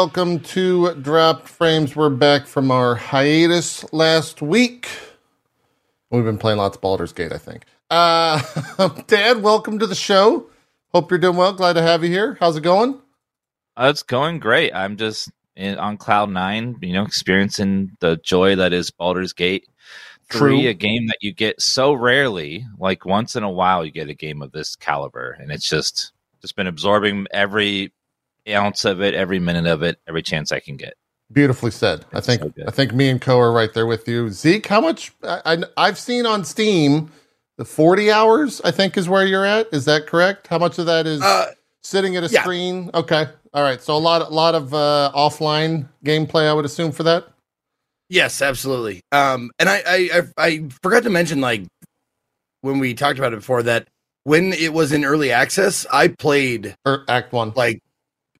Welcome to Dropped Frames. We're back from our hiatus last week. We've been playing lots of Baldur's Gate, I think. Uh, Dan, welcome to the show. Hope you're doing well. Glad to have you here. How's it going? Uh, it's going great. I'm just in, on cloud nine, you know, experiencing the joy that is Baldur's Gate. True. a game that you get so rarely, like once in a while, you get a game of this caliber, and it's just just been absorbing every ounce of it, every minute of it, every chance I can get. Beautifully said. I think so. I think me and Cohh are right there with you. Zeke, how much? I, I I've seen on Steam the 40 hours. I think is where you're at. Is that correct? How much of that is Uh, sitting at a yeah. screen? Okay, all right. So a lot a lot of uh, offline gameplay, I would assume for that. yes, absolutely. Um, and I, I, I, I forgot to mention, like, when we talked about it before, that when it was in early access, I played Or Act One, like,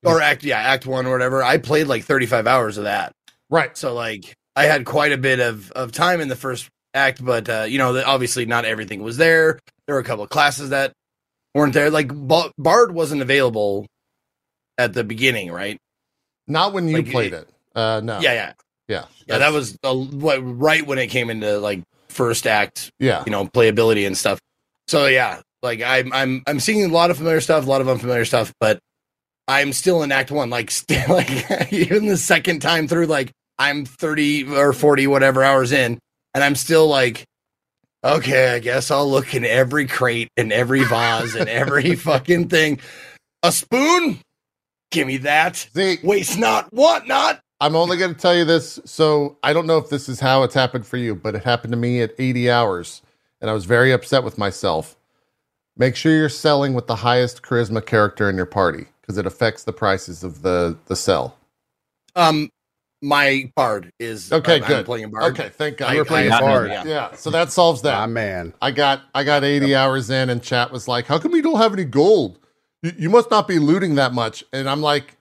or act, yeah, act one or whatever. I played like 35 hours of that. right? So, like, I had quite a bit of, of time in the first act, but, uh, you know, the, obviously not everything was there. There were a couple of classes that weren't there. Like, Ba- Bard wasn't available at the beginning, right? Not when you Like, played it- it. Uh, no. Yeah, yeah. yeah, Yeah, that was uh, what, right when it came into like first act yeah. you know playability and stuff. So yeah, like I'm I'm I'm seeing a lot of familiar stuff, a lot of unfamiliar stuff, but I'm still in Act One. Like still like even the second time through, like I'm thirty or forty whatever hours in, and I'm still like, okay, I guess I'll look in every crate and every vase and every fucking thing. A spoon, give me that. Zeke, Waste not, want not. I'm only going to tell you this. So I don't know if this is how it's happened for you, but it happened to me at 80 hours, and I was very upset with myself. Make sure you're selling with the highest charisma character in your party because it affects the prices of the the sell. Um, my bard is Okay, I'm- I'm good. playing a bard. Okay, thank God. I- You're playing I- a bard. yeah. Yeah, so that solves that. Ah, man. I got I got 80 hours in, and chat was like, "How come you don't have any gold? You, you must not be looting that much." And I'm like,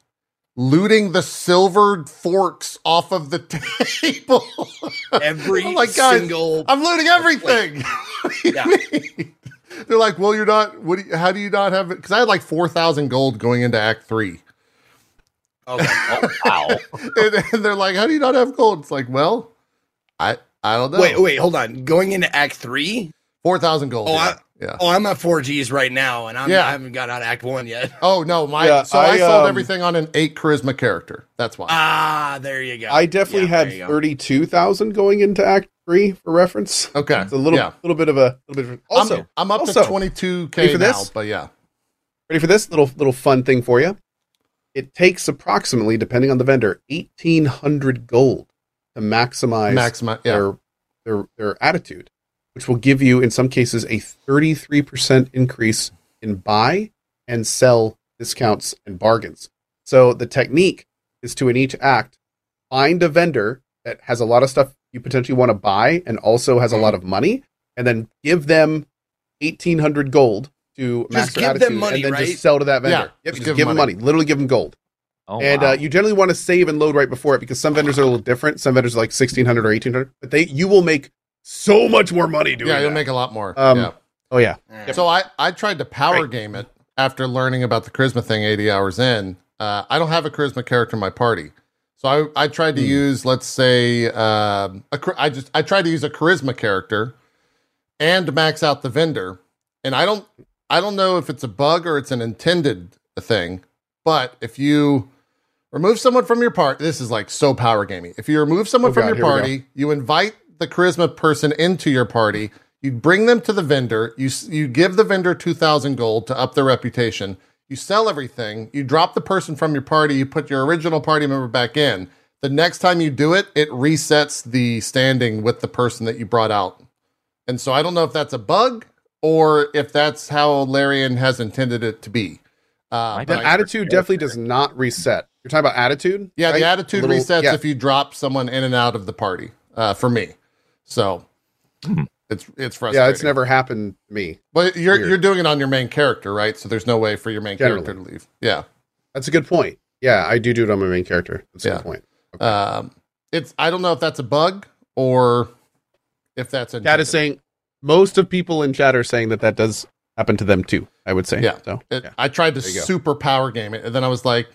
"Looting the silvered forks off of the table." Every I'm like, single. I'm looting everything. What Yeah. Mean? They're like, "Well, you're not. What? Do you, how do you not have it?" Because I had like four thousand gold going into Act Three, Okay. Oh, wow. and, and they're like, "How do you not have gold?" It's like, well, I I don't know. Wait, wait, hold on. Going into Act Three. four thousand gold. Oh, yeah. I- yeah. Oh, I'm at four Gs right now, and I'm, Yeah. I haven't got out of Act One yet. Oh no, my Yeah, so I, I, sold um, everything on an eight charisma character. That's why. Ah, there you go. I definitely Yeah, had there you thirty-two thousand going into Act Three for reference. okay, It's a little, Yeah. little bit of a little bit. Of, also, I'm, I'm up also, to 22k for now, this? but yeah, ready for this little little fun thing for you? It takes approximately, depending on the vendor, eighteen hundred gold to maximize maximize. Yeah, their their their attitude, which will give you, in some cases, a thirty-three percent increase in buy and sell discounts and bargains. So the technique is to, in each act, find a vendor that has a lot of stuff you potentially want to buy and also has a lot of money, and then give them eighteen hundred gold to Just max their give them attitude, money, and then right? just sell to that vendor. Yeah, Yep, just just give give, them them money. Literally give them gold. Oh, and wow. uh, you generally want to save and load right before it because some vendors are a little different. Some vendors are like sixteen hundred or eighteen hundred, but they you will make so much more money doing yeah, you'll that. make a lot more. Um, yeah. oh yeah, Yeah. So I I tried to power Right. game it after learning about the charisma thing eighty hours in. Uh, I don't have a charisma character in my party, so I I tried to Hmm. use let's say um, a I just I tried to use a charisma character and max out the vendor, and I don't I don't know if it's a bug or it's an intended thing, but if you remove someone from your party, this is like so power gaming. If you remove someone Oh, from God, your party, you invite the charisma person into your party. You bring them to the vendor. You you give the vendor two thousand gold to up their reputation. You sell everything. You drop the person from your party. You put your original party member back in. The next time you do it, it resets the standing with the person that you brought out. And so I don't know if that's a bug or if that's how Larian has intended it to be. Uh, My but the attitude definitely does not reset. You're talking about attitude, yeah, the attitude Little- resets yeah. if you drop someone in and out of the party. Uh, for me, so Hmm. It's it's frustrating. Yeah, it's never happened to me. But you're weird. you're doing it on your main character, right? So there's no way for your main Generally. character to leave. Yeah. That's a good point. Yeah, I do do it on my main character. That's a Yeah. good point. Um, it's I don't know if that's a bug or if that's a Chat is saying most of people in chat are saying that that does happen to them too. I would say. Yeah. So It, yeah. I tried to go. super power game it, and then I was like,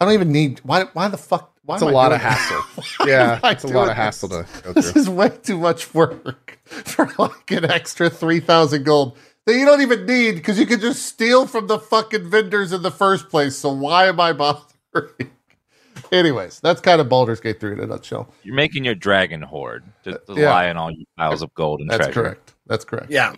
I don't even need. Why? Why the fuck? Why It's a lot of hassle. Yeah, it's a lot doing of hassle to go This through. is way too much work for like an extra three thousand gold that you don't even need because you could just steal from the fucking vendors in the first place. So why am I bothering? Anyways, that's kind of Baldur's Gate three in a nutshell. You're making your dragon hoard to, to Yeah. lie on all your piles of gold and That's treasure. That's correct. That's correct. Yeah.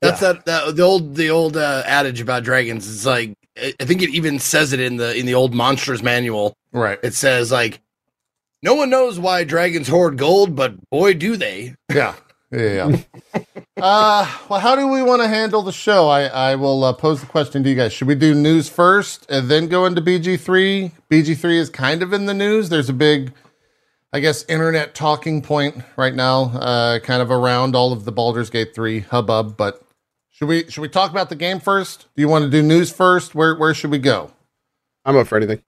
That's that, that the old the old uh, adage about dragons. It's like I I think it even says it in the in the old monsters manual. Right. It says like, no one knows why dragons hoard gold, but boy do they. Yeah. Yeah. yeah. uh, well, how do we want to handle the show? I, I will uh, pose the question to you guys. Should we do news first and then go into BG3? BG3 is kind of in the news. There's a big, I guess, internet talking point right now, uh, kind of around all of the Baldur's Gate 3 hubbub. But should we should we talk about the game first? Do you want to do news first? Where where should we go? I'm up for anything.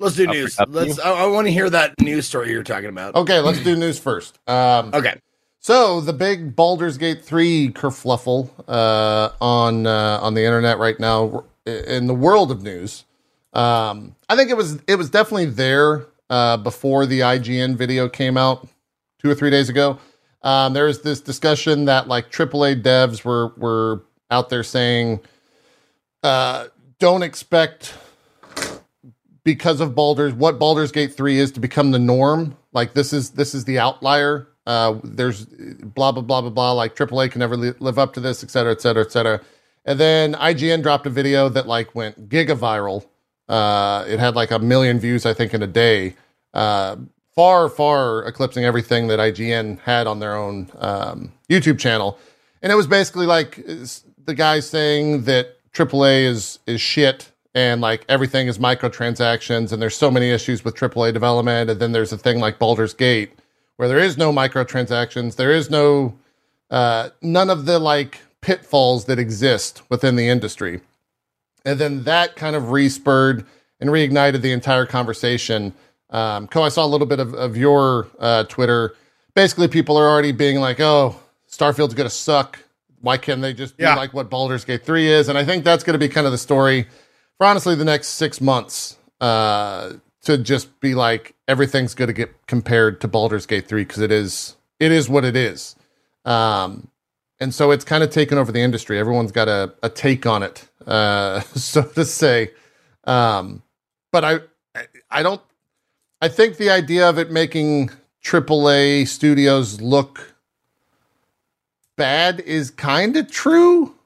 Let's do Up for- news. up Let's. I, I want to hear that news story you're talking about. Okay, let's do news first. Um, Okay. So the big Baldur's Gate three kerfluffle uh, on uh, on the internet right now in the world of news. Um, I think it was it was definitely there uh, before the IGN video came out two or three days ago. Um, there was this discussion that like AAA devs were were out there saying, uh, "Don't expect." Because of Baldur's, what Baldur's Gate three is to become the norm. Like this is this is the outlier uh, there's blah blah blah blah blah. Like AAA can never li- live up to this, et cetera, et cetera, et cetera. And then IGN dropped a video that like went giga viral. Uh, it had like a million views, I think, in a day. Uh, far, far eclipsing everything that IGN had on their own um, YouTube channel. And it was basically like the guy saying that AAA is is shit and like everything is microtransactions and there's so many issues with AAA development. And then there's a thing like Baldur's Gate where there is no microtransactions, there is no uh, none of the like pitfalls that exist within the industry. And then that kind of respurred and reignited the entire conversation. Um, Cohh, I saw a little bit of, of your uh, Twitter. Basically, people are already being like, "Oh, Starfield's going to suck. Why can't they just be Yeah. like what Baldur's Gate three is?" And I think that's going to be kind of the story for honestly the next six months. Uh, to just be like everything's going to get compared to Baldur's Gate 3 because it is it is what it is. Um and so it's kind of taken over the industry. Everyone's got a, a take on it, uh, so to say. Um, but I, I don't. I think the idea of it making AAA studios look bad is kind of true,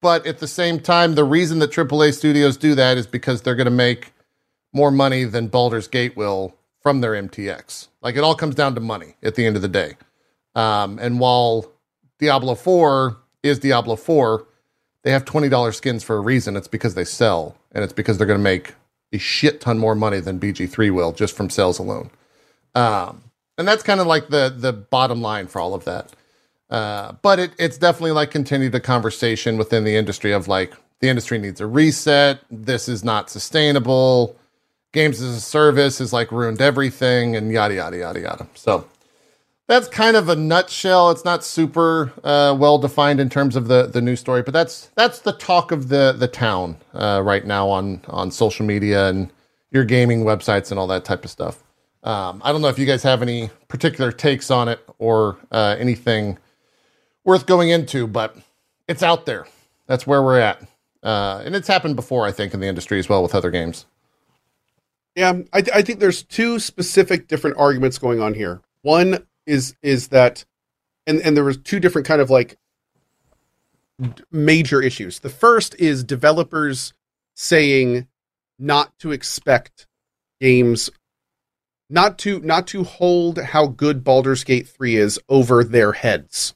but at the same time, the reason that AAA studios do that is because they're going to make more money than Baldur's Gate will from their MTX. Like it all comes down to money at the end of the day. Um, and while Diablo 4 is Diablo 4, they have $20 skins for a reason. It's because they sell, and it's because they're going to make a shit ton more money than BG3 will just from sales alone. Um, and that's kind of like the the bottom line for all of that. Uh, but it, it's definitely like continued a conversation within the industry of like the industry needs a reset. This is not sustainable. Games as a service has like ruined everything and yada yada yada yada. So that's kind of a nutshell. It's not super uh, well defined in terms of the the news story, but that's that's the talk of the the town uh, right now on on social media and your gaming websites and all that type of stuff. Um, I don't know if you guys have any particular takes on it or uh, anything worth going into, but it's out there. That's where we're at, uh, and it's happened before, I think, in the industry as well with other games. Yeah, I, I think there's two specific different arguments going on here. One is is that, and and there was two different kind of like major issues. The first is developers saying not to expect games, not to not to hold how good Baldur's Gate three is over their heads.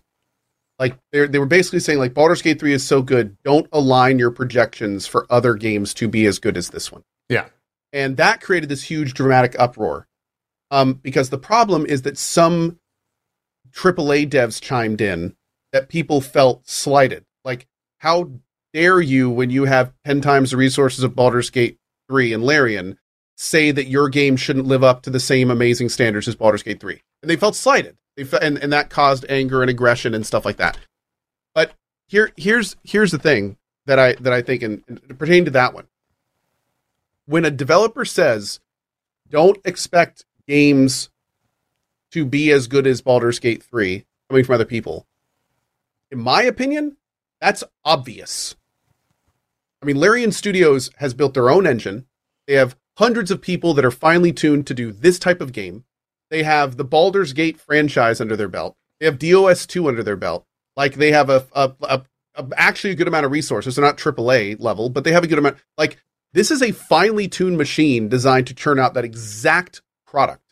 Like they they were basically saying like Baldur's Gate three is so good, don't align your projections for other games to be as good as this one Yeah, and that created this huge dramatic uproar um, because the problem is that some AAA devs chimed in that people felt slighted. Like, how dare you, when you have 10 times the resources of Baldur's Gate 3 and Larian, say that your game shouldn't live up to the same amazing standards as Baldur's Gate 3? And they felt slighted. They fe- and, and that caused anger and aggression and stuff like that. But here, here's here's the thing that I that I think, and, and pertaining to that one, when a developer says, "Don't expect games to be as good as Baldur's Gate 3 coming from other people." In my opinion, that's obvious. I mean, Larian Studios has built their own engine. They have hundreds of people that are finely tuned to do this type of game. They have the Baldur's Gate franchise under their belt. They have DOS 2 under their belt. Like they have a, a, a, a actually a good amount of resources. They're not AAA level, but they have a good amount. Like this is a finely tuned machine designed to churn out that exact product,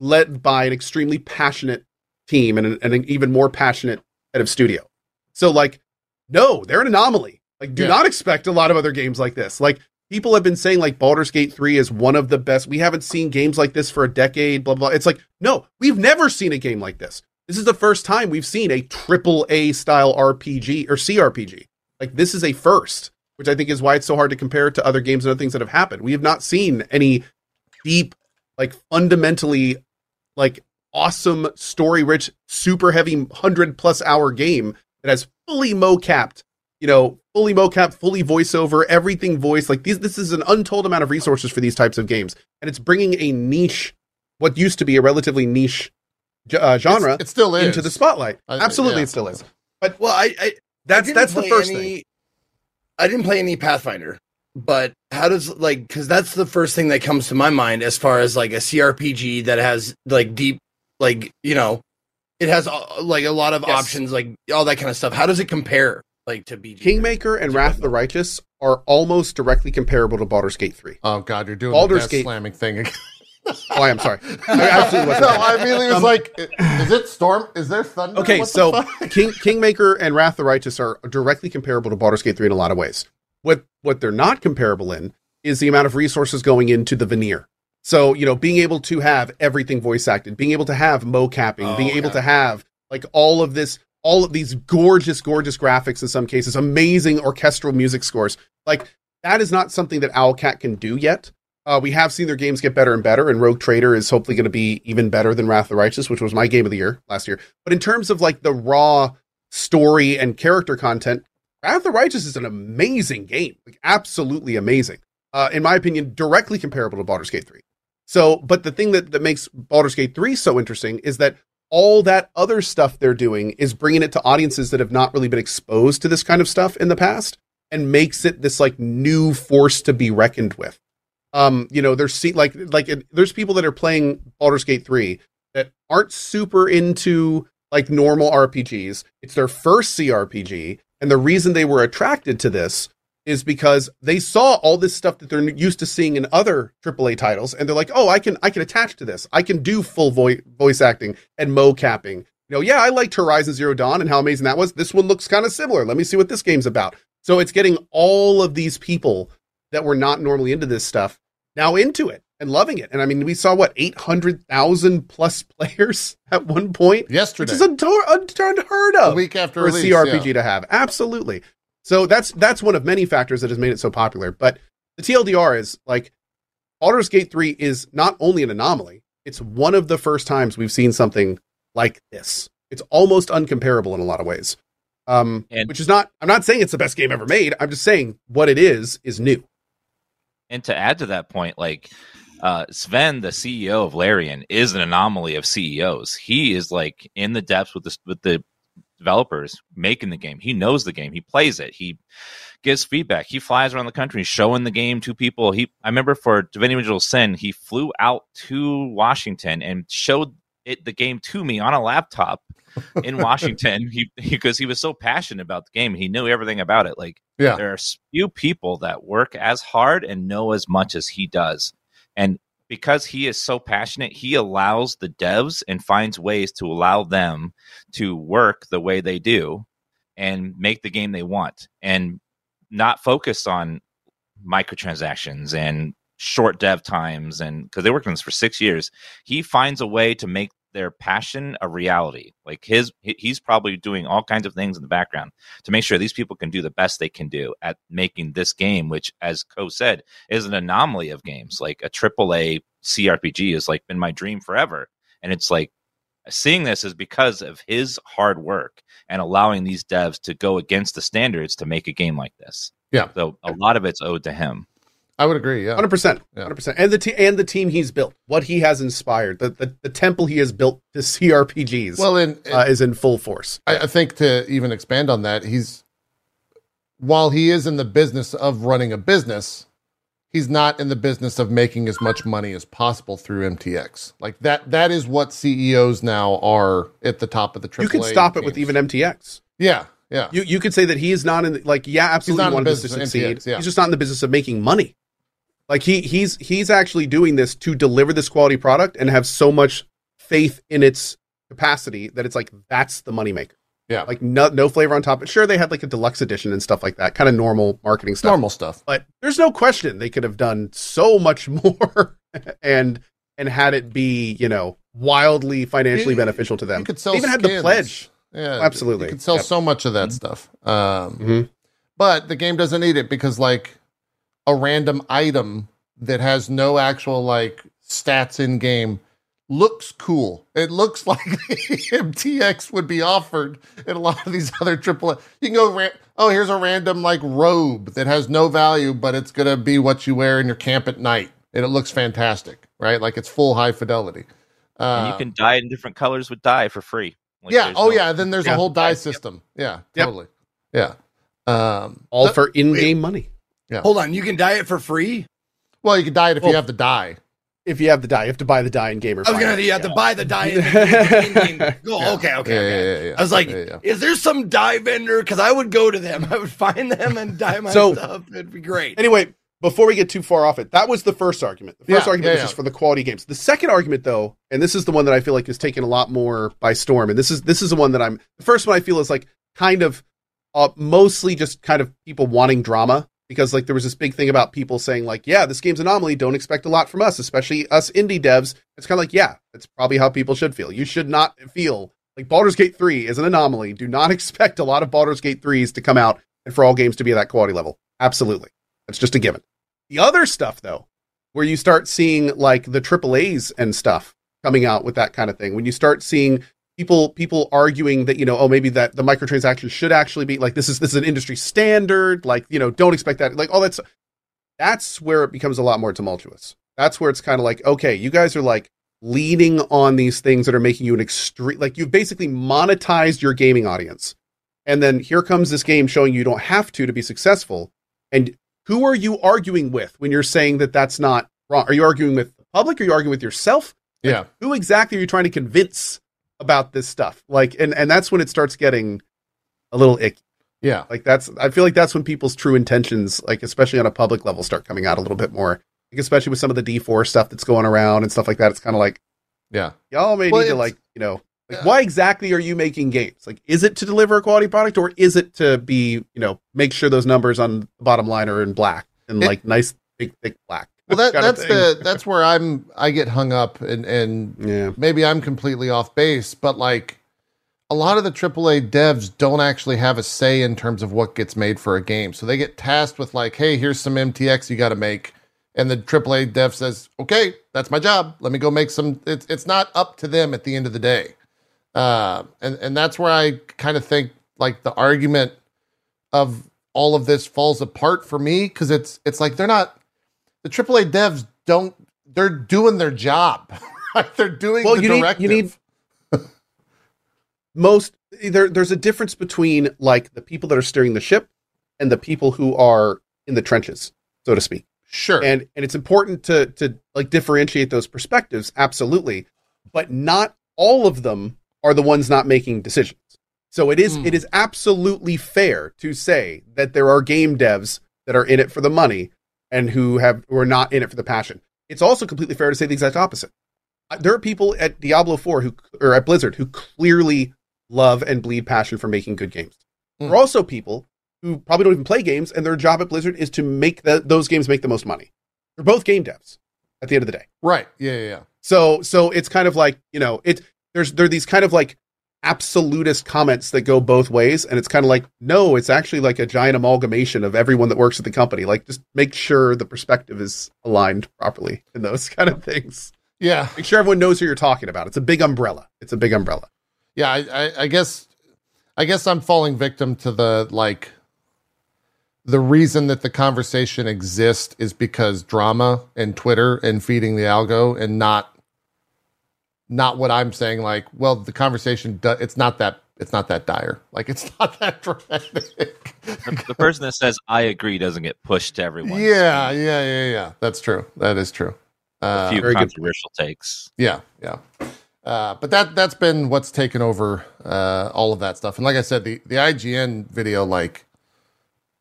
led by an extremely passionate team and an, and an even more passionate head of studio. So like, no, they're an anomaly. Like, do Yeah. not expect a lot of other games like this. Like, people have been saying like Baldur's Gate 3 is one of the best. We haven't seen games like this for a decade, blah, blah. It's like, no, we've never seen a game like this. This is the first time we've seen a triple A style RPG or CRPG. Like, this is a first, which I think is why it's so hard to compare it to other games and other things that have happened. We have not seen any deep, like, fundamentally, like, awesome, story rich, super heavy, 100 plus hour game that has fully mocapped you know, fully mocap, fully voiceover, everything voice. Like these, this is an untold amount of resources for these types of games, and it's bringing a niche, what used to be a relatively niche uh, genre, It's- it still is into the spotlight. I- Absolutely, yeah. it still is. But well, I, I That's I that's the first any- thing. I didn't play any Pathfinder, but how does like because that's the first thing that comes to my mind as far as like a CRPG that has like deep, like you know, it has uh, like a lot of Yes. options, like all that kind of stuff. How does it compare like to BG? Kingmaker and Wrath of the Righteous are almost directly comparable to Baldur's Gate 3. Oh God, you're doing Baldur's the Gate- slamming thing again. Oh, I am sorry. I absolutely wasn't. no, I immediately was Um, like, is it storm? Is there thunder? Okay, What so? King Kingmaker and Wrath of the Righteous are directly comparable to Baldur's Gate 3 in a lot of ways. What what they're not comparable in is the amount of resources going into the veneer. So, you know, being able to have everything voice acted, being able to have mocapping, Oh, being able okay. to have like all of this all of these gorgeous gorgeous graphics in some cases, amazing orchestral music scores. Like that is not something that Owlcat can do yet. Uh, we have seen their games get better and better, and Rogue Trader is hopefully going to be even better than Wrath of the Righteous, which was my game of the year last year. But in terms of like the raw story and character content, Wrath of is an amazing game, like absolutely amazing. Uh, in my opinion, directly comparable to Baldur's Gate 3. So, but the thing that, that makes Baldur's Gate 3 so interesting is that all that other stuff they're doing is bringing it to audiences that have not really been exposed to this kind of stuff in the past and makes it this like new force to be reckoned with. Um, you know, there's see, like like it, there's people that are playing Baldur's Gate 3 that aren't super into like normal RPGs. It's their first CRPG, and the reason they were attracted to this is because they saw all this stuff that they're used to seeing in other AAA titles, and they're like, "Oh, I can I can attach to this. I can do full voice voice acting and mocapping." You know, yeah, I liked Horizon Zero Dawn and how amazing that was. This one looks kind of similar. Let me see what this game's about. So it's getting all of these people that were not normally into this stuff now into it and loving it. And I mean, we saw what eight hundred thousand plus players at one point, yesterday, which is unto- unheard a week after for a CRPG yeah. to have. Absolutely. So that's that's one of many factors that has made it so popular. But the TLDR is like Baldur's Gate 3 is not only an anomaly, it's one of the first times we've seen something like this. It's almost uncomparable in a lot of ways. Um, And- which is not I'm not saying it's the best game ever made. I'm just saying what it is is new. And to add to that point, like uh, Swen, the CEO of Larian, is an anomaly of CEOs. He is like in the depths with the with the developers making the game. He knows the game. He plays it. He gives feedback. He flies around the country showing the game to people. He I remember for Divinity Original Sin, he flew out to Washington and showed it the game to me on a laptop in Washington. he because he was so passionate about the game. He knew everything about it. Like Yeah. there are few people that work as hard and know as much as he does. And because he is so passionate, he allows the devs and finds ways to allow them to work the way they do and make the game they want and not focus on microtransactions and short dev times and because they worked on this for six years he finds a way to make their passion a reality. Like his he's probably doing all kinds of things in the background to make sure these people can do the best they can do at making this game which as Cohh said is an anomaly of games. Like a triple a crpg has like been my dream forever. And it's like seeing this is because of his hard work and allowing these devs to go against the standards to make a game like this. Yeah. so a lot of it's owed to him I would agree. Yeah. Hundred percent, hundred percent, and the te- and the team he's built, what he has inspired, the the, the temple he has built to CRPGs, Well, and uh, is in full force. I, I think to even expand on that, he's while he is in the business of running a business, he's not in the business of making as much money as possible through MTX. Like that that is what CEOs now are at the top of the AAA. you could stop it with even MTX. Yeah, yeah. You you could say that he is not in the, like yeah, absolutely not in the wanted to business succeed. Yeah. He's just not in the business of making money. Like he he's he's actually doing this to deliver this quality product and have so much faith in its capacity that it's like that's the moneymaker. Yeah. Like no no flavor on top. But Sure, they had like a deluxe edition and stuff like that, kind of normal marketing stuff. normal stuff. But there's no question they could have done so much more and and had it be, you know, wildly financially You- beneficial to them. You could sell They even had the pledge. Yeah, Absolutely. You could sell Yep. so much of that stuff. Um, Mhm. but the game doesn't need it because like a random item that has no actual like stats in game looks cool. It looks like MTX would be offered in a lot of these other AAA. You can go, ran- oh, here's a random like robe that has no value, but it's gonna be what you wear in your camp at night, and it looks fantastic, right? Like it's full high fidelity. and Uh, you can dye in different colors with dye for free. Like, yeah. Oh, no- yeah. Then there's a Yeah. whole dye Yep. system. Yeah. Yep. Totally. Yeah. Um, All th- for in-game money. Hold on, you can dye it for free. well, you can dye it if Well, you have the dye. If you have the dye, you have to buy the dye in gamer. I was gonna you have to buy the dye. in the in-game. Go, Yeah. okay, okay, Yeah, okay. yeah, yeah, yeah. I was like, Yeah, yeah. is there some dye vendor? Because I would go to them. I would find them and dye my So- stuff. It'd be great. Anyway, before we get too far off it, that was the first argument. The first Yeah, argument yeah, was yeah. just for the quality games. The second argument, though, and this is the one that I feel like is taken a lot more by storm, and this is this is the one that I'm. The first one I feel is like kind of uh, mostly just kind of people wanting drama because like there was this big thing about people saying like, yeah, this game's anomaly. Don't expect a lot from us, especially us indie devs. It's kind of like, yeah, that's probably how people should feel. You should not feel like Baldur's Gate 3 is an anomaly. Do not expect a lot of Baldur's Gate 3s to come out and for all games to be at that quality level. Absolutely. That's just a given. The other stuff, though, where you start seeing like the AAAs and stuff coming out with that kind of thing, when you start seeing people people arguing that you know oh maybe that the microtransactions should actually be like this is this is an industry standard like you know don't expect that like all that's that's where it becomes a lot more tumultuous. That's where it's kind of like okay you guys are like leaning on these things that are making you an extreme like you've basically monetized your gaming audience. And then here comes this game showing you don't have to to be successful. And who are you arguing with when you're saying that that's not wrong? Are you arguing with the public? Are you arguing with yourself? Like, Yeah. who exactly are you trying to convince about this stuff like and and that's when it starts getting a little icky Yeah. like that's i feel like that's when people's true intentions like especially on a public level start coming out a little bit more like especially with some of the d4 stuff that's going around and stuff like that it's kind of like Yeah. y'all may Well, need to like you know like Yeah. why exactly are you making games like is it to deliver a quality product or is it to be you know make sure those numbers on the bottom line are in black and It- like nice big thick black Well, that, that's the that's where I'm I get hung up and and yeah maybe I'm completely off base, but like a lot of the AAA devs don't actually have a say in terms of what gets made for a game. So they get tasked with like, hey, here's some MTX you got to make, and the AAA dev says, okay, that's my job. Let me go make some. It's it's not up to them at the end of the day, uh, and and that's where I kind of think like the argument of all of this falls apart for me because it's it's like they're not the AAA devs don't they're doing their job. Like, they're doing Well, the you need- you directive. need- most there there's a difference between like the people that are steering the ship and the people who are in the trenches so to speak sure. and and it's important to to like differentiate those perspectives absolutely but not all of them are the ones not making decisions so it is Hmm. it is absolutely fair to say that there are game devs that are in it for the money and who have who are not in it for the passion it's also completely fair to say the exact opposite Uh, there are people at diablo 4 who or at blizzard who clearly love and bleed passion for making good games Hmm. there are also people who probably don't even play games and their job at blizzard is to make the, those games make the most money they're both game devs at the end of the day right. Yeah, yeah, yeah. so so it's kind of like you know it there's there are these kind of like absolutist comments that go both ways and it's kind of like no it's actually like a giant amalgamation of everyone that works at the company. Like just make sure the perspective is aligned properly in those kind of things. Yeah. make sure everyone knows who you're talking about. It's a big umbrella. It's a big umbrella. Yeah, I, I, I guess I guess I'm falling victim to the like the reason that the conversation exists is because drama and Twitter and feeding the algo and not not what I'm saying. Like, well, the conversation do, it's not that it's not that dire. Like, it's not that dramatic. The, the person that says I agree doesn't get pushed to everyone. yeah, yeah, yeah, yeah. That's true. That is true. A Uh, few Very good. controversial takes. Yeah, yeah. Uh, but that that's been what's taken over uh, all of that stuff. And like I said, the the IGN video, like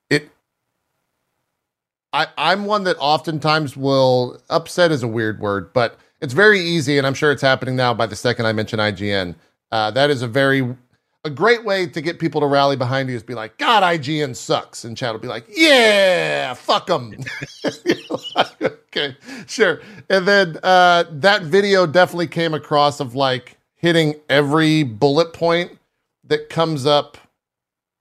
it, I I'm one that oftentimes will upset is a weird word, but it's very easy, and I'm sure it's happening now. By the second I mention IGN, uh, that is a very a great way to get people to rally behind you is be like, God, IGN sucks, and chat will be like, Yeah, fuck them. okay, sure. And then uh, that video definitely came across of like hitting every bullet point that comes up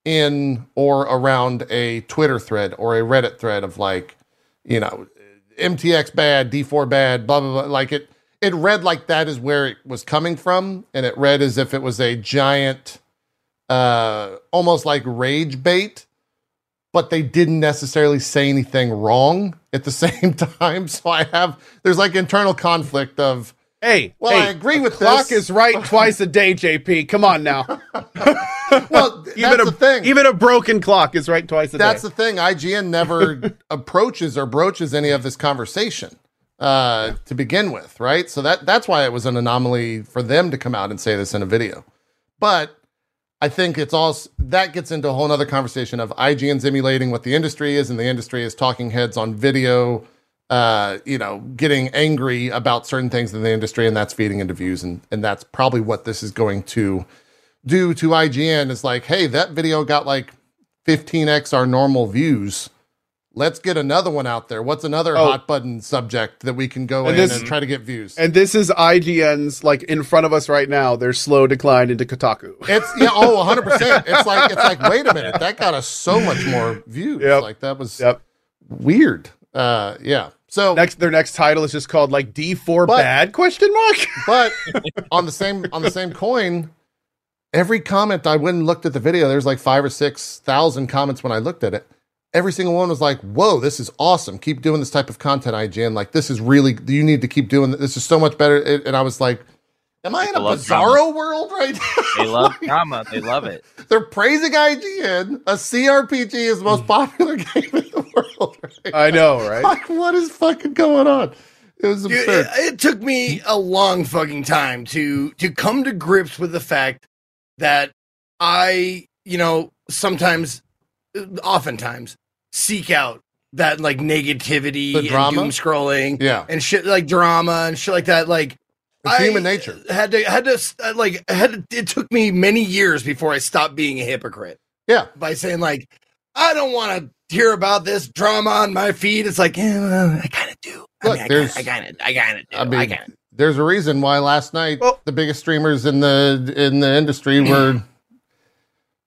in or around a Twitter thread or a Reddit thread of like, you know, MTX bad, D4 bad, blah blah blah. Like it, it read like that is where it was coming from, and it read as if it was a giant, uh, almost like rage bait but they didn't necessarily say anything wrong at the same time. So I have there's like internal conflict of Hey, Well, hey, I agree with clock this. is right twice a day, JP. Come on now. well, even a the thing. even a broken clock is right twice a that's day. That's the thing. IGN never approaches or broaches any of this conversation uh, to begin with, right? So that that's why it was an anomaly for them to come out and say this in a video. But I think it's also that gets into a whole other conversation of IGN's emulating what the industry is, and the industry is talking heads on video, uh, you know, getting angry about certain things in the industry, and that's feeding into views, and and that's probably what this is going to do to IGN. Is like, hey, that video got like 15x our normal views. Let's get another one out there. What's another Oh. hot button subject that we can go And in this- and try to get views? and this is IGN's like in front of us right now. Their slow decline into Kotaku. It's yeah, oh, 100 percent. It's like it's like, wait a minute, that got us so much more views. Yep. Like that was Yep. weird. Uh yeah. So Next, their next title is just called like D4 bad question mark. but on the same on the same coin, every comment I went and looked at the video, there's like five or six thousand comments when I looked at it. Every single one was like, "Whoa, this is awesome! Keep doing this type of content, IGN. Like, this is really you need to keep doing this. This is so much better." And I was like, "Am I in a I love bizarro world right now?" They love drama. They love it. They're praising IGN. A CRPG is the most popular game in the world. Right? I know, right? Like, what is fucking going on? It was Dude, absurd. it, it took me a long fucking time to to come to grips with the fact that I, you know, sometimes, uh, oftentimes, seek out that like negativity The and drama? doom scrolling yeah, and shit like drama and shit like that. Like it's I human nature. Had to had to like had to, it took me many years before I stopped being a hypocrite Yeah, by saying like I don't want to hear about this drama on my feed. It's like yeah, well, I kind of do. I Look, mean, I there's- kinda, I kind of I kind of do. I I, mean, of. there's a reason why last night Well- the biggest streamers in the in the industry were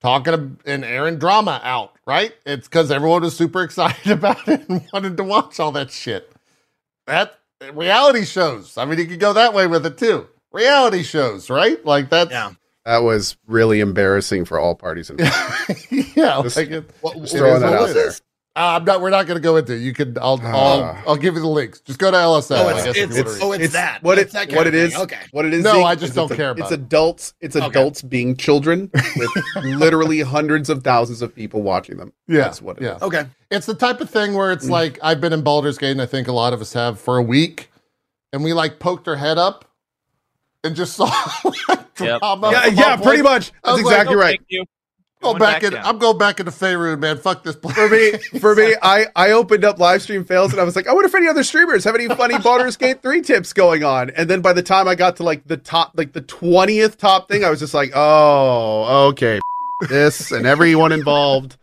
talking ab- and airing drama out. Right? It's because everyone was super excited about it and wanted to watch all that shit. That reality shows. I mean, you could go that way with it too. Reality shows, right? Like that. Yeah. That was really embarrassing for all parties involved. yeah, Just- like it, What, Just throwing is that out it there. is. Uh, I'm not. We're not going to go into. it. You can. I'll. I'll. Ah. I'll give you the links. Just go to LSL. Oh, I it's- guess, it's- it's- oh, it's that. What It's it that what it is. Okay. What it is. No, Zeke, I just don't it's a- care about It's it. adults. It's Okay. adults being children with literally hundreds of thousands of people watching them. yeah, That's what it yeah. is. Okay. It's the type of thing where Mm. it's like I've been in Baldur's Gate, and I think a lot of us have for a week, and we like poked our head up and just saw like, Yep. drama. Yeah, yeah, pretty much. I was That's like, exactly No, right. Thank you. Go Going back in. down. I'm going back into Faerun, man. Fuck this place. For me, for me, I, I opened up live stream fails and I was like, I wonder if any other streamers have any funny Baldur's Gate 3 tips going on. And then by the time I got to like the top, like the 20th top thing, I was just like, oh, okay. This and everyone involved.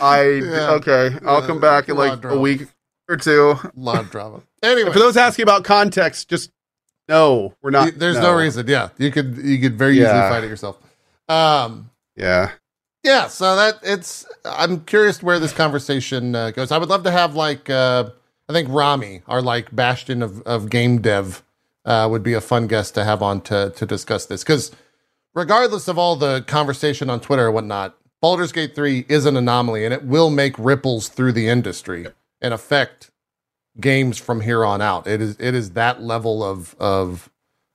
I, Yeah. okay, I'll Yeah, come back in like of a week or two. a lot of drama. Anyway, For those asking about context, just no, we're not. there's no. reason. Yeah, you could. You could very easily find it yourself. Um. Yeah. Yeah so that it's i'm curious where this conversation uh, goes i would love to have like uh i think rami our like bastion of, of game dev uh would be a fun guest to have on to to discuss this because regardless of all the conversation on twitter or whatnot Baldur's Gate 3 is an anomaly and it will make ripples through the industry and affect games from here on out. It is it is that level of of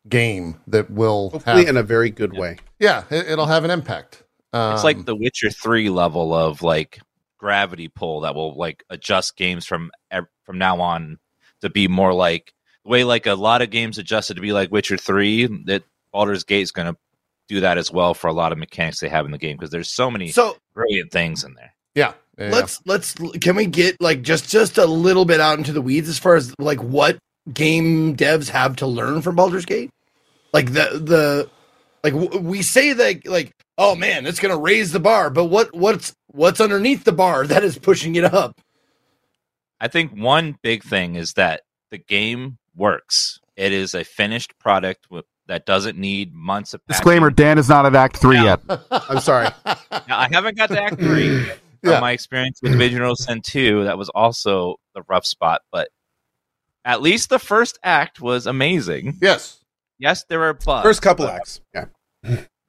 game that will Hopefully, have, in a very good way. yeah, it, it'll have an impact. Um, It's like the Witcher Three level of like gravity pull that will like adjust games from from now on to be more like the way like a lot of games adjusted to be like Witcher Three. That Baldur's Gate is going to do that as well for a lot of mechanics they have in the game because there's so many So brilliant things in there. yeah, yeah. let's let's can we get like just just a little bit out into the weeds as far as like what game devs have to learn from Baldur's Gate? Like the the like w- we say that like oh man, it's going to raise the bar, but what what's what's underneath the bar that is pushing it up? I think one big thing is that the game works. It is a finished product with, that doesn't need months of patching. Disclaimer: Dan is not at Act Three Yeah. yet. I'm sorry. Now, I haven't got to Act Three. From Yeah. my experience with Divisional Sin 2, that was also the rough spot, but at least the first act was amazing. yes. Yes, there were bugs. First couple acts. Yeah.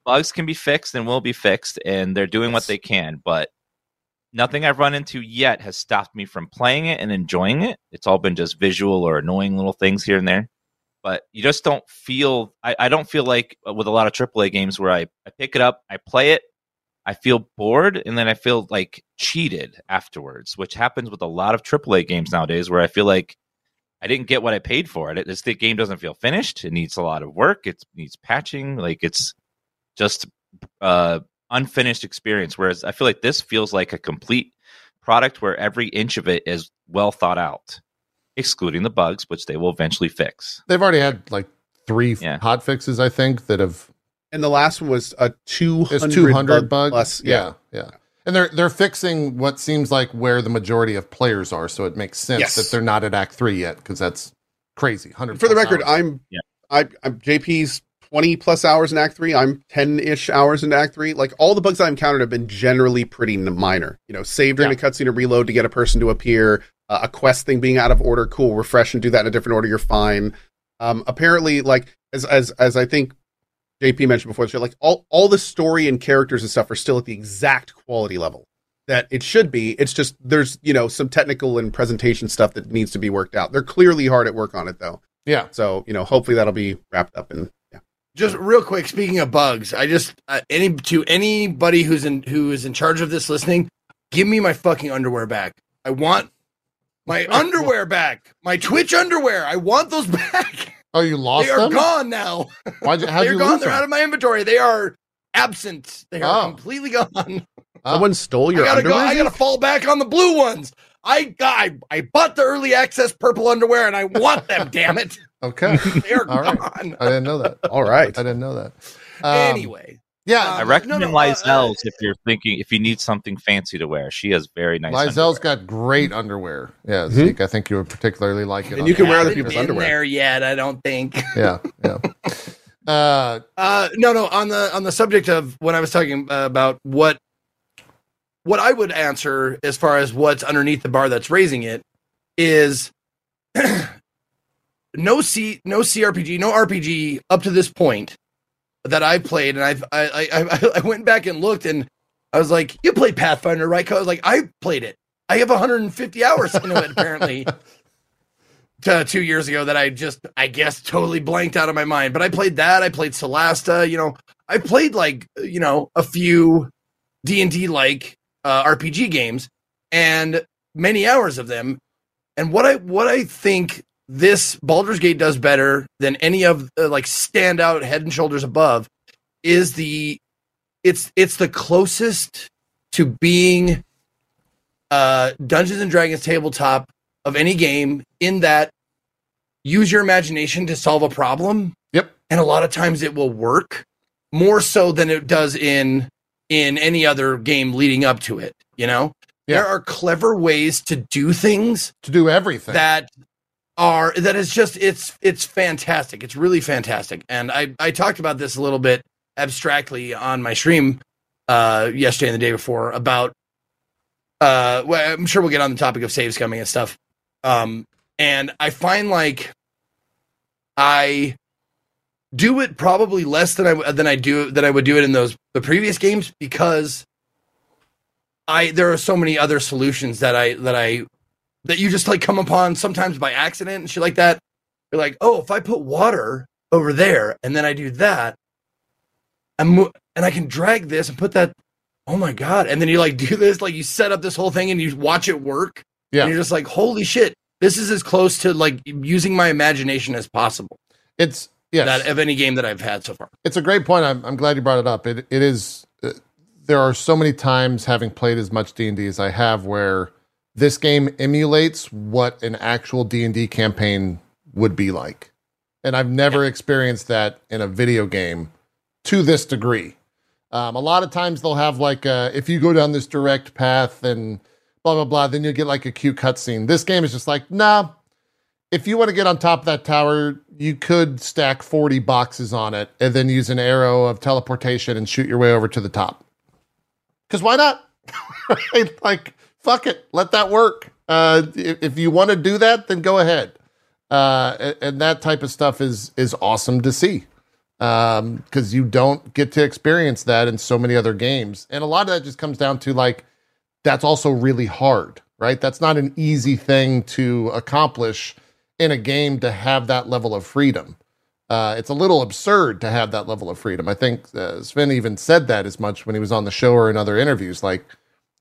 Bugs can be fixed and will be fixed, and they're doing what they can, but nothing I've run into yet has stopped me from playing it and enjoying it. It's all been just visual or annoying little things here and there. But you just don't feel, I, I don't feel like uh, with a lot of AAA games where I, I pick it up, I play it, I feel bored, and then I feel like cheated afterwards, which happens with a lot of AAA games nowadays where I feel like I didn't get what I paid for it. This game doesn't feel finished. It needs a lot of work. It needs patching. Like it's just uh unfinished experience. Whereas I feel like this feels like a complete product where every inch of it is well thought out, excluding the bugs, which they will eventually fix. They've already had like three Yeah. hot fixes, I think, that have And the last one was a 200, it's two hundred bug bugs. plus. yeah, yeah. And they're they're fixing what seems like where the majority of players are, so it makes sense Yes. that they're not at Act Three yet because that's crazy. Hundred For the record, I'm Yeah. I, I'm JP's 20 plus hours in Act 3. I'm 10 ish hours in Act 3. Like all the bugs I've encountered have been generally pretty minor. You know, save during a cutscene or reload to get a person to appear, uh, a quest thing being out of order, cool, refresh and do that in a different order, you're fine. Um, apparently, like as as as I think JP mentioned before, the show, like all all the story and characters and stuff are still at the exact quality level that it should be. It's just there's you know some technical and presentation stuff that needs to be worked out. They're clearly hard at work on it though. yeah. So you know, hopefully that'll be wrapped up and yeah. Just real quick, speaking of bugs, I just uh, any to anybody who's in who is in charge of this listening, give me my fucking underwear back. I want my underwear back. My Twitch underwear. I want those back. Oh, you lost they are them? gone now. How'd They're you gone. They're them? out of my inventory. They are absent. They are Oh. completely gone. Someone stole your I gotta underwear. go. I gotta fall back on the blue ones. I got. I, I bought the early access purple underwear, and I want them. damn it, Okay, they are All right. gone. I didn't know that. All right. I didn't know that. Um, anyway, yeah, I Um, recommend no, no, uh, Lae'zel's if you're thinking if you need something fancy to wear. She has very nice. Lae'zel's underwear. got great underwear. Yeah, Mhm. Zeke, I think you would particularly like it. And you can wear other Haven't people's been underwear. there yet. I don't think. Yeah, yeah. Uh, Uh, no, no. On the on the subject of when I was talking uh, about what what I would answer as far as what's underneath the bar that's raising it is no C no CRPG no RPG up to this point that I've played. And I've I I I, I went back and looked and I was like you played Pathfinder right 'Cause I was like I played it. I have 150 hours into it apparently. To two years ago that I just I guess totally blanked out of my mind. But I played that I played Solasta you know. I played like you know a few D and D like uh, RPG games and many hours of them. And what I what I think this Baldur's Gate does better than any of uh, like standout head and shoulders above is the it's it's the closest to being uh Dungeons and Dragons tabletop of any game in that use your imagination to solve a problem. Yep. And a lot of times it will work more so than it does in in any other game leading up to it, you know? There are clever ways to do things to do everything. that are that is just it's it's fantastic. It's really fantastic. And I I talked about this a little bit abstractly on my stream uh yesterday and the day before about uh well, I'm sure we'll get on the topic of save scumming and stuff. Um and I find like I do it probably less than I than I do than I would do it in those the previous games because I there are so many other solutions that I that I that you just like come upon sometimes by accident and shit like that. You're like, oh, if I put water over there and then I do that, and mo- and I can drag this and put that. Oh my god! And then you like do this, like you set up this whole thing and you watch it work. Yeah. And you're just like, holy shit! This is as close to like using my imagination as possible. It's yes. That of any game that I've had so far. It's a great point. I'm, I'm glad you brought it up. It it is. Uh, there are so many times having played as much D and D as I have, where this game emulates what an actual D and D campaign would be like, and I've never experienced that in a video game to this degree. Um, a lot of times they'll have like, uh, if you go down this direct path and blah blah blah, then you'll get like a cute cutscene. This game is just like, nah. If you want to get on top of that tower, you could stack 40 boxes on it and then use an arrow of teleportation and shoot your way over to the top. Because why not? right? Like, fuck it, let that work. Uh, if, if you want to do that, then go ahead. Uh, and, and that type of stuff is is awesome to see. Um because you don't get to experience that in so many other games. And a lot of that just comes down to like that's also really hard right? That's not an easy thing to accomplish in a game to have that level of freedom. Uh it's a little absurd to have that level of freedom. I think uh, Swen even said that as much when he was on the show or in other interviews like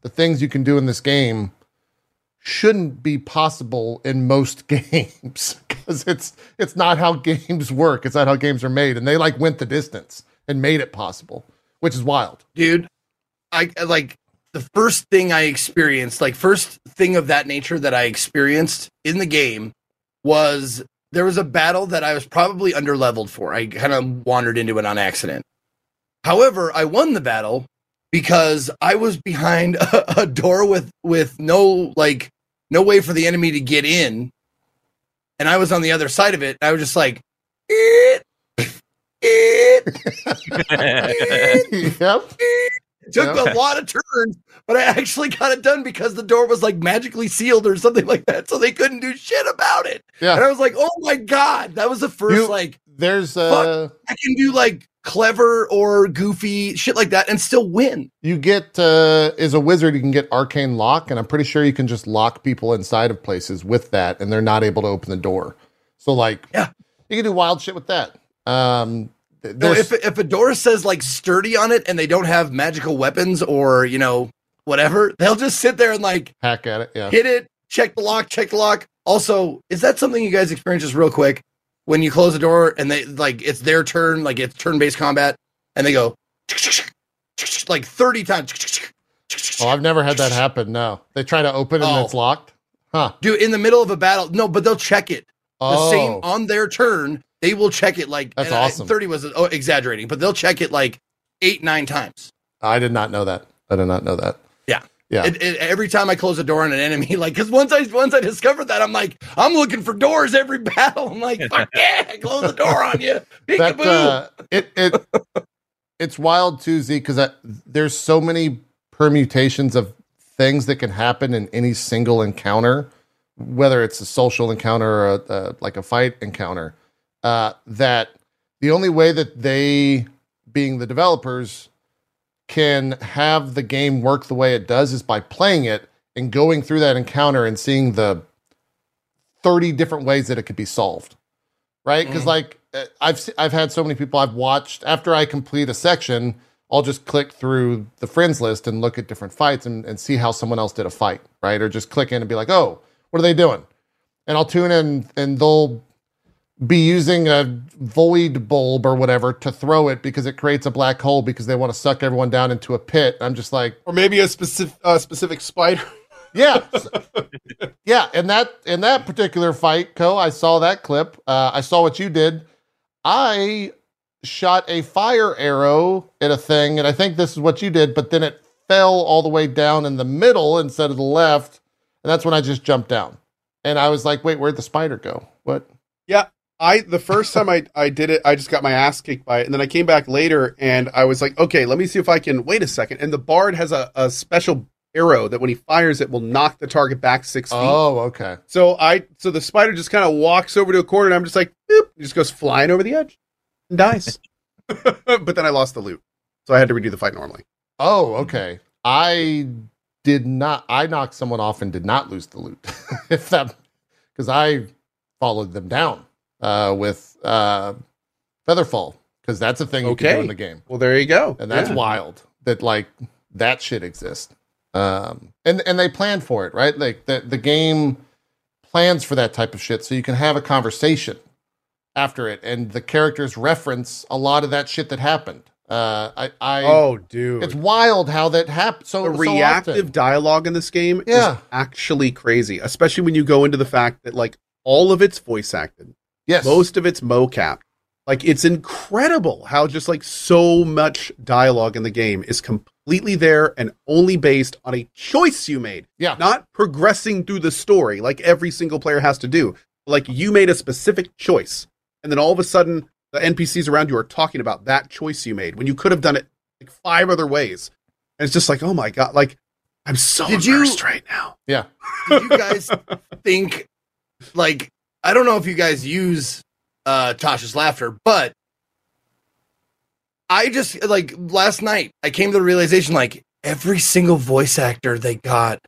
the things you can do in this game shouldn't be possible in most games because it's it's not how games work. It's not how games are made, and they like went the distance and made it possible, which is wild. dude i like the first thing i experienced like first thing of that nature that i experienced in the game was there was a battle that i was probably underleveled for i kind of wandered into it on accident however i won the battle because i was behind a, a door with with no like no way for the enemy to get in and i was on the other side of it i was just like "Eet, eet, yep. It took Yeah. a lot of turns, but I actually got it done because the door was like magically sealed or something like that, so they couldn't do shit about it. Yeah. And I was like, "Oh my god, that was the first You- like There's uh I can do like clever or goofy shit like that and still win." you get uh as a wizard you can get arcane lock and i'm pretty sure you can just lock people inside of places with that and they're not able to open the door so like Yeah. you can do wild shit with that um No, if if a door says like sturdy on it and they don't have magical weapons or you know whatever, they'll just sit there and like hack at it yeah hit it, check the lock, check the lock. Also, is that something you guys experience just real quick when you close the door and they like it's their turn, like it's turn based combat, and they go like 30 times. oh i've never had that happen no they try to open it and Oh. it's locked huh Dude, in the middle of a battle, no, but they'll check it. The oh same on their turn, they will check it like That's and I- awesome. 30 was oh, exaggerating, but they'll check it like eight, nine times. i did not know that i did not know that Yeah. yeah It, it, every time I close a door on an enemy, like, because once I once I discovered that, I'm like, I'm looking for doors every battle. I'm like, fuck yeah, close the door on you, that uh, it it it's wild too, Z, because there's so many permutations of things that can happen in any single encounter, whether it's a social encounter or a, a, like a fight encounter. Uh, that the only way that they, being the developers, can have the game work the way it does is by playing it and going through that encounter and seeing the 30 different ways that it could be solved right? Because Mhm. like uh, i've i've had so many people i've watched after i complete a section i'll just click through the friends list and look at different fights and, and see how someone else did a fight right? Or just click in and be like oh what are they doing? And i'll tune in and they'll be using a void bulb or whatever to throw it because it creates a black hole because they want to suck everyone down into a pit i'm just like Or maybe a specific uh, specific spider. yeah, yeah. In that in that particular fight, Cohh, I saw that clip. Uh, I saw what you did. I shot a fire arrow at a thing, and I think this is what you did. But then it fell all the way down in the middle instead of the left, and that's when I just jumped down. And I was like, "Wait, where'd the spider go? What?" I the first time I I did it, I just got my ass kicked by it, and then I came back later and I was like, okay, let me see if I can wait a second. And the bard has a, a special arrow that when he fires it will knock the target back six feet. Oh, okay. So I so the spider just kind of walks over to a corner, and I'm just like, boop, just goes flying over the edge and dies. but then I lost the loot, so I had to redo the fight normally. Oh, okay. I did not. I knocked someone off and did not lose the loot. if that, because I followed them down uh, with uh, Featherfall, because that's a thing you can do in the game, Well, there you go. and that's Yeah. wild that like that shit exists. Um, and and they plan for it, right? Like the the game plans for that type of shit, so you can have a conversation after it, and the characters reference a lot of that shit that happened. Uh, I, I Oh, dude. it's wild how that happened. So the so reactive often. dialogue in this game Yeah. is actually crazy, especially when you go into the fact that like all of it's voice acted, yes, most of it's mocap. Like it's incredible how just like so much dialogue in the game is completely there and only based on a choice you made, yeah, not progressing through the story like every single player has to do. Like you made a specific choice, and then all of a sudden the NPCs around you are talking about that choice you made when you could have done it like five other ways. And it's just like, oh my god, like I'm so Did you- right now. Yeah. Did you guys think like I don't know if you guys use uh Tasha's laughter, but I just like last night I came to the realization like every single voice actor they got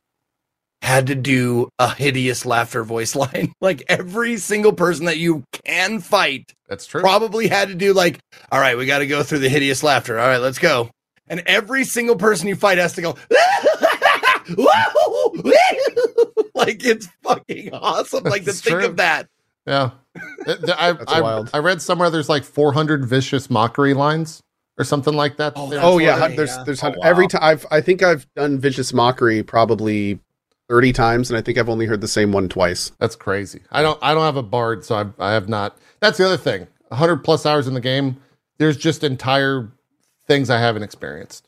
had to do a hideous laughter voice line. like every single person that you can fight that's true. probably had to do like, all right, we got to go through the hideous laughter. All right, let's go. And every single person you fight has to go, like it's fucking awesome. Like to think of that. Yeah, I, I. I read somewhere there's like 400 vicious mockery lines or something like that. Oh, oh yeah, there's yeah. there's Oh, every wow. time I've I think I've done vicious mockery probably thirty times, and I think I've only heard the same one twice. That's crazy. I don't I don't have a bard, so I I have not. That's the other thing. 100 plus hours in the game. There's just entire things I haven't experienced.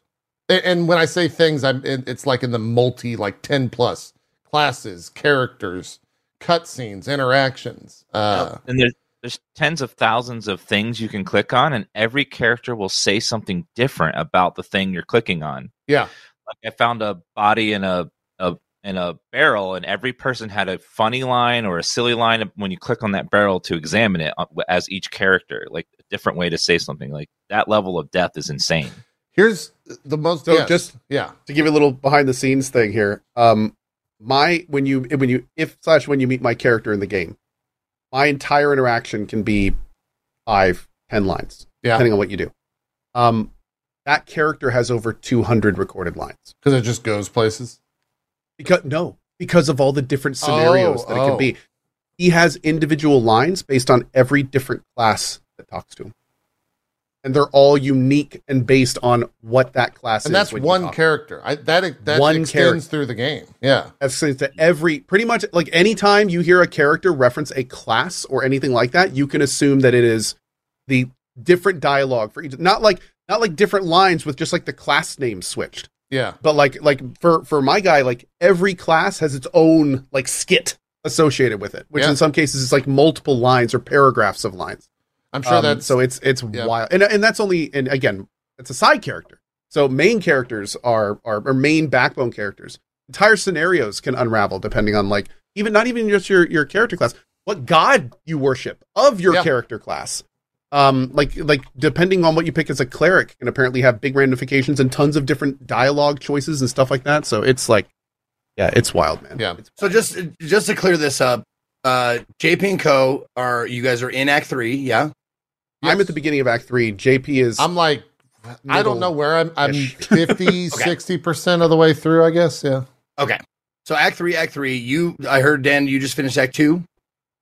And when I say things, I'm it's like in the multi like 10 plus classes, characters, cutscenes, interactions. Uh, and there's there's tens of thousands of things you can click on, and every character will say something different about the thing you're clicking on. yeah, Like I found a body in a, a in a barrel, and every person had a funny line or a silly line when you click on that barrel to examine it uh, as each character, like a different way to say something. Like that level of depth is insane. Here's the most. So yes, just yeah, to give you a little behind the scenes thing here, um, my when you when you if slash when you meet my character in the game, my entire interaction can be five ten lines, yeah, depending on what you do. Um, that character has over two hundred recorded lines. because it just goes places. Because no, because of all the different scenarios Oh, that it oh. can be. He has individual lines based on every different class that talks to him. And they're all unique and based on what that class And is. And that's one character. I, that that One extends character. through the game. Yeah, That's to every pretty much like anytime you hear a character reference a class or anything like that, you can assume that it is the different dialogue for each not like not like different lines with just like the class name switched. yeah, but like like for for my guy like every class has its own like skit associated with it which Yeah. in some cases is like multiple lines or paragraphs of lines I'm sure Um, that's so it's it's yeah. wild and and that's only and again it's a side character so main characters are are or main backbone characters entire scenarios can unravel depending on like even not even just your your character class what god you worship of your Yeah. character class um like like depending on what you pick as a cleric can apparently have big ramifications and tons of different dialogue choices and stuff like that so it's like yeah it's wild man Yeah. It's- So just just to clear this up, uh JP and Cohh are you guys are in Act Three, yeah? I'm at the beginning of act three jp is I'm like, I don't know where I'm. I'm Ish. 50, 60 percent of the way through. I guess. Yeah. Okay. So Act Three, Act Three, you I heard Dan, you just finished Act Two.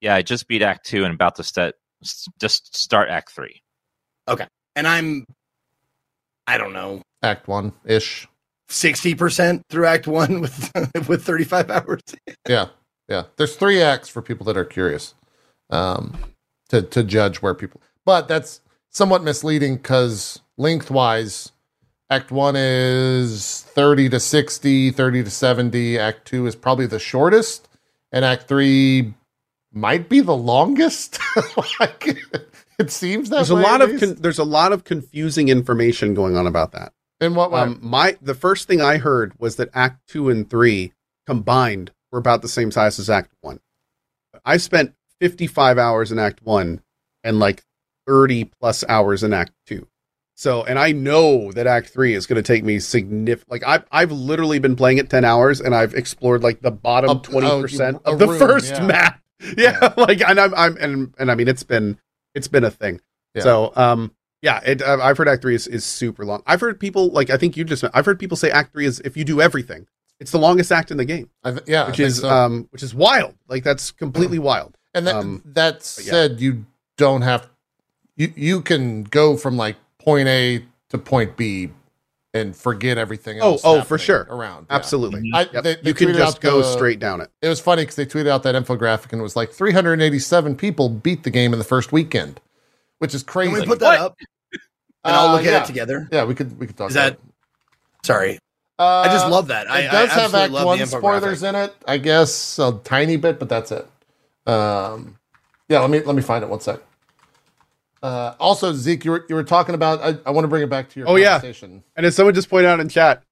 Yeah, I just beat Act Two and about to start just start Act Three. Okay. And I'm I don't know, Act one ish. sixty percent through Act One with with thirty five hours. Yeah. Yeah. There's three acts for people that are curious, um, to to judge where people. But that's somewhat misleading because lengthwise, Act one is 30 to 60, 30 to 70. Act two is probably the shortest, and Act three might be the longest. like it seems that there's a lot of con- there's a lot of confusing information going on about that In what way? Um, my the first thing I heard was that Act Two and Three combined were about the same size as Act One. I spent 55 hours in Act One and like 30 plus hours in Act Two. So, and I know that Act Three is going to take me significant. Like I've I've literally been playing it ten hours, and I've explored like the bottom Up- twenty oh, percent a of the room, first yeah. map. Yeah, like and I'm I'm and and I mean it's been it's been a thing. Yeah. So, um, yeah, it, I've heard Act Three is, is super long. I've heard people like I think you just I've heard people say Act Three is if you do everything, it's the longest act in the game, th- yeah, which is so. um which is wild. Like that's completely wild. and that um, that but yeah. said, you don't have you you can go from like point A to point B and forget everything. Oh, else oh, for sure. around. yeah. Absolutely. I, Yep. they, they you can just go the- straight down it. It was funny because they tweeted out that infographic and it was like 387 people beat the game in the first weekend, which is crazy. Can we put that What? up and I'll Uh, look at yeah. it together? Yeah, we could we could talk. Is about that- Sorry. Uh, I just love that. I, it does I have Act One spoilers in it, I guess a tiny bit, but that's it. Um, yeah, let me let me find it one sec. Uh, also, Zeke, you were you were talking about. I, I want to bring it back to your Oh, yeah. And as someone just pointed out in chat,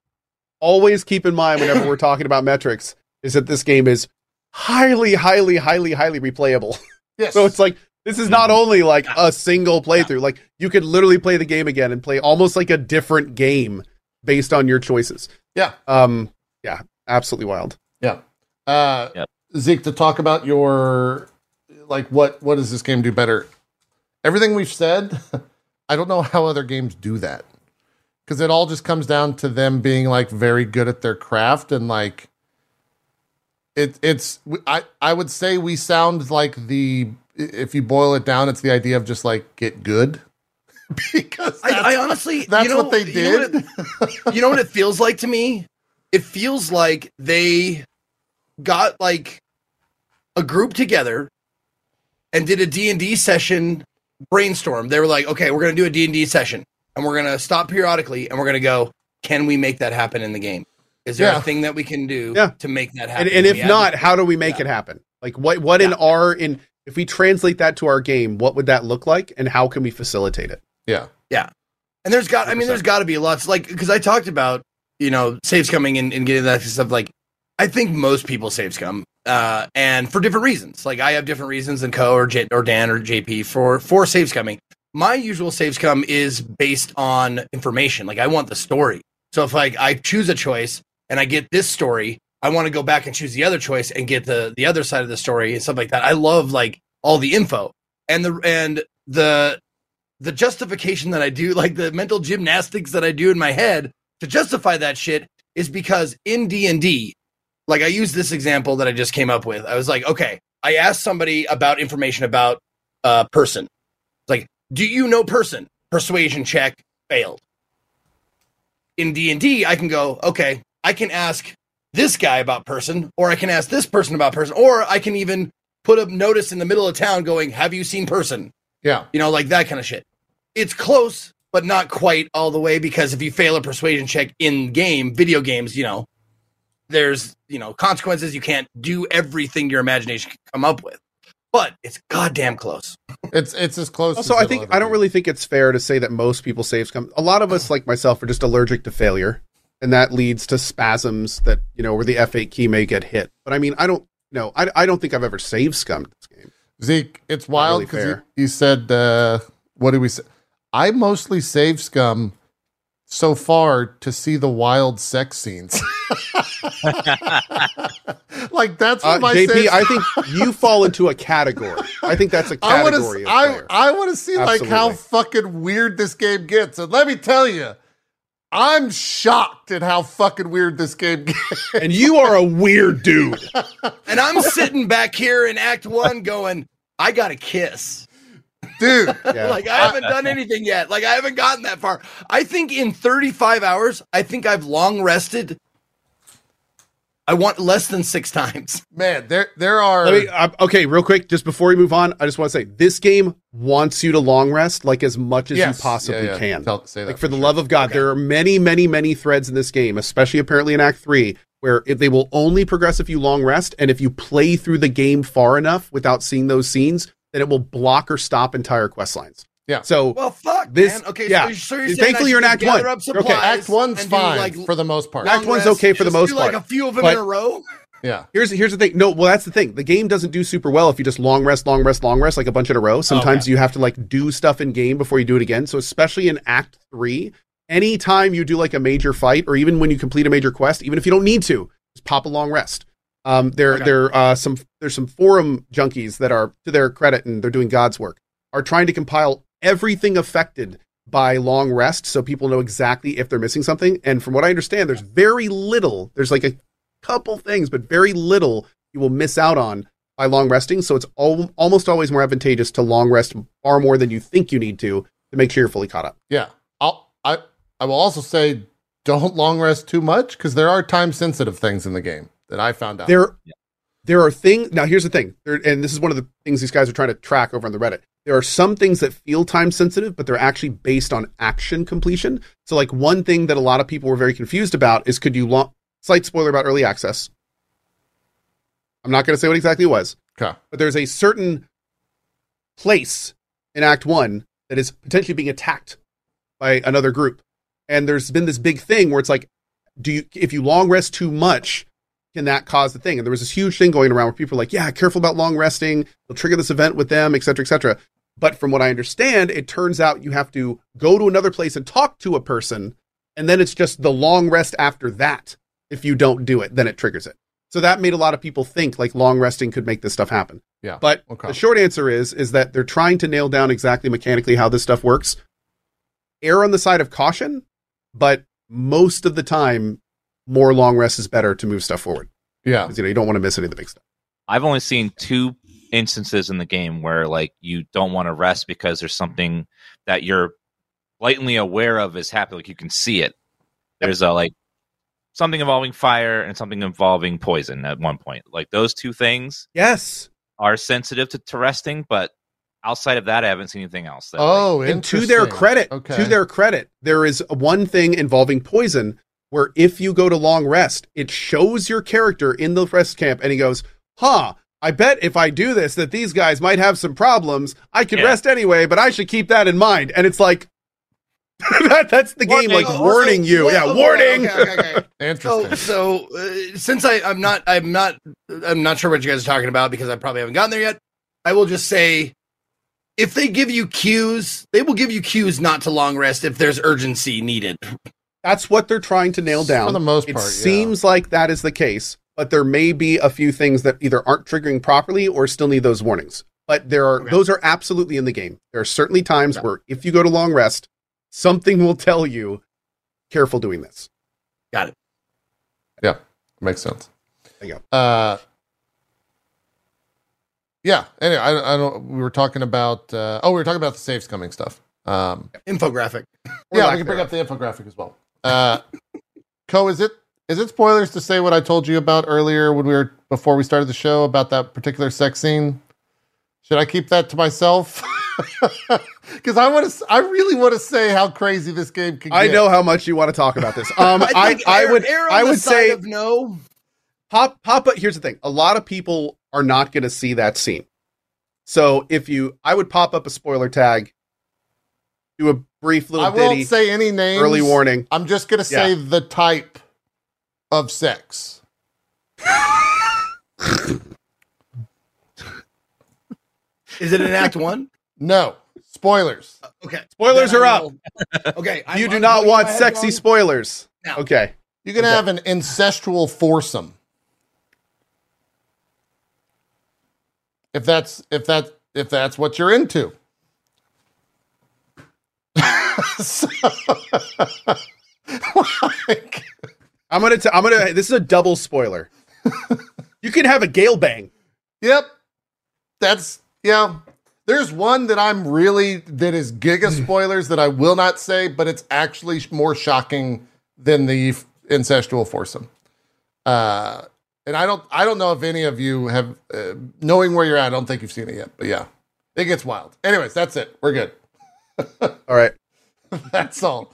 always keep in mind whenever we're talking about metrics is that this game is highly, highly, highly, highly replayable. Yes. So it's like this is not only like a single playthrough. Like you could literally play the game again and play almost like a different game based on your choices. yeah, Um, yeah, absolutely wild. yeah. Uh, Yep. Zeke, to talk about your like what what does this game do better? Everything we've said, I don't know how other games do that because it all just comes down to them being like very good at their craft and like it it's I I would say we sound like the if you boil it down, it's the idea of just like get good because I, I honestly, that's you know, what they You know did. what, it, you know what it feels like to me? It feels like they got like a group together and did a D&D session brainstorm. They were like, "Okay, we're going to do a D&D session and we're going to stop periodically and we're going to go, can we make that happen in the game? Is there Yeah. a thing that we can do Yeah. to make that happen?" And, and if add- not, how do we make Yeah. it happen? Like what what in our in if we translate that to our game, what would that look like and how can we facilitate it? yeah, Yeah. And there's got, I mean, there's got to be lots, like, because I talked about, you know, save scumming and, and getting that stuff. Like, I think most people save scum, uh, and for different reasons. Like, I have different reasons than Cohh or J- or Dan or JP for for save scumming. My usual save scum is based on information. Like, I want the story. So if like I choose a choice and I get this story, I want to go back and choose the other choice and get the the other side of the story and stuff like that. I love like all the info and the and the the justification that I do, like the mental gymnastics that I do in my head to justify that shit is because in D and D, like I use this example that I just came up with. I was like, okay, I asked somebody about information about a person. It's like, do you know person? Persuasion check failed. In D and D, I can go, okay, I can ask this guy about person, or I can ask this person about person, or I can even put a notice in the middle of town going, have you seen person? yeah, you know, like that kind of shit. It's close, but not quite all the way because if you fail a persuasion check in game, video games, you know, there's, you know, consequences. You can't do everything your imagination can come up with. But it's goddamn close. it's it's as close. Also, as I think I don't really think it's fair to say that most people save scum. A lot of us, like myself, are just allergic to failure, and that leads to spasms that you know where the F8 key may get hit. But I mean, I don't know. I, I don't think I've ever save scummed this game. Zeke, it's wild because fair. you, you said, uh, what did we say? I mostly save scum so far to see the wild sex scenes. like that's what Uh, my JP, save I think you fall into a category. I think that's a I want category to of I. I want to see like how fucking weird this game gets. And let me tell you, I'm shocked at how fucking weird this game gets. and you are a weird dude. And I'm sitting back here in Act One going, I got a kiss. Dude, Yeah. Like I haven't done anything yet. Like I haven't gotten that far. I think in 35 hours, I think I've long rested. I want less than six times. man, there there are Let me, uh, okay, real quick, just before we move on, I just want to say this game wants you to long rest like as much as Yes. you possibly Yeah, yeah. can. Tell- say that like for the sure. love of God, there are many, many, many threads in this game, especially apparently in Act Three, where if they will only progress if you long rest, and if you play through the game far enough without seeing those scenes, then it will block or stop entire quest lines. Yeah. So Well, fuck, This- man. Okay, yeah. so, so you're saying Thankfully you're in Act One. Okay, Act One's fine like, for the most part. Act One's okay for the most do, like a few of them But- in a row. Yeah. Here's here's the thing. No, well, that's the thing. The game doesn't do super well if you just long rest, long rest, long rest like a bunch in a row. Sometimes you have to like do stuff in game before you do it again. So especially in Act Three, anytime you do like a major fight, or even when you complete a major quest, even if you don't need to, just pop a long rest. Um, there Okay. there uh some there's some forum junkies that are to their credit and they're doing God's work are trying to compile everything affected by long rest so people know exactly if they're missing something. And from what I understand, there's very little. There's like a couple things, but very little you will miss out on by long resting. So it's al- almost always more advantageous to long rest far more than you think you need to to make sure you're fully caught up. Yeah. I'll, I, I will also say don't long rest too much because there are time sensitive things in the game that I found out. There, Yeah. there are things. Now, here's the thing, there, and this is one of the things these guys are trying to track over on the Reddit. There are some things that feel time sensitive, but they're actually based on action completion. So, like one thing that a lot of people were very confused about is could you long slight spoiler about early access. I'm not going to say what exactly it was, Okay. but there's a certain place in Act One that is potentially being attacked by another group, and there's been this big thing where it's like, do you if you long rest too much, can that cause the thing? And there was this huge thing going around where people were like, yeah, careful about long resting. They'll trigger this event with them, et cetera, et cetera. But from what I understand, it turns out you have to go to another place and talk to a person, and then it's just the long rest after that. If you don't do it, then it triggers it. So that made a lot of people think like long resting could make this stuff happen. Yeah. But Okay. the short answer is is that they're trying to nail down exactly mechanically how this stuff works. Err on the side of caution, but most of the time, more long rest is better to move stuff forward Yeah. because you know you don't want to miss any of the big stuff. I've only seen two instances in the game where like you don't want to rest because there's something that you're blatantly aware of is happening. Like you can see it. There's a like something involving fire and something involving poison at one point. Like those two things Yes. are sensitive to, to resting, but outside of that, I haven't seen anything else. That, like, Oh, And to their credit, okay. to their credit, there is one thing involving poison where if you go to long rest, it shows your character in the rest camp and he goes, huh, I bet if I do this that these guys might have some problems. I could Yeah. rest anyway, but I should keep that in mind. And it's like, that, that's the game Warning. like Oh, warning so- you. yeah, okay, warning. Okay, okay, okay. Interesting. So, so uh, since I, I'm not, I'm not, I'm not sure what you guys are talking about because I probably haven't gotten there yet. I will just say, if they give you cues, they will give you cues not to long rest if there's urgency needed. That's what they're trying to nail down. For the most it part, yeah. seems like that is the case, but there may be a few things that either aren't triggering properly or still need those warnings. But there are Okay. those are absolutely in the game. There are certainly times Yeah. where if you go to long rest, something will tell you, careful doing this. Got it. Yeah, makes sense. There you Uh, yeah. Anyway, I, I don't. We were talking about. Uh, oh, we were talking about the save scumming stuff. Um, Infographic. Yeah, we can bring up the infographic as well. Uh, Cohh, is it is it spoilers to say what I told you about earlier when we were before we started the show about that particular sex scene? Should I keep that to myself? Because I want to. I really want to say how crazy this game can. I get. know how much you want to talk about this. Um, I, think I would err on I the would side say of no. Pop Papa. Here's the thing: a lot of people are not going to see that scene. So if you, I would pop up a spoiler tag, do a brief little I won't ditty, say any names. early warning. I'm just gonna say the type of sex. Is it an act one? No spoilers. Uh, okay. Spoilers Then are up. Okay. I'm- you do I'm not want sexy headphones- spoilers. No. Okay. You can Okay. have an incestual foursome. If that's if that if that's what you're into. So- like, I'm gonna. T- I'm gonna. This is a double spoiler. you can have a gale bang. yep. That's yeah. There's one that I'm really that is giga spoilers that I will not say, but it's actually more shocking than the f- incestual foursome. Uh, and I don't I don't know if any of you have uh, knowing where you're at. I don't think you've seen it yet, but yeah, it gets wild. Anyways, that's it. We're good. All right. That's all.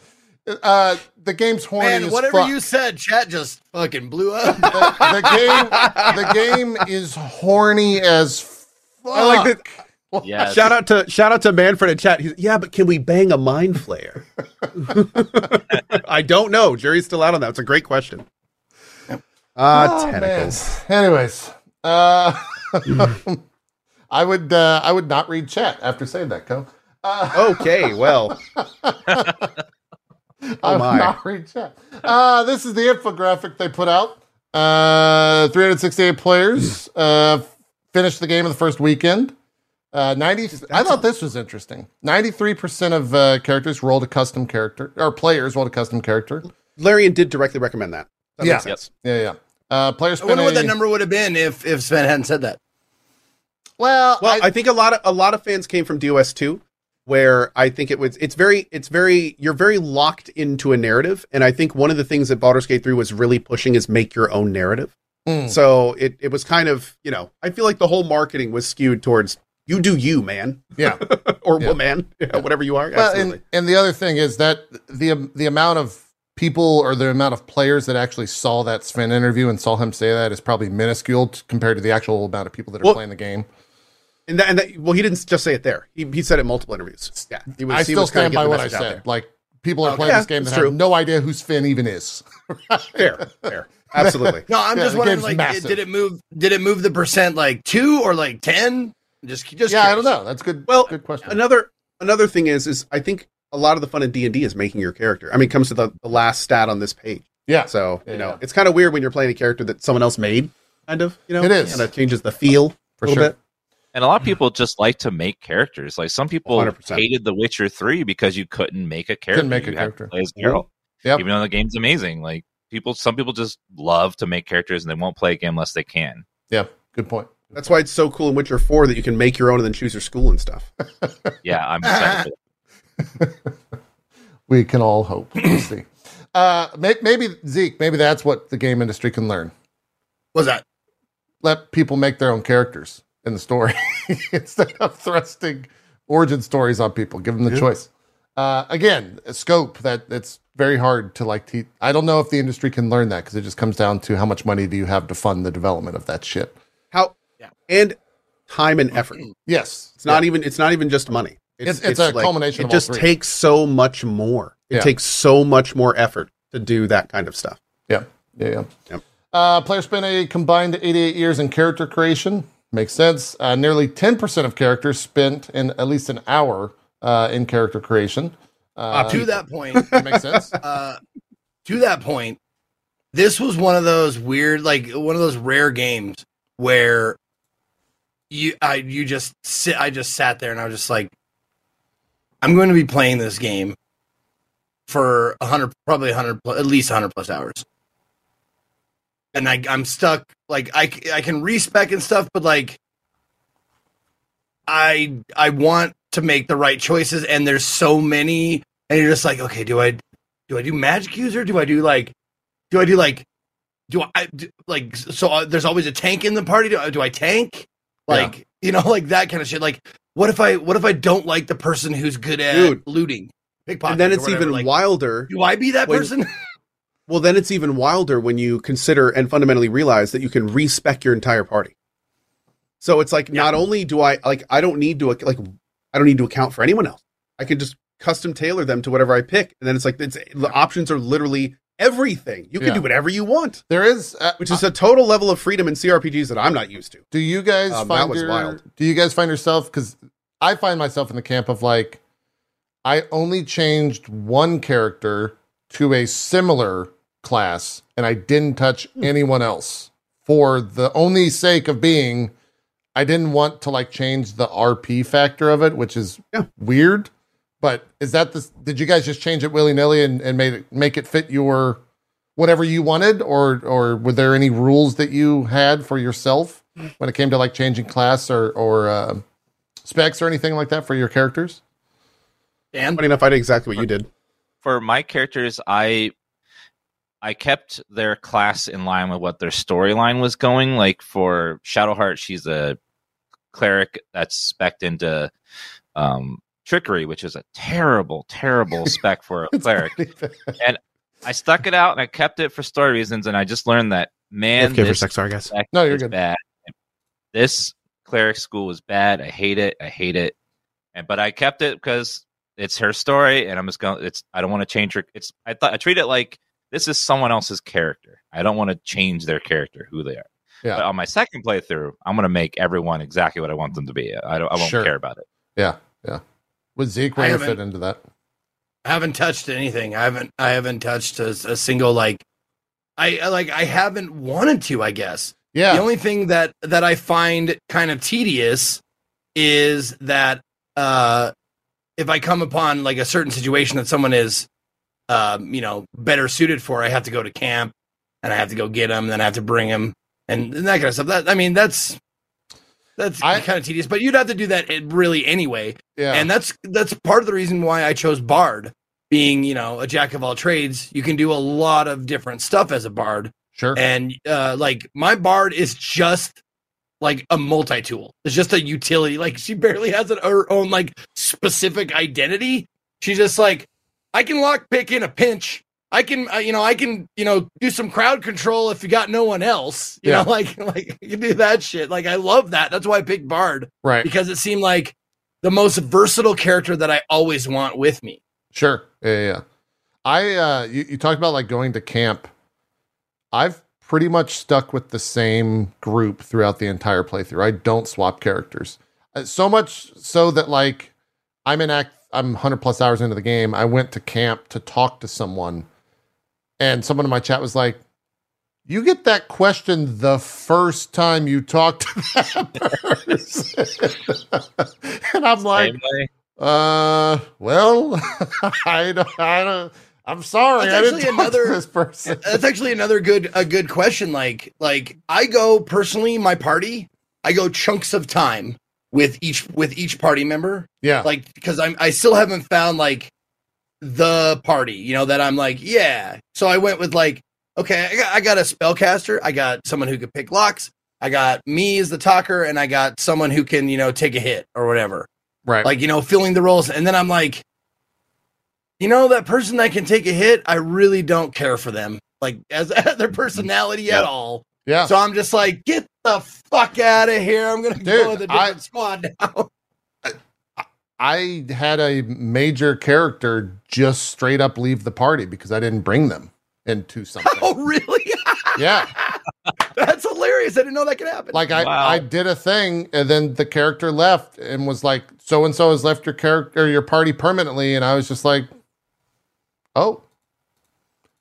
Uh, the game's horny Man, as whatever fuck. you said, chat just fucking blew up. the, the game the game is horny as fuck. I like that. Yes. Shout out to shout out to Manfred in chat. He's, yeah, but can we bang a mind flayer? I don't know. Jury's still out on that. It's a great question. Ah, Oh, man. tentacles. Anyways, uh, I would uh, I would not read chat after saying that, Cohh. Uh, Okay, well, I would my. not read chat. Uh, this is the infographic they put out. Uh, 368 players uh, finished the game in the first weekend. Uh, 90. I thought this was interesting. 93% of uh, characters rolled a custom character, or players rolled a custom character. Larian did directly recommend that. That Yeah. makes sense. Yeah, yeah. Uh, players I wonder spent what that number would have been if if Swen hadn't said that. Well, Well, I- I, think a lot of a lot of fans came from DOS two, where I think it was it's very it's very you're very locked into a narrative, and I think one of the things that Baldur's Gate three was really pushing is make your own narrative. Mm. So it it was kind of you know I feel like the whole marketing was skewed towards you do you man yeah. or Yeah. woman whatever you are. Well, and, and the other thing is that the the amount of people or the amount of players that actually saw that Swen interview and saw him say that is probably minuscule compared to the actual amount of people that are Well- playing the game. And that, and that, well, he didn't just say it there. He, he said it in multiple interviews. Yeah, he was, I he still was stand by what I said. Like people are Okay. playing Yeah, this game that it's have no idea who Finn even is. Fair, fair, absolutely. No, I'm Yeah, just wondering, like, massive. did it move? Did it move the percent like two or like ten? Just, just yeah, I don't know. That's good. Well, good question. Another another thing is is I think a lot of the fun in D and D is making your character. I mean, it comes to the, the last stat on this page. yeah, So Yeah, you know, yeah. it's kind of weird when you're playing a character that someone else made. Kind of, you know, It is. kind of changes the feel for a little sure. bit. And a lot of people just like to make characters. Like some people 100%. hated The Witcher 3 because you couldn't make a character. Couldn't make a You character. Play as Geralt. Yep. Even though the game's amazing. Like people some people just love to make characters and they won't play a game unless they can. Yeah, good point. That's why it's so cool in Witcher Four that you can make your own and then choose your school and stuff. Yeah, I'm excited. We can all hope. We'll see. Uh, may- maybe Zeke. Maybe that's what the game industry can learn. What's that? let people make their own characters in the story instead of thrusting origin stories on people. Give them the Yeah. choice. Uh, again, a scope that it's very hard to like. Te- I don't know if the industry can learn that because it just comes down to how much money do you have to fund the development of that shit. How Yeah. and time and effort. Yes, It's not even it's not even just money. It's- it's a culmination It of all just three. takes so much more. It Yeah. takes so much more effort to do that kind of stuff. Yeah, yeah, yeah. Yep. Uh, players spend a combined 88 years in character creation. Makes sense. Uh, nearly 10% of characters spent in at least an hour uh, in character creation. Uh, to that point, makes sense. uh, to that point, this was one of those weird, like one of those rare games where you, I, you just sit. I just sat there and I was just like, I'm going to be playing this game for a hundred, probably a hundred, pl- at least a hundred plus hours, and I, I'm stuck. Like I, I can respec and stuff, but like, I, I want to make the right choices, and there's so many, and you're just like, okay, do I, do I do magic user? Do I do like, do I do like, do I do, like? So uh, there's always a tank in the party. Do, I- do I tank? Like you know, like that kind of shit. Like, what if I, what if I don't like the person who's good at Dude. looting, and then it's even like, wilder. Do I be that when- person? Well, then it's even wilder when you consider and fundamentally realize that you can respec your entire party. So it's like not only do I like I don't need to like I don't need to account for anyone else. I can just custom tailor them to whatever I pick, and then it's like it's the options are literally everything. You can Yeah. do whatever you want, There is, uh, which is a total level of freedom in CRPGs that I'm not used to. Do you guys Um, that was your, wild. Do you guys find yourself because I find myself in the camp of like I only changed one character to a similar class and I didn't touch Hmm. anyone else for the only sake of being I didn't want to like change the RP factor of it, which is Yeah. weird. But is that the did you guys just change it willy nilly and, and made it make it fit your whatever you wanted, or or were there any rules that you had for yourself when it came to like changing class or or uh, specs or anything like that for your characters? Dan, Funny enough, I did exactly what you did. For my characters, I I kept their class in line with what their storyline was going. Like for Shadowheart, she's a cleric that's spec into um, trickery, which is a terrible, terrible spec for a cleric. and. I stuck it out and I kept it for story reasons, and I just learned that man, AFK for this sex, sorry guys. spec No, you're good. bad. This cleric school was bad. I hate it. I hate it. And but I kept it because it's her story, and I'm just going. It's I don't want to change her. It's I thought I treat it like this is someone else's character. I don't want to change their character, who they are. Yeah. But on my second playthrough, I'm going to make everyone exactly what I want them to be. I don't. I won't Sure. care about it. Yeah, yeah. Would Zeke, where I you fit into that? I haven't touched anything. I haven't. I haven't touched a, a single like. I I, like. I haven't wanted to. I guess Yeah, the only thing that that I find kind of tedious is that uh, if I come upon like a certain situation that someone is, um, you know, better suited for, I have to go to camp and I have to go get them, then I have to bring them and, and that kind of stuff. That I mean, that's that's I- kind of tedious, but you'd have to do that really anyway yeah. and that's that's part of the reason why I chose Bard. Being you know a jack of all trades, you can do a lot of different stuff as a Bard, sure. and uh, like my Bard is just like a multi tool. It's just a utility. Like she barely has an, her own like specific identity. She's just like I can lock pick in a pinch. I can uh, you know I can you know do some crowd control if you got no one else. You Yeah. know like like you can do that shit. Like I love that. That's why I picked Bard right. because it seemed like the most versatile character that I always want with me. Sure. Yeah, yeah. yeah. I uh you, you talked about like going to camp. I've pretty much stuck with the same group throughout the entire playthrough. I don't swap characters. Uh, So much so that like I'm in act I'm 100 plus hours into the game. I went to camp to talk to someone and someone in my chat was like you get that question the first time you talk to that person. and I'm like, uh, well, I don't, I don't, I'm sorry. That's actually another- this person. That's actually another good a good question. Like like I go personally, my party, I go chunks of time with each with each party member. Yeah. Like because I'm I still haven't found like the party, you know, that I'm like, yeah. So I went with like, okay, I got, I got a spellcaster, I got someone who could pick locks, I got me as the talker, and I got someone who can, you know, take a hit or whatever. right. like you know filling the roles and then i'm like you know that person that can take a hit i really don't care for them like as their personality at all yeah. so i'm just like get the fuck out of here i'm gonna go Dude, with a I- different squad now I had a major character just straight up leave the party because I didn't bring them into something. oh really yeah. that's hilarious i didn't know that could happen Like I, Wow. I did a thing and then the character left and was like, so and so has left your character your party permanently. And I was just like, oh,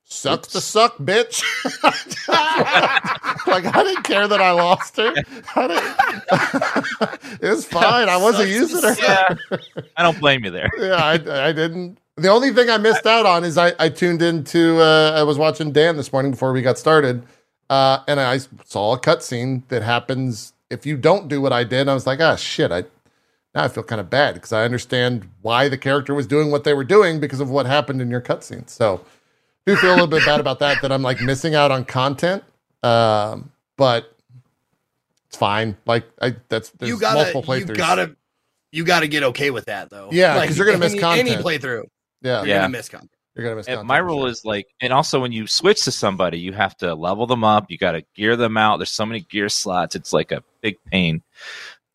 sucks the suck, bitch. like I didn't care that I lost her. I it was fine. I wasn't using her. Yeah, I don't blame you there. yeah, I, I didn't. The only thing I missed out on is I, I tuned into, uh, I was watching Dan this morning before we got started, uh, and I saw a cutscene that happens if you don't do what I did. I was like, ah, shit. I now I feel kind of bad because I understand why the character was doing what they were doing because of what happened in your cutscene. So, do feel a little bit bad about that. That I'm like missing out on content, um, but it's fine. Like I, that's there's you gotta multiple you gotta you gotta get okay with that though Yeah, 'cause you're gonna miss any, any content. playthrough yeah, you're Yeah. gonna miss content you're gonna miss. And content my rule sure. is like, and also when you switch to somebody, you have to level them up. You got to gear them out. There's so many gear slots. It's like a big pain.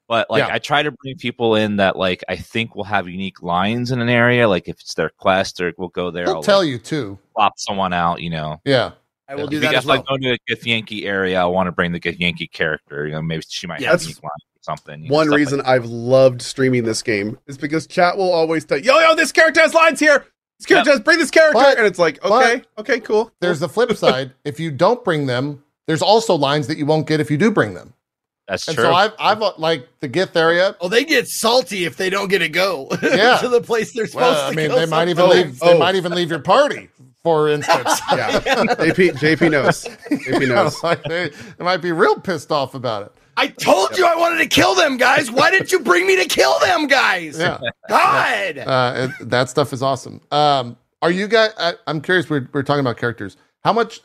But like, Yeah. I try to bring people in that like I think will have unique lines in an area. Like if it's their quest, or we'll go there. They'll I'll tell like, you too. Pop someone out. You know, Yeah. i will Yeah. do If that you as well If I go to a Githyanki area, I want to bring the Githyanki character. You know, maybe she might Yeah, have unique line or something. you know, One stuff like reason that. I've loved streaming this game is because chat will always tell yo yo this character has lines here. This character has bring this character, But- and it's like okay, okay, cool. There's the flip side. if you don't bring them, there's also lines that you won't get if you do bring them. That's And true. so I've, I've uh, like the Gith area. oh they get salty if they don't get to go Yeah. to the place they're supposed Well, I to mean, go they might even sometimes. leave. They Oh. might even leave your party, for instance. Yeah, JP JP knows. JP knows. like they, they might be real pissed off about it. I told you I wanted to kill them, guys. Why didn't you bring me to kill them, guys? Yeah, God. uh, it, that stuff is awesome. Um, are you guys? I, I'm curious. We're, we're talking about characters. How much?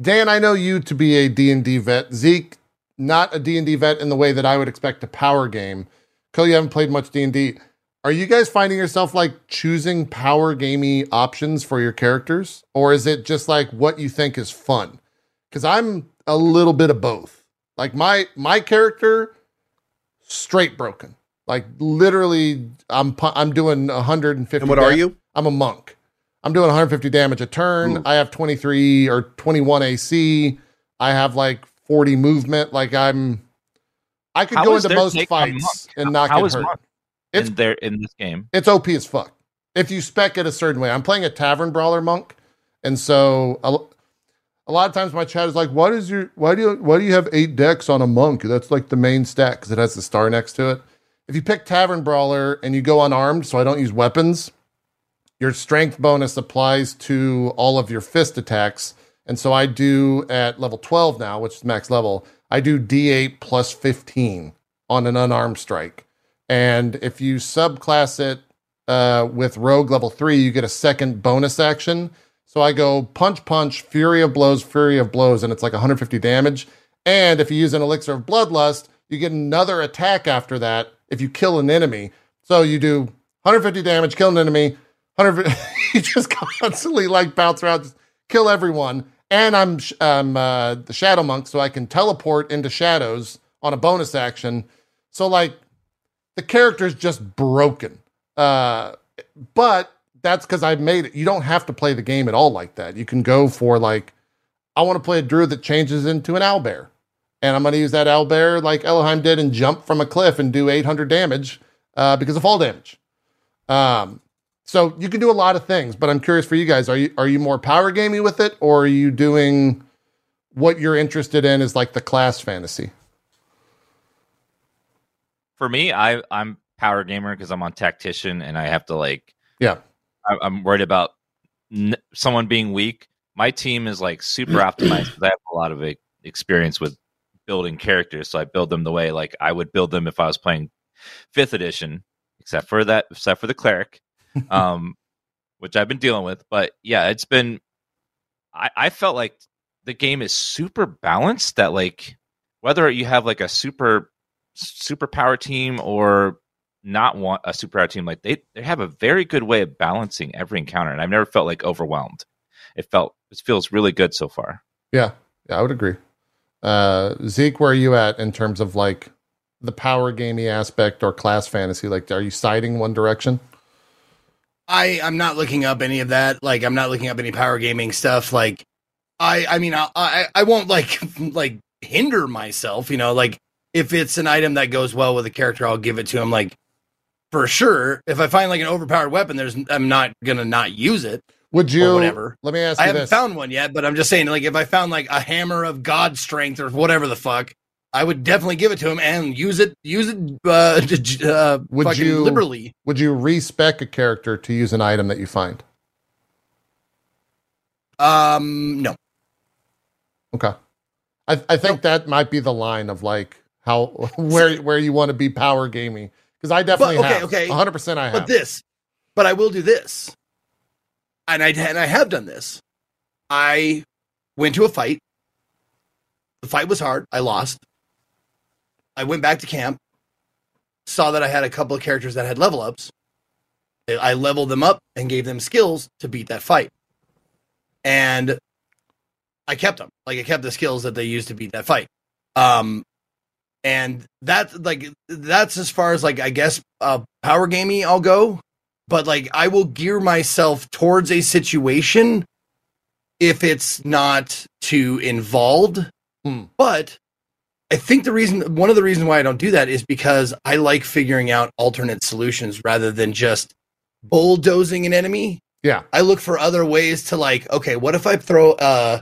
Dan, I know you to be a D and D vet. Zeke, not a D and D vet in the way that I would expect a power game. Cohh, you haven't played much D and D. Are you guys finding yourself like choosing power gamey options for your characters, or is it just like what you think is fun? Because I'm a little bit of both. Like my my character, straight broken. Like literally, I'm pu- I'm doing 150. And what are you? I'm a monk. I'm doing 150 damage a turn. Ooh. I have 23 or 21 AC. I have like 40 movement. Like I'm, I could How go into most fights and not How get is hurt. Monk It's in there in this game? it's OP as fuck. If you spec it a certain way, I'm playing a tavern brawler monk, and so a, a lot of times my chat is like, "Why does your why do you why do you have eight Dex on a monk? That's like the main stat because it has the star next to it." If you pick tavern brawler and you go unarmed, so I don't use weapons, your strength bonus applies to all of your fist attacks, and so I do at level 12 now, which is max level. I do D8 plus 15 on an unarmed strike. And if you subclass it uh, with Rogue level three, you get a second bonus action. So I go punch, punch, Flurry of Blows, Flurry of Blows, and it's like 150 damage. And if you use an Elixir of Bloodlust, you get another attack after that if you kill an enemy. So you do 150 damage, kill an enemy, 100. you just constantly like bounce around, just kill everyone. And I'm I'm uh, the Shadow Monk, so I can teleport into shadows on a bonus action. So like the character's just broken. Uh, but that's because I made it. You don't have to play the game at all like that. You can go for like, I want to play a druid that changes into an owlbear. And I'm going to use that owlbear like Elohim did and jump from a cliff and do 800 damage uh, because of fall damage. Um, so you can do a lot of things, but I'm curious for you guys. Are you are you more power gamey with it, or are you doing what you're interested in is like the class fantasy? For me, I I'm power gamer because I'm on tactician and I have to like Yeah. I, I'm worried about n- someone being weak. My team is like super optimized because I have a lot of experience with building characters, so I build them the way like I would build them if I was playing fifth edition, except for that, except for the cleric, um, which I've been dealing with. But yeah, it's been. I, I felt like the game is super balanced. That like whether you have like a super super power team or not want a super power team like they they have a very good way of balancing every encounter and i've never felt like overwhelmed it felt it feels really good so far Yeah, yeah, I would agree. Uh, Zeke, where are you at in terms of like the power gamey aspect or class fantasy? Like, are you siding one direction? I I'm not looking up any of that. Like I'm not looking up any power gaming stuff. Like I I mean I I, I won't like like hinder myself. You know, like if it's an item that goes well with a character, I'll give it to him. Like for sure. If I find like an overpowered weapon, there's I'm not gonna not use it Would you? whatever. Let me ask I haven't this: found one yet, but I'm just saying, like, if I found like a hammer of God strength or whatever the fuck, I would definitely give it to him and use it, use it, uh, uh Would you- liberally. Would you respec a character to use an item that you find? Um, no. Okay, I I think that might be the line of like how where where you want to be power gaming because I definitely okay, have. okay. 100 percent I have. But this, but I will do this, and I and I have done this. I went to a fight. The fight was hard. I lost. I went back to camp. Saw that I had a couple of characters that had level ups. I leveled them up and gave them skills to beat that fight. And I kept them. Like I kept the skills that they used to beat that fight. Um and that's like that's as far as like I guess uh power gaming I'll go. But like I will gear myself towards a situation if it's not too involved. Hmm. But I think the reason one of the reasons why I don't do that is because I like figuring out alternate solutions rather than just bulldozing an enemy. Yeah. I look for other ways to like, okay, what if I throw uh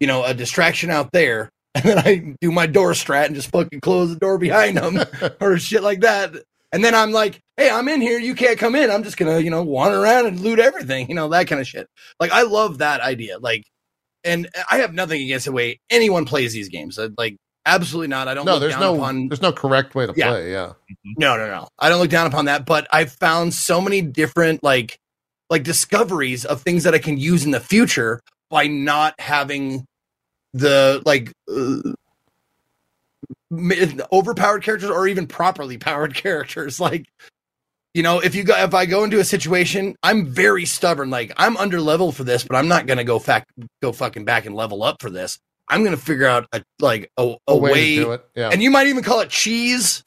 you know, a distraction out there and then I do my door strat and just fucking close the door behind them or shit like that. And then I'm like, hey, I'm in here. You can't come in. I'm just gonna, you know, wander around and loot everything, you know, that kind of shit. Like, I love that idea. Like, and I have nothing against the way anyone plays these games. Like, absolutely not. I don't. no, look there's no upon there's no correct way to Yeah. play. Yeah. no, no, no. I don't look down upon that, but I've found so many different like like discoveries of things that I can use in the future by not having the like uh, overpowered characters or even properly powered characters. Like, you know, if you go if I go into a situation, I'm very stubborn. Like, I'm under level for this, but I'm not gonna go fac- go fucking back and level up for this. I'm gonna figure out a like a, a, A way, way to do it. Yeah. and you might even call it cheese,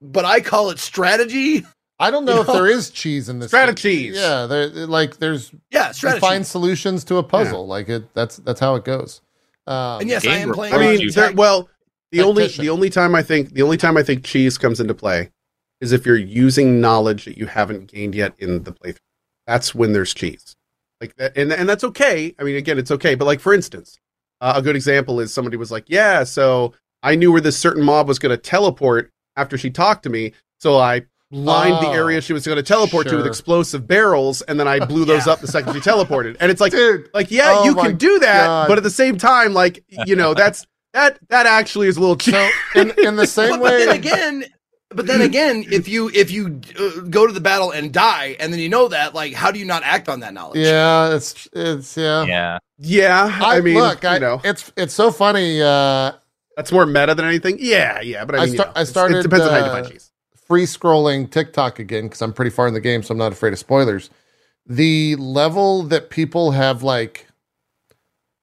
but I call it strategy. I don't know You if know? there is cheese in this. Strategies. Yeah, there like there's Yeah, strategy. find solutions to a puzzle. Like it that's that's how it goes. Um, and yes, I am playing. I mean, there, well, the only the only time I think the only time I think cheese comes into play is if you're using knowledge that you haven't gained yet in the playthrough. That's when there's cheese. Like that, and and that's okay. I mean, again, it's okay. But like for instance, uh, a good example is somebody was like, "Yeah, so I knew where this certain mob was going to teleport after she talked to me, so I." Lined the Oh, area she was going to teleport to with explosive barrels, and then I blew those Yeah. up the second she teleported. And it's like, dude. like, yeah, Oh you can do that, God. but at the same time, like, you know, that's that that actually is a little cheap. So in in the same way, but then again, but then again, if you if you uh, go to the battle and die, and then you know that, like, how do you not act on that knowledge? yeah, it's it's yeah. Yeah. Yeah, I, mean, look, I, you know, it's it's so funny. Uh, that's more meta than anything. Yeah, yeah, but I I mean, you know, I started, It depends on how you uh, define cheese. free scrolling TikTok again because I'm pretty far in the game, so I'm not afraid of spoilers. The level that people have like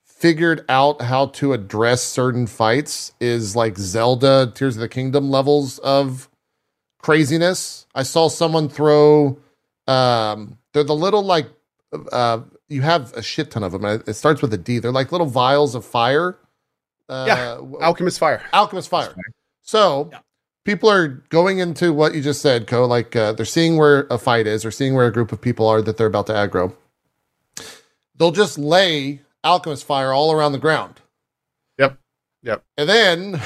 figured out how to address certain fights is like Zelda Tears of the Kingdom levels of craziness. I saw someone throw um they're the little like uh you have a shit ton of them. It starts with a D. They're like little vials of fire. Uh, Yeah. Alchemist fire. Alchemist Fire. So Yeah. people are going into what you just said, Cohh. Like uh, they're seeing where a fight is, or seeing where a group of people are that they're about to aggro. They'll just lay Alchemist Fire all around the ground. Yep. Yep. And then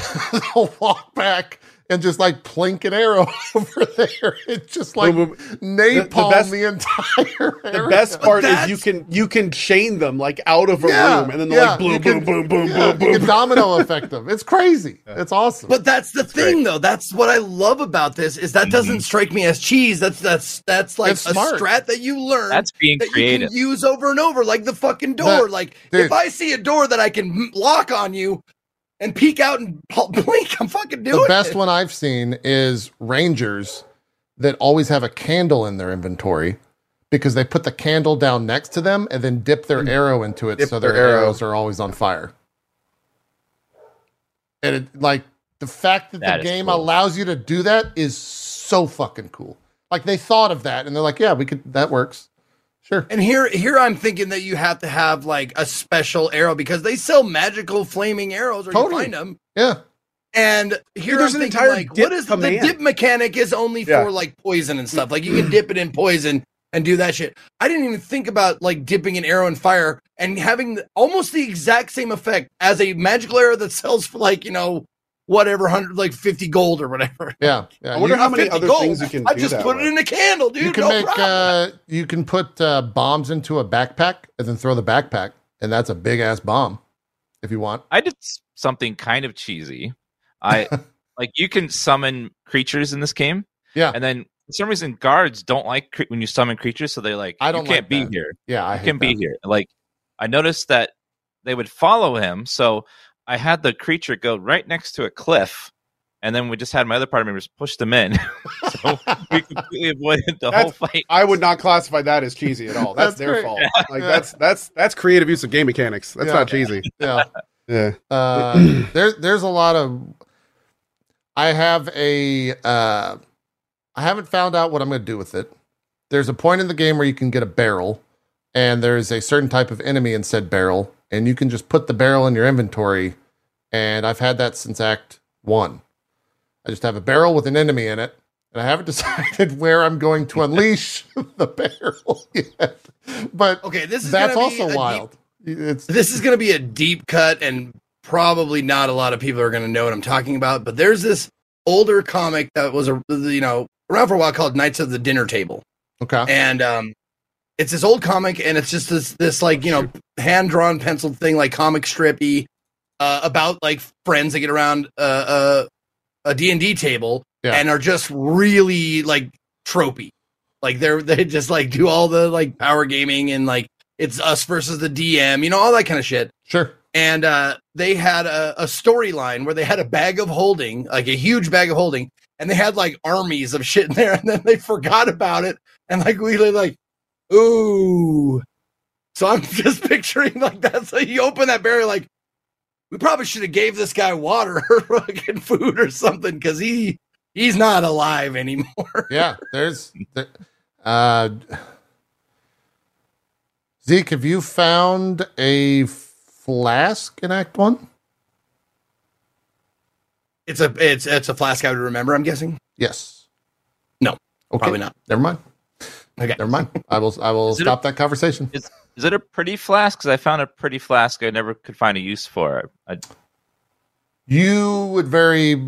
they'll walk back and just like plink an arrow over there. It's just like Boom, boom. napalm best- the, entire The best part is you can you can chain them like out of a Yeah, room, and then they're yeah, like boom, you boom, boom, boom, yeah, boom, you can boom. domino effect them. It's crazy. Yeah. It's awesome. But that's the That's thing, great. though. That's what I love about this is that doesn't mm-hmm. strike me as cheese. That's that's that's like It's a smart. strat that you learn That's being that you can use over and over, like the fucking door. That- like dude. if I see a door that I can m- lock on you and peek out and blink, I'm fucking doing it. the best it. one I've seen is rangers that always have a candle in their inventory because they put the candle down next to them and then dip their arrow into it Mm. Dip so their, their arrow. arrows are always on fire. And it, like the fact that, That the game cool. allows you to do that is so fucking cool. Like they thought of that and they're like, yeah, we could that works. Sure. And here, here I'm thinking that you have to have like a special arrow because they sell magical flaming arrows, or Totally. you find them. Yeah. And here there's I'm an entire like, dip what is the dip mechanic? Is only Yeah. for like poison and stuff. Like you can dip it in poison and do that shit. I didn't even think about like dipping an arrow in fire and having the, almost the exact same effect as a magical arrow that sells for like you know whatever hundred like fifty gold or whatever. Yeah. Yeah. I wonder You- how many other gold. things you can I do just that put with. it in a candle, dude. you can no make uh you can put uh bombs into a backpack and then throw the backpack and that's a big ass bomb if you want. I did something kind of cheesy. I like you can summon creatures in this game. Yeah. And then for some reason guards don't like cre- when you summon creatures, so they're like, I don't you can't like be that. here. Yeah, I You hate can be here. Like I noticed that they would follow him, so I had the creature go right next to a cliff, and then we just had my other party members push them in. so we completely avoided the whole fight. I would not classify that as cheesy at all. That's, That's their great. fault. Like that's that's that's creative use of game mechanics. That's Yeah. not cheesy. Yeah. Yeah. Uh, there, there's a lot of. I have a. Uh, I haven't found out what I'm going to do with it. There's a point in the game where you can get a barrel, and there's a certain type of enemy in said barrel, and you can just put the barrel in your inventory. And I've had that since Act One. I just have a barrel with an enemy in it, and I haven't decided where I'm going to unleash the barrel yet. But okay, this is that's gonna be a also deep- wild. It's this is going to be a deep cut and probably not a lot of people are going to know what i'm talking about but there's this older comic that was a you know around for a while called knights of the dinner table okay. and um it's this old comic and it's just this this like you know hand drawn penciled thing like comic strippy uh, about like friends that get around uh, uh, a d&d table Yeah. and are just really like tropey like they're they just like do all the like power gaming and like it's us versus the dm you know all that kind of shit Sure. and uh, they had a, a storyline where they had a bag of holding, like a huge bag of holding, and they had like armies of shit in there, and then they forgot about it, and like we like, ooh. So I'm just picturing like that. So you open that barrier like we probably should have gave this guy water or fucking food or something because he he's not alive anymore. Yeah, there's. There, uh, Zeke, have you found a flask in Act One? It's a it's it's a flask I would remember. I'm guessing. Yes. No, Okay. Probably not. Never mind. Okay. Never mind. I will. I will Is it stop that conversation. Is it a pretty flask? Because I found a pretty flask I never could find a use for. I, You would very.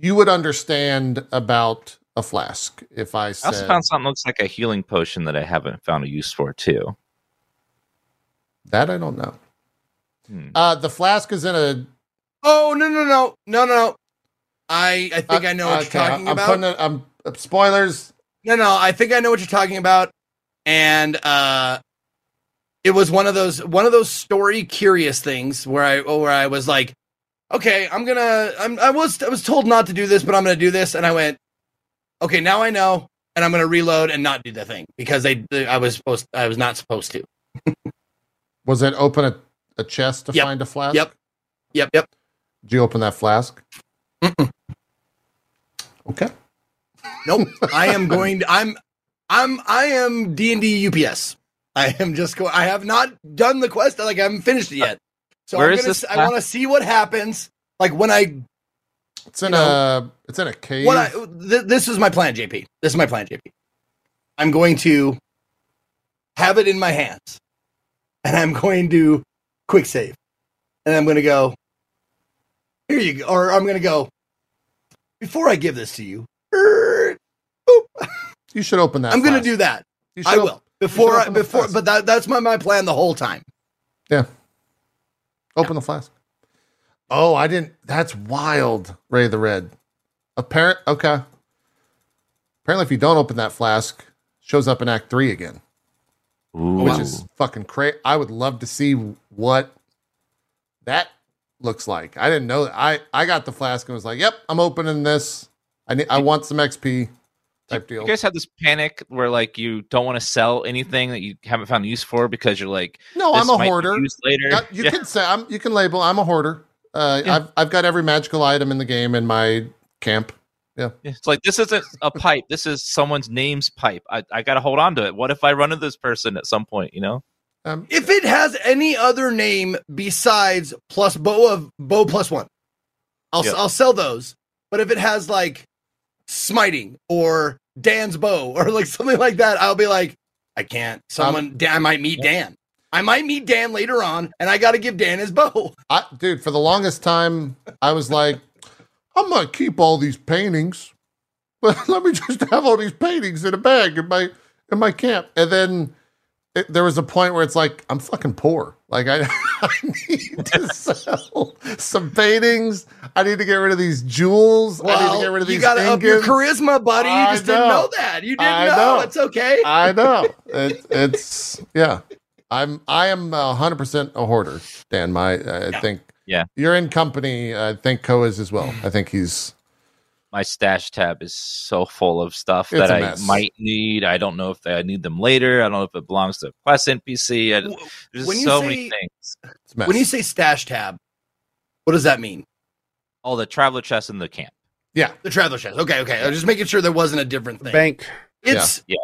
You would understand about a flask if I I also found something looks like a healing potion that I haven't found a use for too. that I don't know. Hmm. Uh, the flask is in a. Oh no no no no no! I I think uh, I know what okay, you're talking I'm about. Putting it, I'm uh, spoilers. No, no, I think I know what you're talking about. And uh it was one of those one of those story curious things where I where I was like, okay, I'm gonna I'm I was I was told not to do this, but I'm gonna do this, and I went, okay, now I know, and I'm gonna reload and not do the thing because they, they I was supposed I was not supposed to. Was it open a, a chest to Yep. find a flask? Yep. Yep, yep. Did you open that flask? Mm-mm. Okay. Nope. I am going to I'm I'm I am D and D UPS. I am just going I have not done the quest, like I haven't finished it yet. So Where I'm is gonna, this s- I want to see what happens. Like when I It's in You a. It's in a cave. What I, th- this is my plan, JP. This is my plan, JP. I'm going to have it in my hands, and I'm going to quick save, and I'm going to go. Here you go, or I'm going to go. Before I give this to you, er, boop, you should open that. I'm going to do that. You should I op- will before I open the before, but that that's my my plan the whole time. Yeah. Open the flask. Oh, I didn't. That's wild. Ray the Red. Apparent. Okay. Apparently, if you don't open that flask, shows up in Act Three again, Ooh. which is fucking crazy. I would love to see what that looks like. I didn't know. That. I I got the flask and was like, "Yep, I'm opening this. I need. I want some XP." Type deal. You guys have this panic where like you don't want to sell anything that you haven't found use for because you're like, no, this I'm a might hoarder. later. Yeah, you Yeah. can say I'm. You can label. I'm a hoarder. Uh, Yeah. I've I've got every magical item in the game in my camp. Yeah. It's like this isn't a pipe. This is someone's name's pipe. I, I got to hold on to it. What if I run into this person at some point? You know? Um, If it has any other name besides plus bow of bow plus one, I'll Yeah. I'll sell those. But if it has like smiting or Dan's bow or like something like that, I'll be like, I can't. Um, Someone, Dan, I might meet Dan. I might meet Dan later on, and I got to give Dan his bow. I, dude, for the longest time, I was like, I'm gonna keep all these paintings, but let me just have all these paintings in a bag in my in my camp. And then it, there was a point where it's like, I'm fucking poor. Like I, I need to sell some paintings. I need to get rid of these jewels. I need to get rid of these you got to up your charisma, buddy. You I just didn't know. know that. You didn't I know. know. It's okay. I know. It, it's yeah. I'm I am hundred percent a hoarder, Dan. My I Yeah. think Yeah. You're in company. I think Cohh is as well. I think he's My stash tab is so full of stuff It's that I might need. I don't know if I need them later. I don't know if it belongs to a Quest NPC. I, W- there's when you so say- many things. it's a mess. When you say stash tab, what does that mean? All the traveler chests in the camp. yeah, The traveler chest. Okay, okay. I was just making sure there wasn't a different thing. Bank. It's Yeah.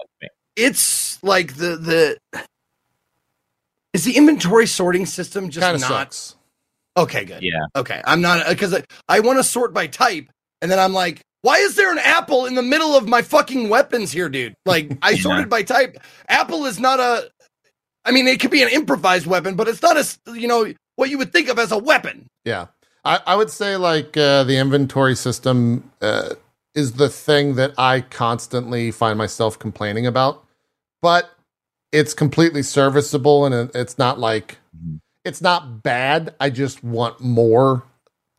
it's like the the is the inventory sorting system just kind of not sucks. okay? Good. Yeah. Okay, I'm not because I, I want to sort by type, and then I'm like, why is there an apple in the middle of my fucking weapons here, dude? Like I Yeah. sorted by type. Apple is not a. I mean, it could be an improvised weapon, but it's not a you know what you would think of as a weapon. Yeah, I, I would say like uh, the inventory system uh, is the thing that I constantly find myself complaining about, but it's completely serviceable and it's not like Mhm. it's not bad. I just want more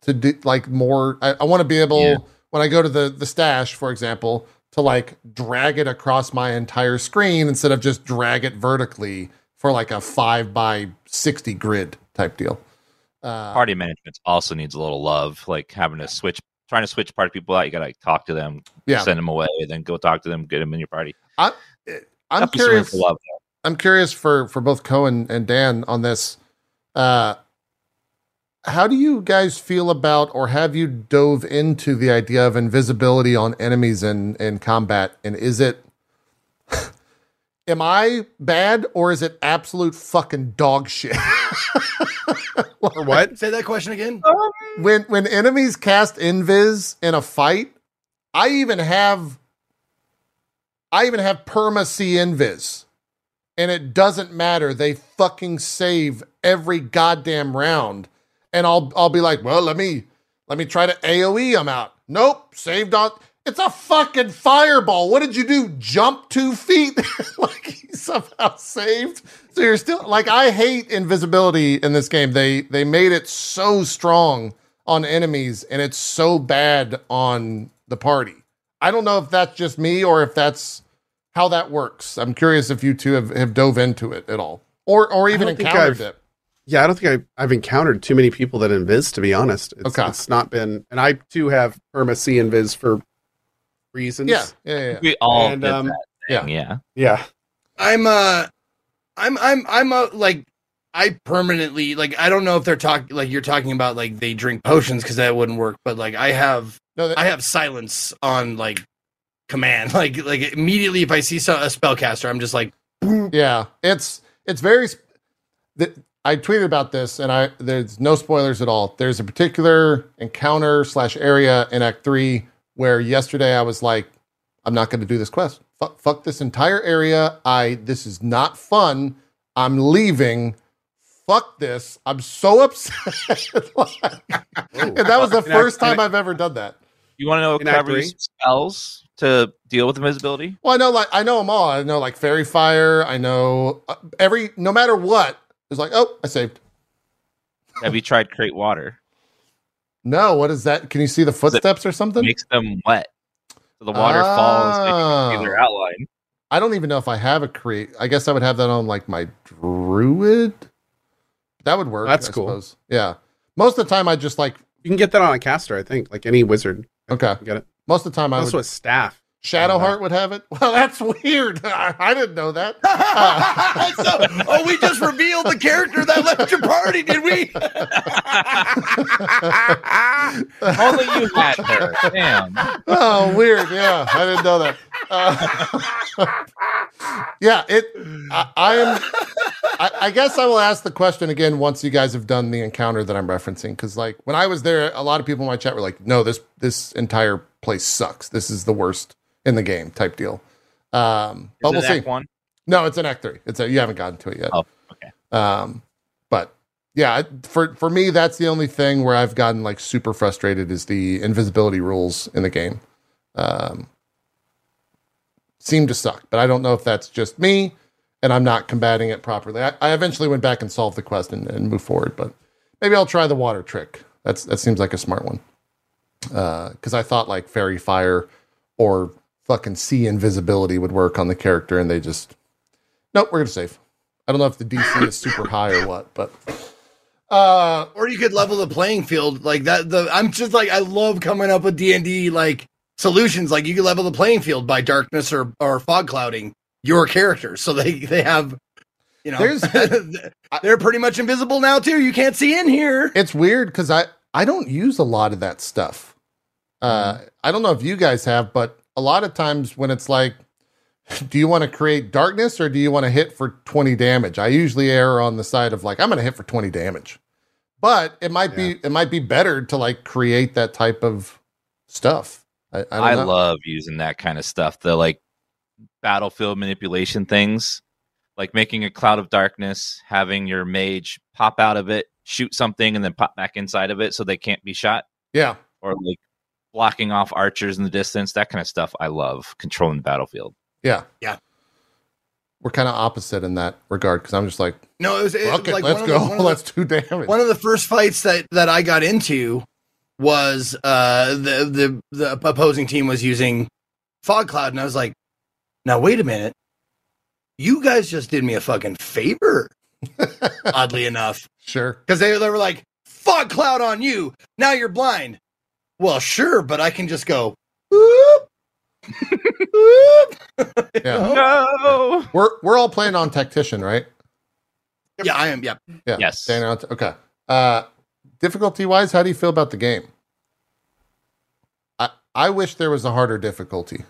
to do, like more. I, I want to be able Yeah. when I go to the the stash, for example, to like drag it across my entire screen instead of just drag it vertically for like a five by sixty grid type deal. Uh, Party management also needs a little love, like having to switch, trying to switch party people out. You got to like, talk to them, yeah, send them away, then go talk to them, get them in your party. I'm Definitely curious. for. I'm curious for for both Cohh and Dan on this. Uh, how do you guys feel about, or have you dove into the idea of invisibility on enemies in in combat? And is it, am I bad or is it absolute fucking dog shit? Or what? Say that question again. Um, when when enemies cast invis in a fight, I even have I even have perma C invis. And it doesn't matter. They fucking save every goddamn round. And I'll I'll be like, well, let me let me try to AoE them out. Nope, saved on it's a fucking fireball. What did you do? Jump two feet? like he somehow saved. So you're still like I hate invisibility in this game. They they made it so strong on enemies and it's so bad on the party. I don't know if that's just me or if that's how that works. I'm curious if you two have, have dove into it at all. Or or even encountered it. Yeah, I don't think I, I've encountered too many people that invis, to be honest. It's, Okay. it's not been, and I too have perma C invis for reasons. Yeah, yeah, yeah. yeah. We all And, did um, that thing, yeah. Yeah. I'm uh I'm I'm I'm uh, like I permanently like I don't know if they're talking like you're talking about like they drink potions because that wouldn't work, but like I have No, that- I have silence on like command. Like like immediately if I see so, a spellcaster, I'm just like Yeah, it's it's very. sp- The, I tweeted about this, and I there's no spoilers at all. There's a particular encounter slash area in Act Three where yesterday I was like, I'm not going to do this quest. Fuck, fuck this entire area. I this is not fun. I'm leaving. Fuck this. I'm so upset. and that was the In Act- first time in- I've ever done that. You want to know In Act recovery spells to deal with invisibility? Well, I know like I know them all. I know like faerie fire. I know uh, every no matter what. It's like oh, I saved. Have you tried create water? No, what is that? Can you see the footsteps or something? Makes them wet. So the water falls, they can their Ah. outline. I don't even know if I have a create. I guess I would have that on like my druid. That would work. That's I cool. suppose. Yeah. Most of the time, I just like You can get that on a caster, I think, like any wizard. okay. can Get it. Most of the time, I Also would. a staff. Shadowheart would have it. Well, that's weird. I, I didn't know that. so, oh, we just revealed the character that left your party, did we? Only you had her. Damn. oh, weird. Yeah, I didn't know that. Uh, yeah, it. I, I am. I, I guess I will ask the question again once you guys have done the encounter that I'm referencing. Because like when I was there, a lot of people in my chat were like, "No, this this entire place sucks. This is the worst in the game." Type deal. Um, but we'll see. One? No, it's an Act Three. It's a you haven't gotten to it yet. Oh, okay. Um, but yeah, for for me, that's the only thing where I've gotten like super frustrated is the invisibility rules in the game. Um, seem to suck, but I don't know if that's just me and I'm not combating it properly. I, I eventually went back and solved the quest and, and moved forward, but maybe I'll try the water trick. That's that seems like a smart one. Because I thought like faerie fire or fucking see invisibility would work on the character, and they just nope, we're gonna save. I don't know if the DC is super high or what, but uh, or you could level the playing field like that. The I'm just like I love coming up with D and D like solutions. Like you could level the playing field by darkness or or fog clouding your characters, so they they have. You know, There's- they're pretty much invisible now too. You can't see in here. it's weird because I I don't use a lot of that stuff. Uh, I don't know if you guys have, but a lot of times when it's like, do you want to create darkness or do you want to hit for twenty damage? I usually err on the side of like I'm going to hit for twenty damage, but it might be it might be better to like create that type of stuff. I, I, I love using that kind of stuff. The like battlefield manipulation things, like making a cloud of darkness, having your mage pop out of it, shoot something, and then pop back inside of it so they can't be shot, yeah. or like blocking off archers in the distance. That kind of stuff. I love controlling the battlefield. Yeah. Yeah. We're kind of opposite in that regard because I'm just like, No, it was it, fuck like let's one of the- go. one the- let's do damage. one of the first fights that that I got into was uh the the the opposing team was using fog cloud and I was like now wait a minute you guys just did me a fucking favor oddly enough sure. because they, they were like fog cloud on you now you're blind well sure but I can just go whoop, whoop. Yeah. No. We're we're all playing on tactician, right? yeah I am yeah Yeah. Yes. Staying on. okay. Uh, difficulty wise, how do you feel about the game? I I wish there was a harder difficulty.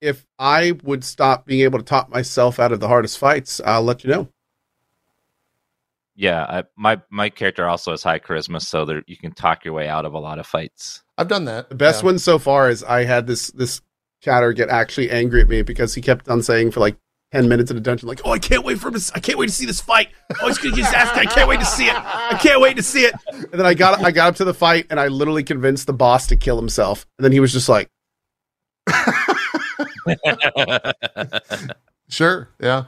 If I would stop being able to top myself out of the hardest fights, I'll let you know. Yeah, I, my my character also has high charisma, so there you can talk your way out of a lot of fights. I've done that. The best Yeah. one so far is I had this this chatter get actually angry at me because he kept on saying for like ten minutes in a dungeon, like, "Oh, I can't wait for this! I can't wait to see this fight! Oh, he's gonna get his ass! I can't wait to see it! I can't wait to see it!" And then I got I got up to the fight and I literally convinced the boss to kill himself, and then he was just like, Sure. Yeah.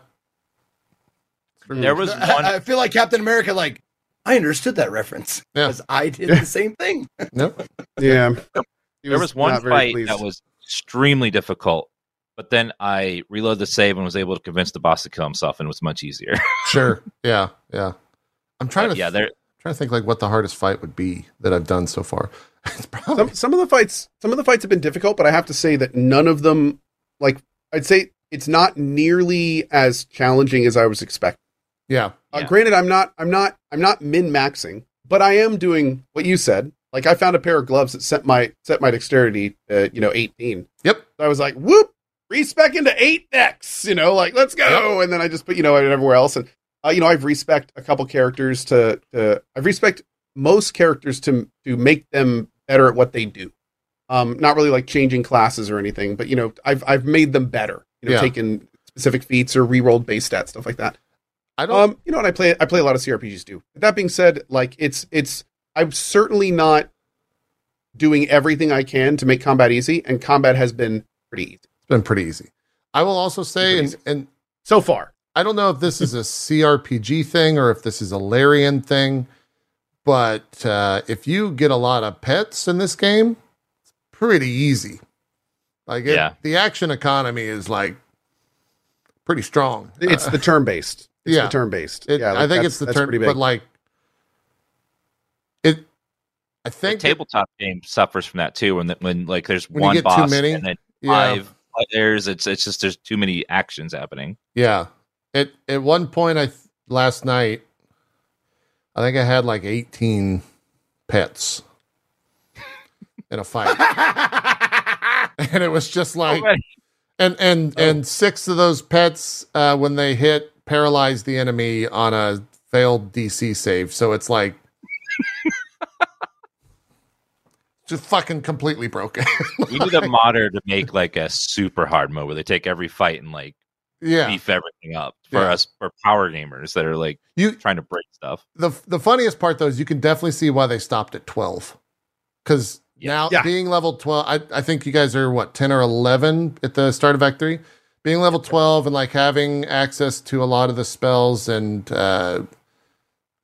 There was one I, I feel like Captain America. Like I understood that reference Yeah. because I did the same thing. Nope. "Yeah." He there was one fight that was extremely difficult, but then I reloaded the save and was able to convince the boss to kill himself, and it was much easier. Sure. Yeah. Yeah. I'm trying But to yeah, there trying to think like what the hardest fight would be that I've done so far. It's probably some some of the fights some of the fights have been difficult, but I have to say that none of them like I'd say it's not nearly as challenging as I was expecting. Yeah. Uh, granted, I'm not I'm not I'm not min maxing, but I am doing what you said. Like I found a pair of gloves that set my set my dexterity to you know 18. Yep. So I was like, whoop, respec into eight Dex, you know, like let's go. And then I just put you know everywhere else, and uh, you know I've respec a couple characters to to I've respec most characters to to make them better at what they do. Um, not really like changing classes or anything, but you know I've I've made them better. You know, Yeah. taken specific feats or re-rolled base stats, stuff like that. I don't Um, you know, what I play I play a lot of CRPGs too. That being said, like it's it's I'm certainly not doing everything I can to make combat easy, and combat has been pretty easy it's been pretty easy. I will also say and, and so far. I don't know if this is a CRPG thing or if this is a Larian thing, but uh, if you get a lot of pets in this game, it's pretty easy. Like it, Yeah. the action economy is like pretty strong. It's Uh, the turn based. It's yeah. the turn based. it- yeah, I think it's the turn, pretty big. but like it. I the think that- tabletop game suffers from that too. When the, when like there's When one get too boss many, and then yeah, five players, it's it's just there's too many actions happening. Yeah. At at one point I last night I think I had like 18 pets in a fight. and it was just like and and Oh. and six of those pets uh when they hit paralyze the enemy on a failed DC save. So it's like just fucking completely broken. we need a modder to make like a super hard mode where they take every fight and like yeah. beef everything up for Yeah. us for power gamers that are like You trying to break stuff. the the funniest part though is you can definitely see why they stopped at 12 because Yeah. now Yeah. being level 12 I, I think you guys are what 10 or 11 at the start of act 3 being level 12 and like having access to a lot of the spells and uh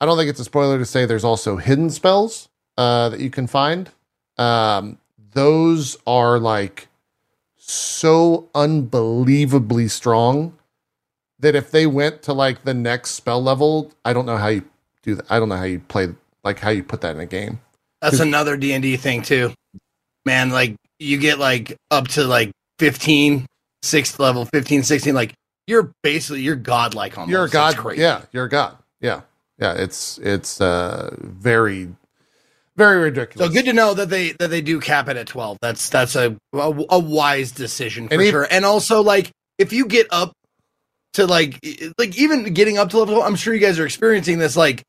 i don't think it's a spoiler to say there's also hidden spells uh that you can find um those are like so unbelievably strong that if they went to like the next spell level, I don't know how you do that. I don't know how you play like how you put that in a game. That's another D and D thing too, man. Like you get like up to like 15, sixth level, 15, 16, Like you're basically you're godlike on. you're a god. Yeah, you're a god. Yeah, yeah. It's it's uh very very ridiculous. So good to know that they that they do cap it at twelve. That's that's a a, a wise decision for And sure. And also like if you get up to like like even getting up to level, I'm sure you guys are experiencing this. Like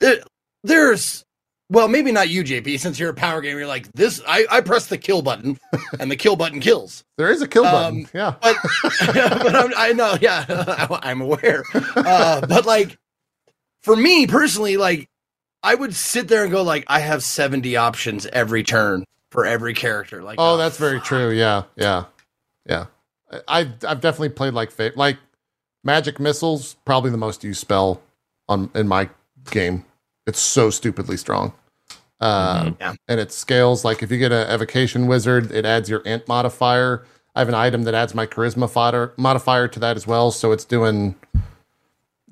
there, there's well maybe not you JP since you're a power gamer. You're like this. I I press the kill button and the kill button kills. there is a kill button. Um, Yeah, But but I'm, I know yeah I'm aware. Uh, but like for me personally, like I would sit there and go like I have 70 options every turn for every character. Like Oh, that's very true. Yeah, yeah, yeah. I I've, definitely played like like magic missiles. Probably the most used spell on in my game. It's so stupidly strong. Uh, Mhm. Yeah. and it scales like if you get an evocation wizard, it adds your int modifier. I have an item that adds my charisma fodder, modifier to that as well, so it's doing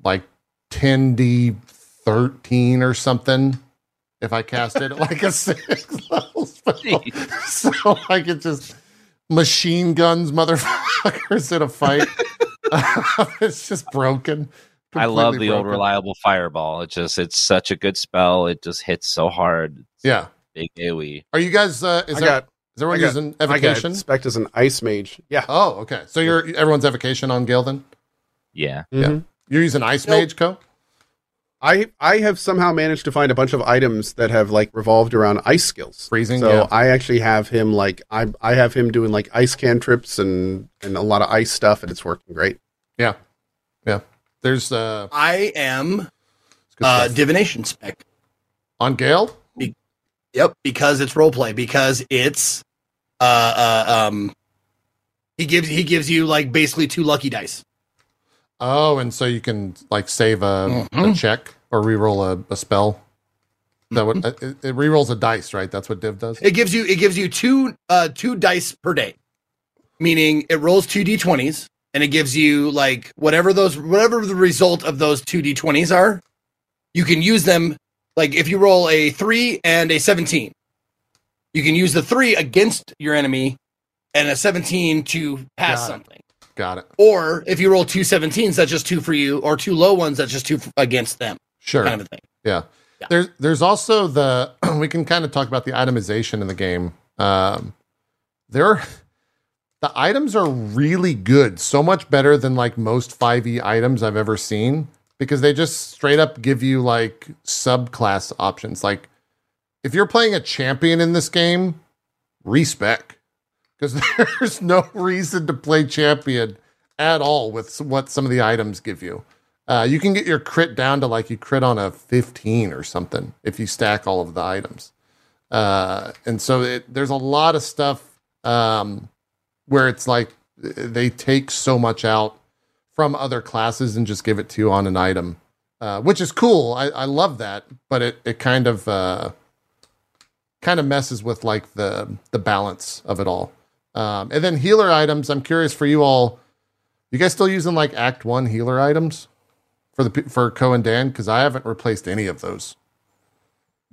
like 10d 13 or something if I cast it like a six level spell. Jeez. so I could just machine guns motherfuckers in a fight. it's just broken. I love completely the old reliable fireball. It just it's such a good spell. It just hits so hard. It's Yeah. big AoE. Are you guys? Uh, is I there? got is everyone I got- using got evocation? spec as an ice mage. Yeah. Oh, okay. So you're everyone's evocation on Gale then. Yeah. Yeah. Mhm. You're using ice Nope. mage, Cohh. I I have somehow managed to find a bunch of items that have like revolved around ice skills. Freezing. So yeah. I actually have him like I I have him doing like ice cantrips and and a lot of ice stuff, and it's working great. There's uh, I am uh, divination spec. on Gale. Yep, because it's role play. Because it's uh, uh um he gives he gives you like basically two lucky dice. Oh, and so you can like save a, a Mhm. check or reroll a, a spell. That would it, it rerolls a dice, right? That's what Div does. It gives you it gives you two uh two dice per day. Meaning it rolls two D20s and it gives you like whatever those whatever the result of those two D20s are, you can use them like if you roll a 3 and a 17. You can use the 3 against your enemy and a 17 to pass Got it. something. Got it. Or if you roll two 17s, that's just two for you, or two low ones, that's just two against them, Sure. kind of a thing. Yeah. Yeah. There's there's also the we can kind of talk about the itemization in the game. Um, there are the items are really good, so much better than like most 5e items I've ever seen because they just straight up give you like subclass options. Like if you're playing a champion in this game, respec because there's no reason to play champion at all with what some of the items give you. Uh, you can get your crit down to like you crit on a 15 or something if you stack all of the items. Uh, and so it, there's a lot of stuff um, where it's like they take so much out from other classes and just give it to you on an item, uh, which is cool. I, I love that, but it, it kind of uh, kind of messes with like the the balance of it all. Um, and then healer items. I'm curious for you all. You guys still using like Act One healer items for the for Cohh and Dan? Because I haven't replaced any of those.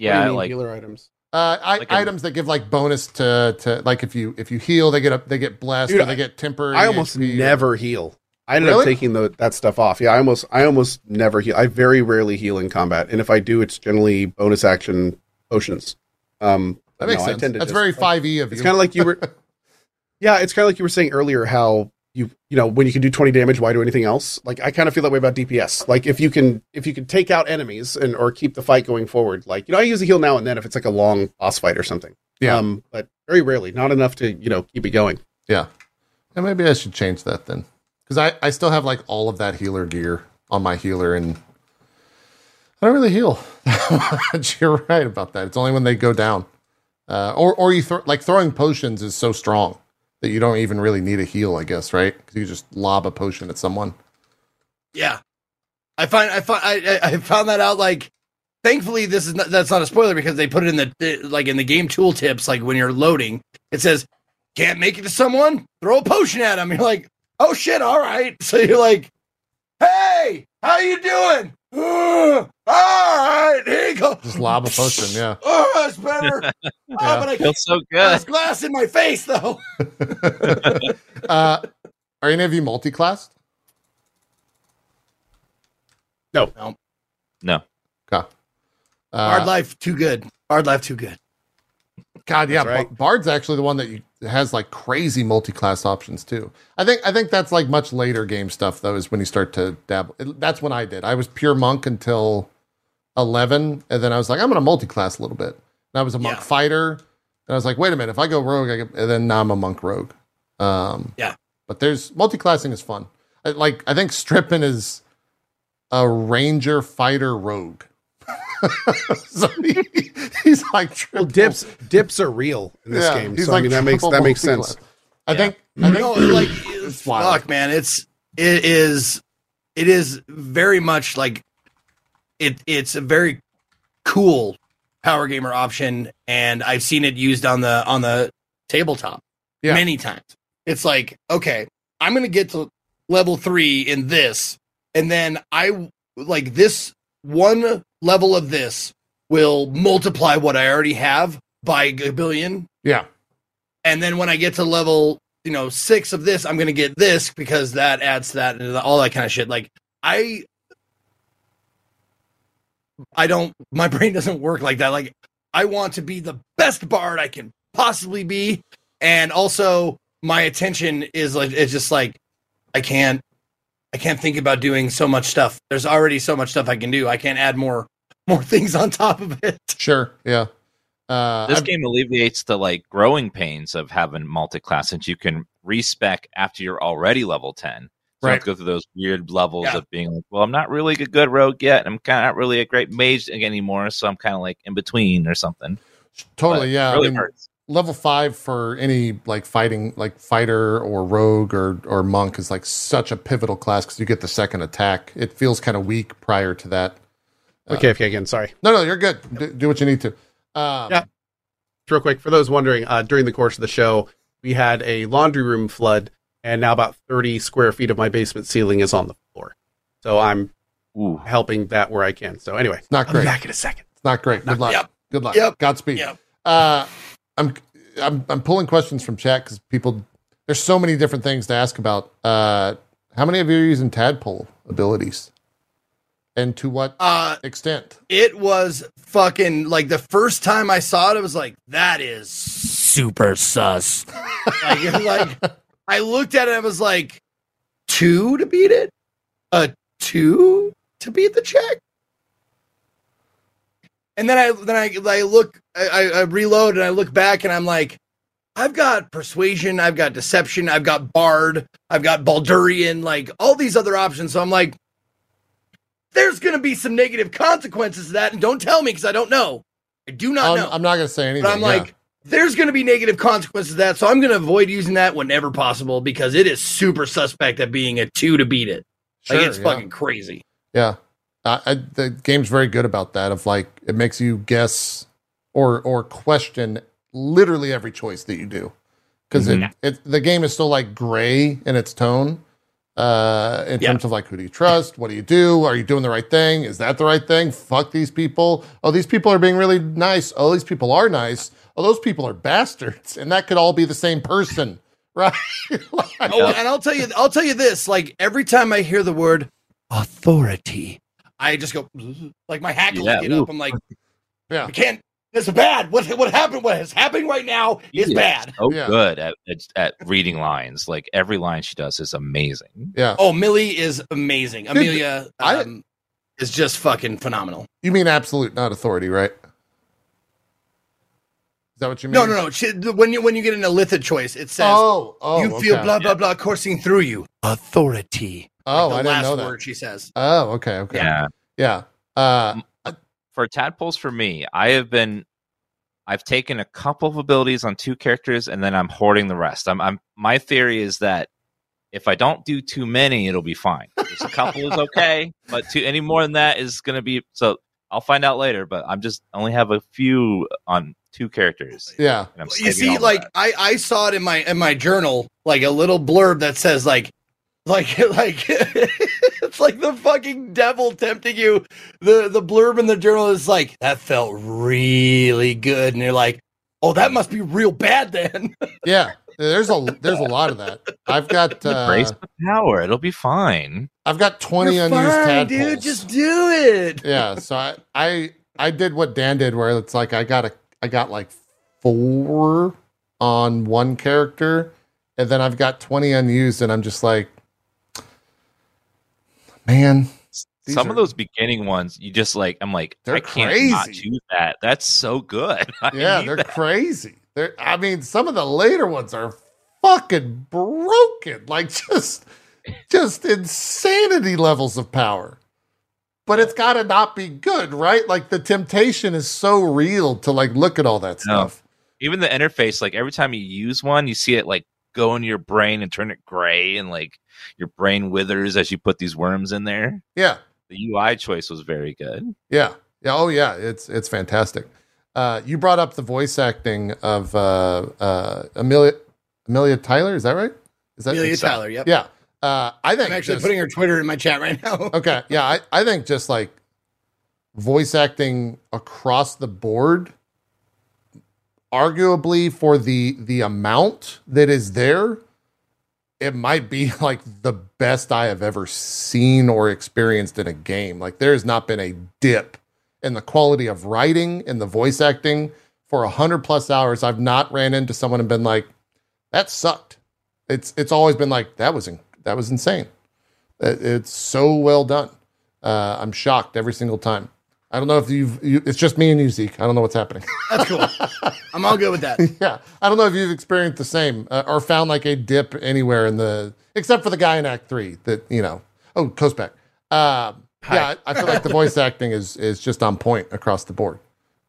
What do you Yeah, mean like healer items. Uh, I, Like a- items that give like bonus to to like if you if you heal they get up they get blessed Dude, or they get temporary. I almost HP. never heal. I ended Really? up taking the, that stuff off. Yeah, I almost I almost never heal. I very rarely heal in combat, and if I do, it's generally bonus action potions. Um, That makes no, I sense. tend to That's just- very five e of you. It's kind of like you were. yeah, it's kind of like you were saying earlier. How you you know when you can do twenty damage, why do anything else? Like I kind of feel that way about DPS. Like if you can if you can take out enemies and or keep the fight going forward. Like you know I use a heal now and then if it's like a long boss fight or something. Yeah. Um, but very rarely, not enough to you know keep it going. yeah. And maybe I should change that then because I I still have like all of that healer gear on my healer and I don't really heal. You're right about that. It's only when they go down. Uh, or or you throw like throwing potions is so strong that you don't even really need a heal. I guess right because you just lob a potion at someone. Yeah, I find I find I, I found that out. Like, thankfully, this is not, that's not a spoiler because they put it in the like in the game tool tips. Like when you're loading, it says can't make it to someone, throw a potion at them. You're like, oh shit, all right. So you're like, hey, how you doing? "Uh, all right, here you go. Just lob a potion. Yeah. Oh, that's better. Oh, but I feels so there's good. glass in my face though. uh, are any of you multi-classed? No. Okay. Hard Uh, life too good. Bard life too good. God, yeah, right. Bard's actually the one that you, has like crazy multi-class options too. I think I think that's like much later game stuff though. Is when you start to dabble. That's when I did. I was pure monk until eleven, and then I was like, I'm gonna multi-class a little bit. And I was a monk Yeah. fighter, and I was like, wait a minute, if I go rogue, I get, and then now I'm a monk rogue. Um, Yeah. but there's multi-classing is fun. I, like I think stripping is a ranger fighter rogue. so he, he's like triple. Well, dips dips are real in this Yeah, game, he's so like I mean that makes that makes multi-class. sense. I Yeah. think. I think no, like It's wild. fuck, man. It's it is it is very much like it. It's a very cool power gamer option, and I've seen it used on the on the tabletop Yeah. many times. It's like okay, I'm gonna get to level three in this, and then I like this one level of this will multiply what I already have by a billion yeah, and then when I get to level, you know, six of this, I'm gonna get this because that adds to that and all that kind of shit. Like I, I don't. My brain doesn't work like that. Like I want to be the best bard I can possibly be, and also my attention is like it's just like I can't. I can't think about doing so much stuff. There's already so much stuff I can do. I can't add more more things on top of it. Sure. Yeah. Uh, This I've- game alleviates the like growing pains of having multi-class since you can respec after you're already level 10. So Right. go through those weird levels Yeah. of being like, well, I'm not really a good rogue yet. I'm kind of not really a great mage anymore, so I'm kind of like in between or something. totally. But Yeah. it I mean, hurts. Level five for any like fighting like fighter or rogue or or monk is like such a pivotal class because you get the second attack it feels kind of weak prior to that Okay, okay, again, sorry. no no you're good do, do what you need to um, Yeah. Real quick, for those wondering, uh, during the course of the show, we had a laundry room flood, and now about 30 square feet of my basement ceiling is on the floor. So I'm Ooh. helping that where I can. So anyway, it's not I'll great be back in a second. it's not great good luck Yep. good luck Yep. godspeed Yep. uh i'm i'm i'm pulling questions from chat because people there's so many different things to ask about uh how many of you are using tadpole abilities and to what Uh, extent it was fucking like the first time I saw it, it was like that is super sus. like, like I looked at it, I was like, two to beat it, a two to beat the check. And then I then I I look I, I- reload and I look back and I'm like, I've got persuasion, I've got deception, I've got bard, I've got Baldurian, like all these other options. So I'm like, there's going to be some negative consequences to that, and don't tell me because I don't know. I do not I'm, know. I'm not gonna say anything but I'm yeah. like, there's going to be negative consequences to that, so I'm going to avoid using that whenever possible because it is super suspect at being a two to beat it. Like it's yeah. fucking crazy. Yeah, uh, I, the game's very good about that. Of like, it makes you guess or or question literally every choice that you do because Mm-hmm. it, it the game is still like gray in its tone. Uh, in Yeah. terms of like, who do you trust? What do you do? Are you doing the right thing? Is that the right thing? Fuck these people. Oh, these people are being really nice. Oh, these people are nice. Oh, those people are bastards, and that could all be the same person, right? Like- Oh, and I'll tell you, I'll tell you this: like every time I hear the word authority, I just go like my hackles Yeah, get ooh. up. I'm like, yeah, I can't. It's bad. What what happened? What is happening right now is She bad. So Yeah. good at, at at reading lines. Like every line she does is amazing. yeah. Oh, Millie is amazing. Amelia I- um, is just fucking phenomenal. You mean absolute, not authority, right? Is that what you mean? No, no, no. She, when you when you get an illithid choice, it says Oh, oh, you feel okay. blah blah blah coursing through you. Authority. Oh, the I didn't last know that. word she says. Oh, okay, okay. Yeah. Yeah. Uh, for tadpoles for me i have been i've taken a couple of abilities on two characters and then i'm hoarding the rest i'm, I'm my theory is that if i don't do too many it'll be fine just a couple is okay but too any more than that is going to be so i'll find out later but i'm just only have a few on two characters yeah. You see, like rest. I I saw it in my in my journal, like a little blurb that says like like like it's like the fucking devil tempting you. The the blurb in the journal is like that felt really good, and you're like, oh, that must be real bad then. Yeah. There's a there's a lot of that. I've got embrace uh, the power it'll be fine I've got 20 You're unused fine, tadpoles. dude. Just do it. yeah, so I, I I did what Dan did where it's like I got a I got like 4 on one character and then I've got 20 unused and I'm just like man, some are- of those beginning ones you just like i'm like They're i can't not crazy. choose that that's so good I Yeah, they're that. crazy. They're I mean, some of the later ones are fucking broken. Like just just insanity levels of power. But it's gotta not be good, right? Like the temptation is so real to like look at all that No. stuff. even the interface like every time you use one you see it like go into your brain and turn it gray and like your brain withers as you put these worms in there Yeah. the ui choice was very good Yeah. Yeah. Oh yeah. It's it's fantastic. Uh you brought up the voice acting of uh uh Amelia Amelia Tyler, is that right? Is that Amelia so. Tyler. Yep. Yeah. Uh I think I'm actually just- putting her Twitter in my chat right now. okay yeah I, I think just like voice acting across the board arguably for the the amount that is there it might be like the best i have ever seen or experienced in a game like there has not been a dip in the quality of writing and the voice acting for a hundred plus hours. I've not ran into someone and been like, that sucked. It's it's always been like that was in, that was insane. It- It's so well done. Uh, I'm shocked every single time. I don't know if you've. You, it's just me and you, Zeke. I don't know what's happening. That's cool. I'm all good with that. yeah, I don't know if you've experienced the same uh, or found like a dip anywhere in the, except for the guy in Act Three that you know. Oh, Kospak. Um, yeah, I, I feel like the voice acting is is just on point across the board.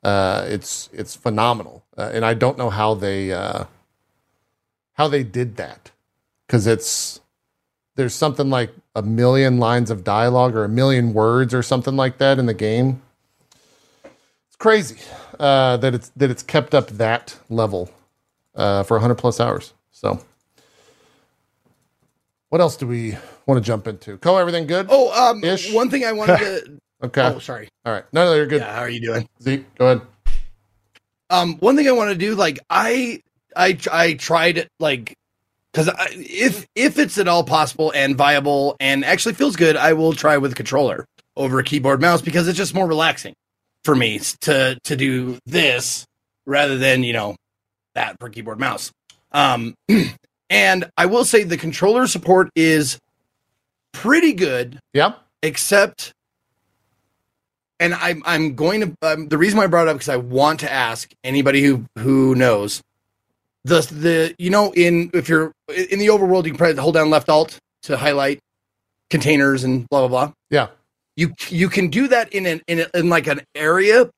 Uh, it's it's phenomenal, uh, and I don't know how they uh, how they did that because it's there's something like a million lines of dialogue or a million words or something like that in the game. Crazy uh, that it's that it's kept up that level uh, for 100 plus hours. So, what else do we want to jump into? Cohh, everything good? Oh, um, Ish. one thing I wanted to. okay. Oh, sorry. All right. No, no, you're good. Yeah, how are you doing? Zeke, go ahead. Um, one thing I want to do, like I, I, I tried like, because if if it's at all possible and viable and actually feels good, I will try with controller over a keyboard mouse because it's just more relaxing for me to to do this rather than you know that for keyboard mouse. Um, and I will say the controller support is pretty good Yeah. except and I'm I'm going to um, the reason why I brought it up because I want to ask anybody who who knows the the you know in if you're in the overworld you can probably hold down left alt to highlight containers and blah blah blah. Yeah. You you can do that in an in, a, in like an area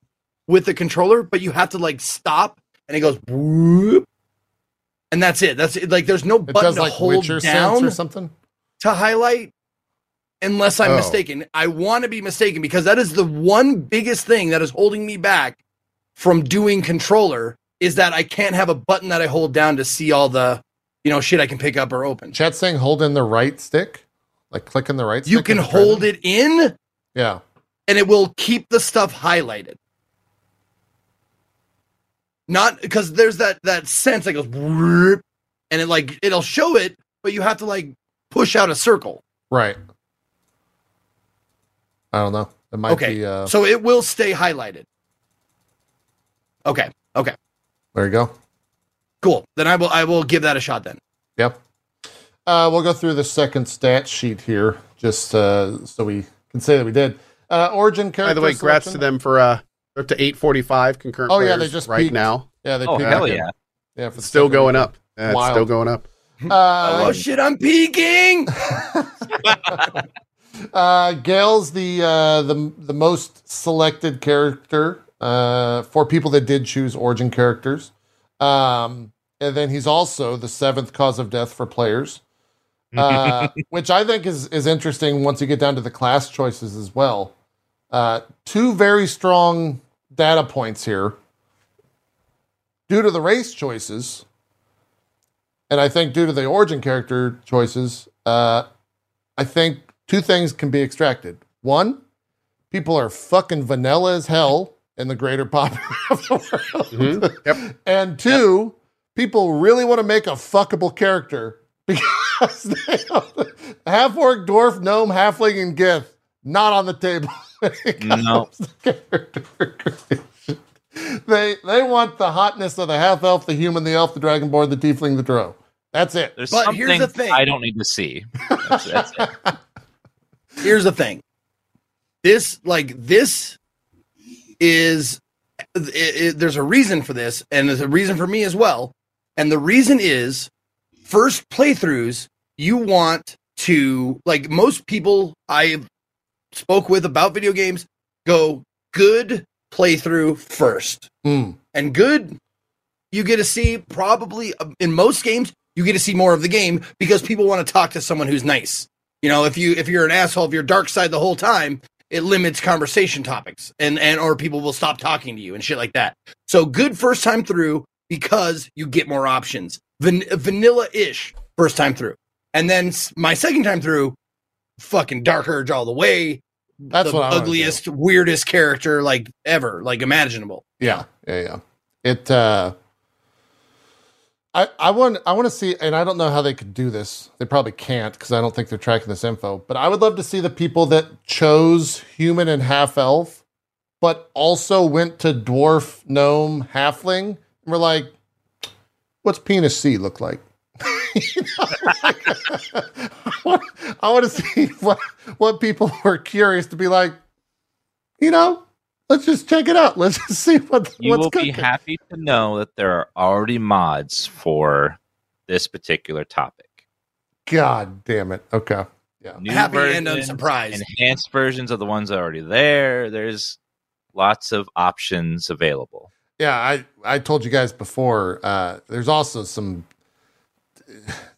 with the controller, but you have to like stop and it goes whoop, and that's it. That's it. Like there's no button does to like hold Witcher down or something. to highlight unless I'm Oh. mistaken. I want to be mistaken because that is the one biggest thing that is holding me back from doing controller is that I can't have a button that I hold down to see all the you know shit I can pick up or open. Chat saying hold in the right stick, like clicking the right. You can hold it in Yeah. and it will keep the stuff highlighted. Not because there's that that sense that goes and it like it'll show it, but you have to like push out a circle. Right. I don't know. It might Okay. be. Uh, So it will stay highlighted. Okay. Okay. there you go. Cool. Then I will I will give that a shot then. Yep. Uh, we'll go through the second stat sheet here, just uh, so we can say that we did. Uh, origin character. By the way, congrats selection. to them for uh they're up to 845 concurrent Oh, yeah, players they just right peaked. now. Yeah, they Oh peaked hell again. yeah! Yeah, for It's still going up. Yeah, it's still going up. Uh, oh shit, I'm peaking. uh, Gale's the uh, the the most selected character uh, for people that did choose origin characters, um, and then he's also the seventh cause of death for players, uh, which I think is is interesting once you get down to the class choices as well. Uh, two very strong data points here due to the race choices, and I think due to the origin character choices. Uh, I think two things can be extracted. One, people are fucking vanilla as hell in the greater pop of the world. Mhm. Yep. And two, people really want to make a fuckable character because they half orc, dwarf, gnome, halfling, and gith not on the table. No. comes to. They they want the hotness of the half elf, the human, the elf, the dragonborn, the tiefling, the drow. That's it. There's But here's the thing. I don't need to see. That's, that's it. Here's the thing. This like this is it, it- there's a reason for this and there's a reason for me as well. And the reason is first playthroughs you want to like most people I spoke with about video games go good playthrough first. Mm. and good you get to see probably uh, in most games you get to see more of the game because people want to talk to someone who's nice you know if you if you're an asshole if you're dark side the whole time it limits conversation topics and and or people will stop talking to you and shit like that so good first time through because you get more options Van- vanilla-ish first time through and then my second time through fucking dark urge all the way That's the what I do. ugliest weirdest character like ever like imaginable Yeah, yeah, yeah. It. uh I I want I want to see, and I don't know how they could do this. They probably can't because I don't think they're tracking this info. But I would love to see the people that chose human and half elf but also went to dwarf, gnome, halfling, and we're like, what's penis C look like? You know, like, I want to see what what people were curious to be like. You know, let's just check it out. Let's just see what You what's will cooking. be happy to know that there are already mods for this particular topic. God damn it. Okay. Yeah. New Happy and unsurprised. Enhanced versions of the ones that are already there. There's lots of options available. Yeah, I I told you guys before. Uh, there's also some.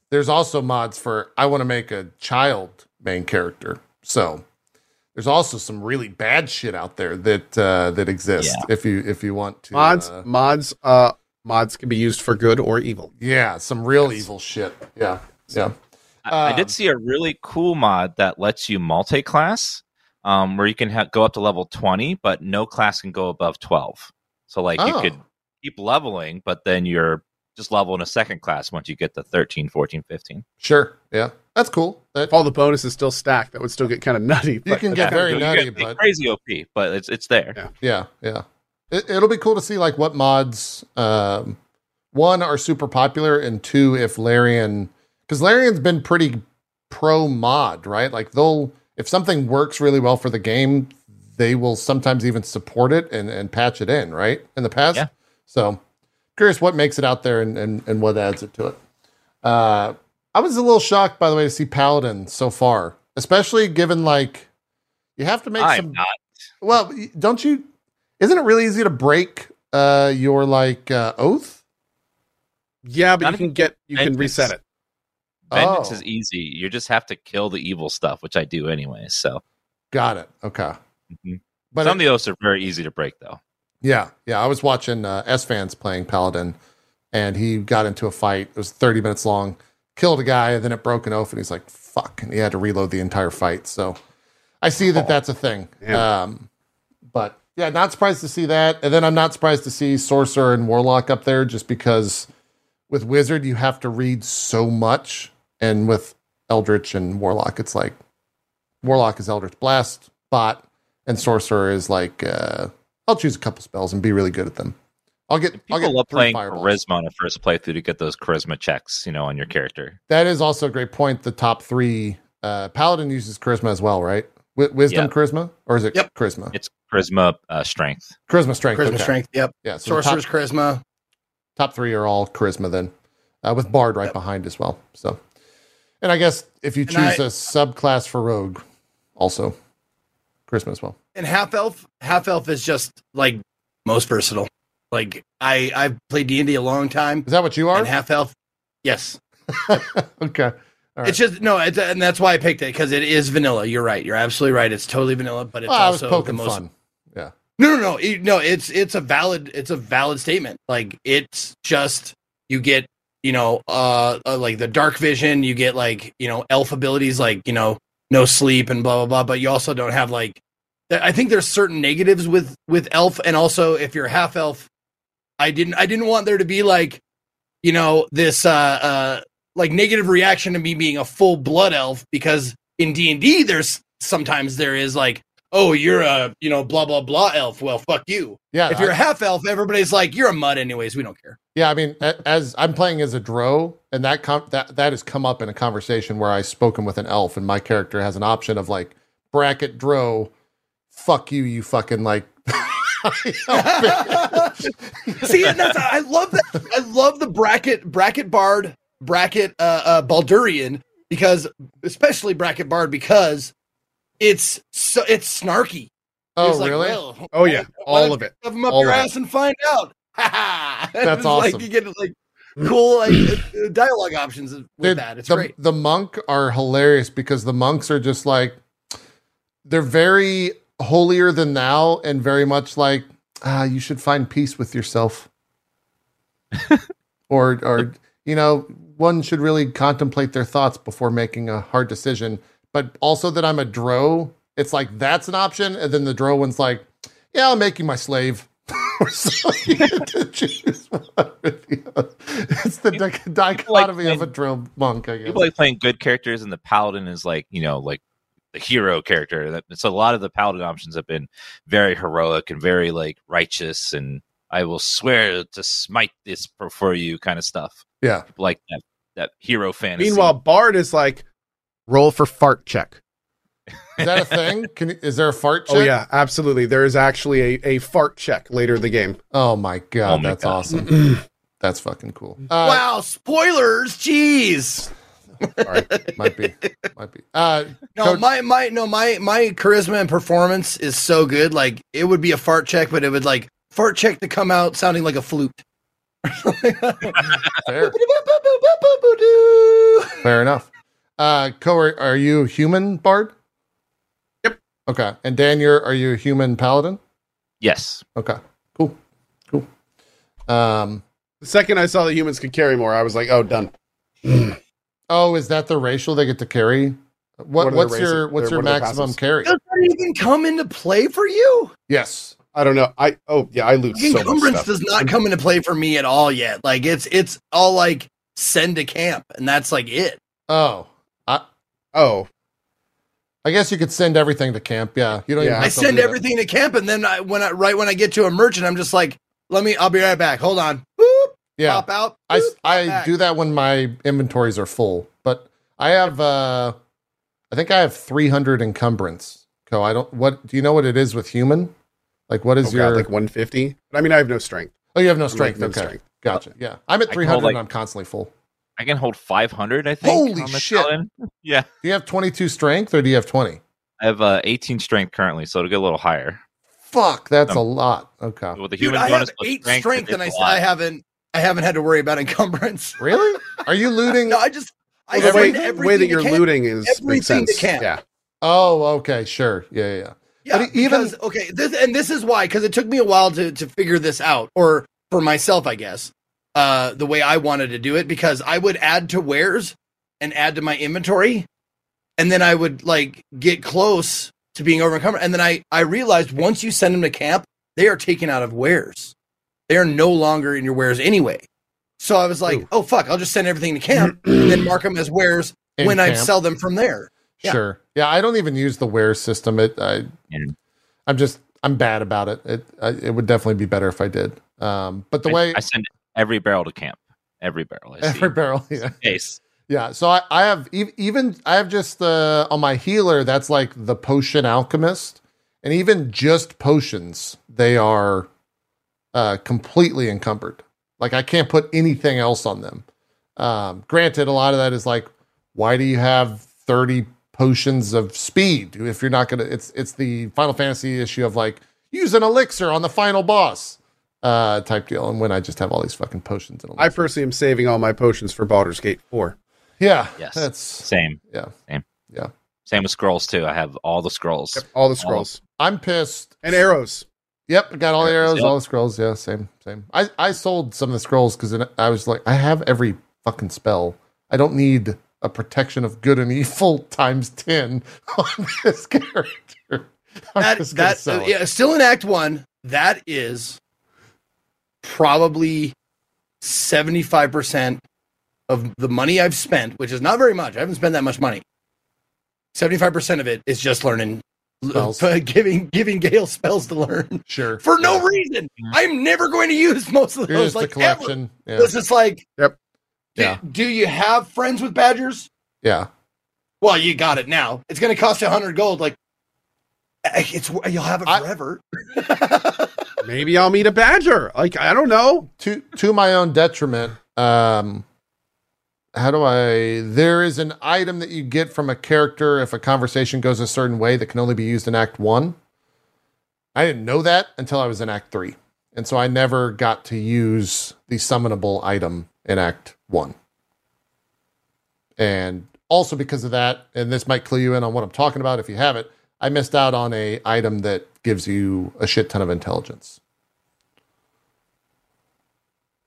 There's also mods for I want to make a child main character. So there's also some really bad shit out there that uh, that exists. Yeah. If you if you want to mods uh, mods uh mods can be used for good or evil. yeah, some real Yes. evil shit. Yeah, yeah. I, I Um, did see a really cool mod that lets you multi-class, um, where you can ha- go up to level 20, but no class can go above 12. So like you Oh. could keep leveling, but then you're just level in a second class once you get to 13, 14, 15. Sure. Yeah, that's cool. That If all the bonuses still stacked, that would still get kind of nutty. you but can get very good. You nutty, get but crazy OP, but it's it's there. Yeah. Yeah, yeah. It, it'll be cool to see like what mods, um, one are super popular, and two if Larian, because Larian's been pretty pro mod, right? Like they'll if something works really well for the game, they will sometimes even support it and and patch it in, right? In the past, Yeah. so curious what makes it out there and and, and what adds it to it. Uh, I was a little shocked, by the way, to see Paladin so far, especially given like you have to make I'm some not. well, don't you? Isn't it really easy to break uh, your like uh, oath? Yeah, but Not you can get you can reset it. Vengeance Oh. is easy. You just have to kill the evil stuff, which I do anyway. So Got it. Okay, Mhm. but some it- of the oaths are very easy to break, though. yeah, yeah. I was watching uh, Esfand playing Paladin, and he got into a fight. It was thirty minutes long. Killed a guy, and then it broke an oath, and he's like, "Fuck!" and he had to reload the entire fight. So I see that Oh, that's a thing. damn. Um, but yeah, not surprised to see that, and then I'm not surprised to see sorcerer and warlock up there, just because with wizard you have to read so much, and with eldritch and warlock, it's like warlock is eldritch blast bot, and sorcerer is like uh, I'll choose a couple spells and be really good at them. I'll get I'll People get love playing fireballs. charisma on a first playthrough to get those charisma checks, you know, on your character. That is also a great point. The top three, uh, Paladin uses charisma as well, right? Wi- wisdom Yeah. charisma, or is it Yep. charisma? It's charisma uh, strength. Charisma strength. Charisma okay. strength. Yep. Yeah. So the top, Sorcerer's charisma. top three are all charisma then, uh, with Bard right behind as well. So, and I guess if you And choose I- a subclass for Rogue, also charisma as well. And half elf, half elf is just like most versatile. Like I, I've played D and D a long time, Is that what you are? and half elf, yes. okay. Right. It's just no, it's, and that's why I picked it because it is vanilla. You're right. You're absolutely right. It's totally vanilla, but it's Well, I was also the most. fun. Yeah. No, no, no, it- no. It's it's a valid it's a valid statement. Like it's just you get you know uh, uh like the dark vision. You get like you know elf abilities like you know no sleep and blah blah blah. But you also don't have like I think there's certain negatives with with elf, and also if you're half elf, I didn't I didn't want there to be like you know this uh uh like negative reaction to me being a full blood elf. Because in D and D there's sometimes there is like oh you're a you know blah blah blah elf. Well fuck you. Yeah. if you're I- a half elf everybody's like you're a mud anyways. We don't care. Yeah, I mean, as I'm playing as a drow, and that com- that that has come up in a conversation where I've spoken with an elf, and my character has an option of like bracket drow, fuck you, you fucking like. see and that's I love that I love the bracket bracket bard bracket uh, uh Baldurian because especially bracket bard because it's so it's snarky oh, It's like, really? well, Oh yeah, all of it. shove them up All your of it. ass and find out. That's That's Like awesome. you get like cool like uh, dialogue options with that. It's the, great. The monk are hilarious because the monks are just like they're very holier than thou and very much like ah, you should find peace with yourself, or or you know one should really contemplate their thoughts before making a hard decision. But also that I'm a drow, it's like that's an option, and then the drow one's like, yeah, I'll make you my slave. So you get to choose one or the other. It's the di- dichotomy of a drow monk, I guess. People like playing good characters, and the paladin is like, you know, like the hero character. That so a lot of the paladin options have been very heroic and very like righteous, and I will swear to smite this for you kind of stuff. Yeah. like that that hero fantasy. Meanwhile, Bard is like, roll for fart check. Is that a thing? Can is there a fart check? Oh yeah, absolutely. There is actually a, a fart check later in the game. Oh my god, Oh my that's God. awesome. that's fucking cool. Uh, wow, spoilers! Jeez. Sorry. Might be. Might be. Uh, No, Coach- my my no my my charisma and performance is so good. Like it would be a fart check, but it would like fart check to come out sounding like a flute. fair. Fair enough. Uh, Cohh, are, are you a human bard? Yep. Okay. And Dan, you're, are you a human paladin? yes, Okay. Cool. Cool. Um, The second I saw that humans could carry more, I was like, oh, done. oh, is that the racial they get to carry? What, What what's your what's Their- your what maximum carry? Does that even come into play for you? Yes. I don't know. I oh yeah, I loot so much Encumbrance stuff. does not come into play for me at all yet. Like it's it's all like send to camp, and that's like it. Oh, Oh, I guess you could send everything to camp. Yeah. You don't. Yeah. Even I have to send leave everything to camp, and then I, when I right when I get to a merchant, I'm just like, let me. I'll be right back. Hold on. Boop, Yeah. Pop out. I, boop, I back. do that when my inventories are full, but I have uh I think I have 300 encumbrance. Cohh, I don't what do you know what it is with human? Like what is oh is God, your like 150. I mean, I have no strength. Oh, you have no strength. like, no okay. strength. Gotcha. Yeah. I'm at 300 hold, like- and I'm constantly full. I can hold 500. I think. Holy on the shit. paladin. Yeah, Do you have 22 strength or do you have 20? I have uh, 18 strength currently, so it'll get a little higher. Fuck, that's Um, a lot. Okay. With the Dude, human I bonus have plus eight strength, strength, and I, it's a I lot. haven't I haven't had to worry about encumbrance. Really? Are you looting? No, I just I Well, the way, everything way that you're camp. looting is makes Everything to sense. camp. Yeah. Oh, okay, sure. Yeah, yeah, yeah. Yeah, But even- because okay, this and this is why because it took me a while to to figure this out, or for myself, I guess, uh, the way I wanted to do it because I would add to wares and add to my inventory, and then I would like get close to being overcome, and then I I realized once you send them to camp, they are taken out of wares. They are no longer in your wares anyway. So I was like, Ooh. oh fuck, I'll just send everything to camp and then mark them as wares In when I sell them from there. Yeah. Sure. Yeah, I don't even use the wear system. It I Yeah. I'm just I'm bad about it. It I, it would definitely be better if I did. Um but the I, way I send every barrel to camp. Every barrel. Every barrel yeah. Case. Yeah, so I, I have even I have just the on my healer that's like the potion alchemist, and even just potions they are uh, completely encumbered. Like I can't put anything else on them. Um, granted, a lot of that is like, why do you have thirty potions of speed if you're not gonna? It's it's the Final Fantasy issue of like use an elixir on the final boss uh, type deal, and when I just have all these fucking potions and I personally am saving all my potions for Baldur's Gate 4. yeah, Yes. that's Same. yeah, Same. yeah. Same with scrolls too. I have all the scrolls. Yep, all the scrolls I'm pissed. and arrows. Yep, I got all the arrows, yep. all the scrolls. Yeah, same, same. I, I sold some of the scrolls because I was like, I have every fucking spell. I don't need a protection of good and evil times ten on this character. I'm that just that sell uh, yeah, still in Act One. That is probably seventy five percent of the money I've spent, which is not very much. I haven't spent that much money. Seventy five percent of it is just learning, Spells. giving giving Gale spells to learn Sure, for no Yeah. reason. I'm never going to use most of Here's those. the Like ever. collection. Yeah, This is like, Yep. do, Yeah. do you have friends with badgers? yeah. Well, you got it now. It's going to cost you hundred gold. Like, eh, it's you'll have it I- forever. Maybe I'll meet a badger. Like I don't know. To to my own detriment. Um, how do I? There is an item that you get from a character if a conversation goes a certain way that can only be used in Act One. I didn't know that until I was in Act Three, and so I never got to use the summonable item in Act One. And also because of that, and this might clue you in on what I'm talking about if you have it, I missed out on a item that gives you a shit ton of intelligence.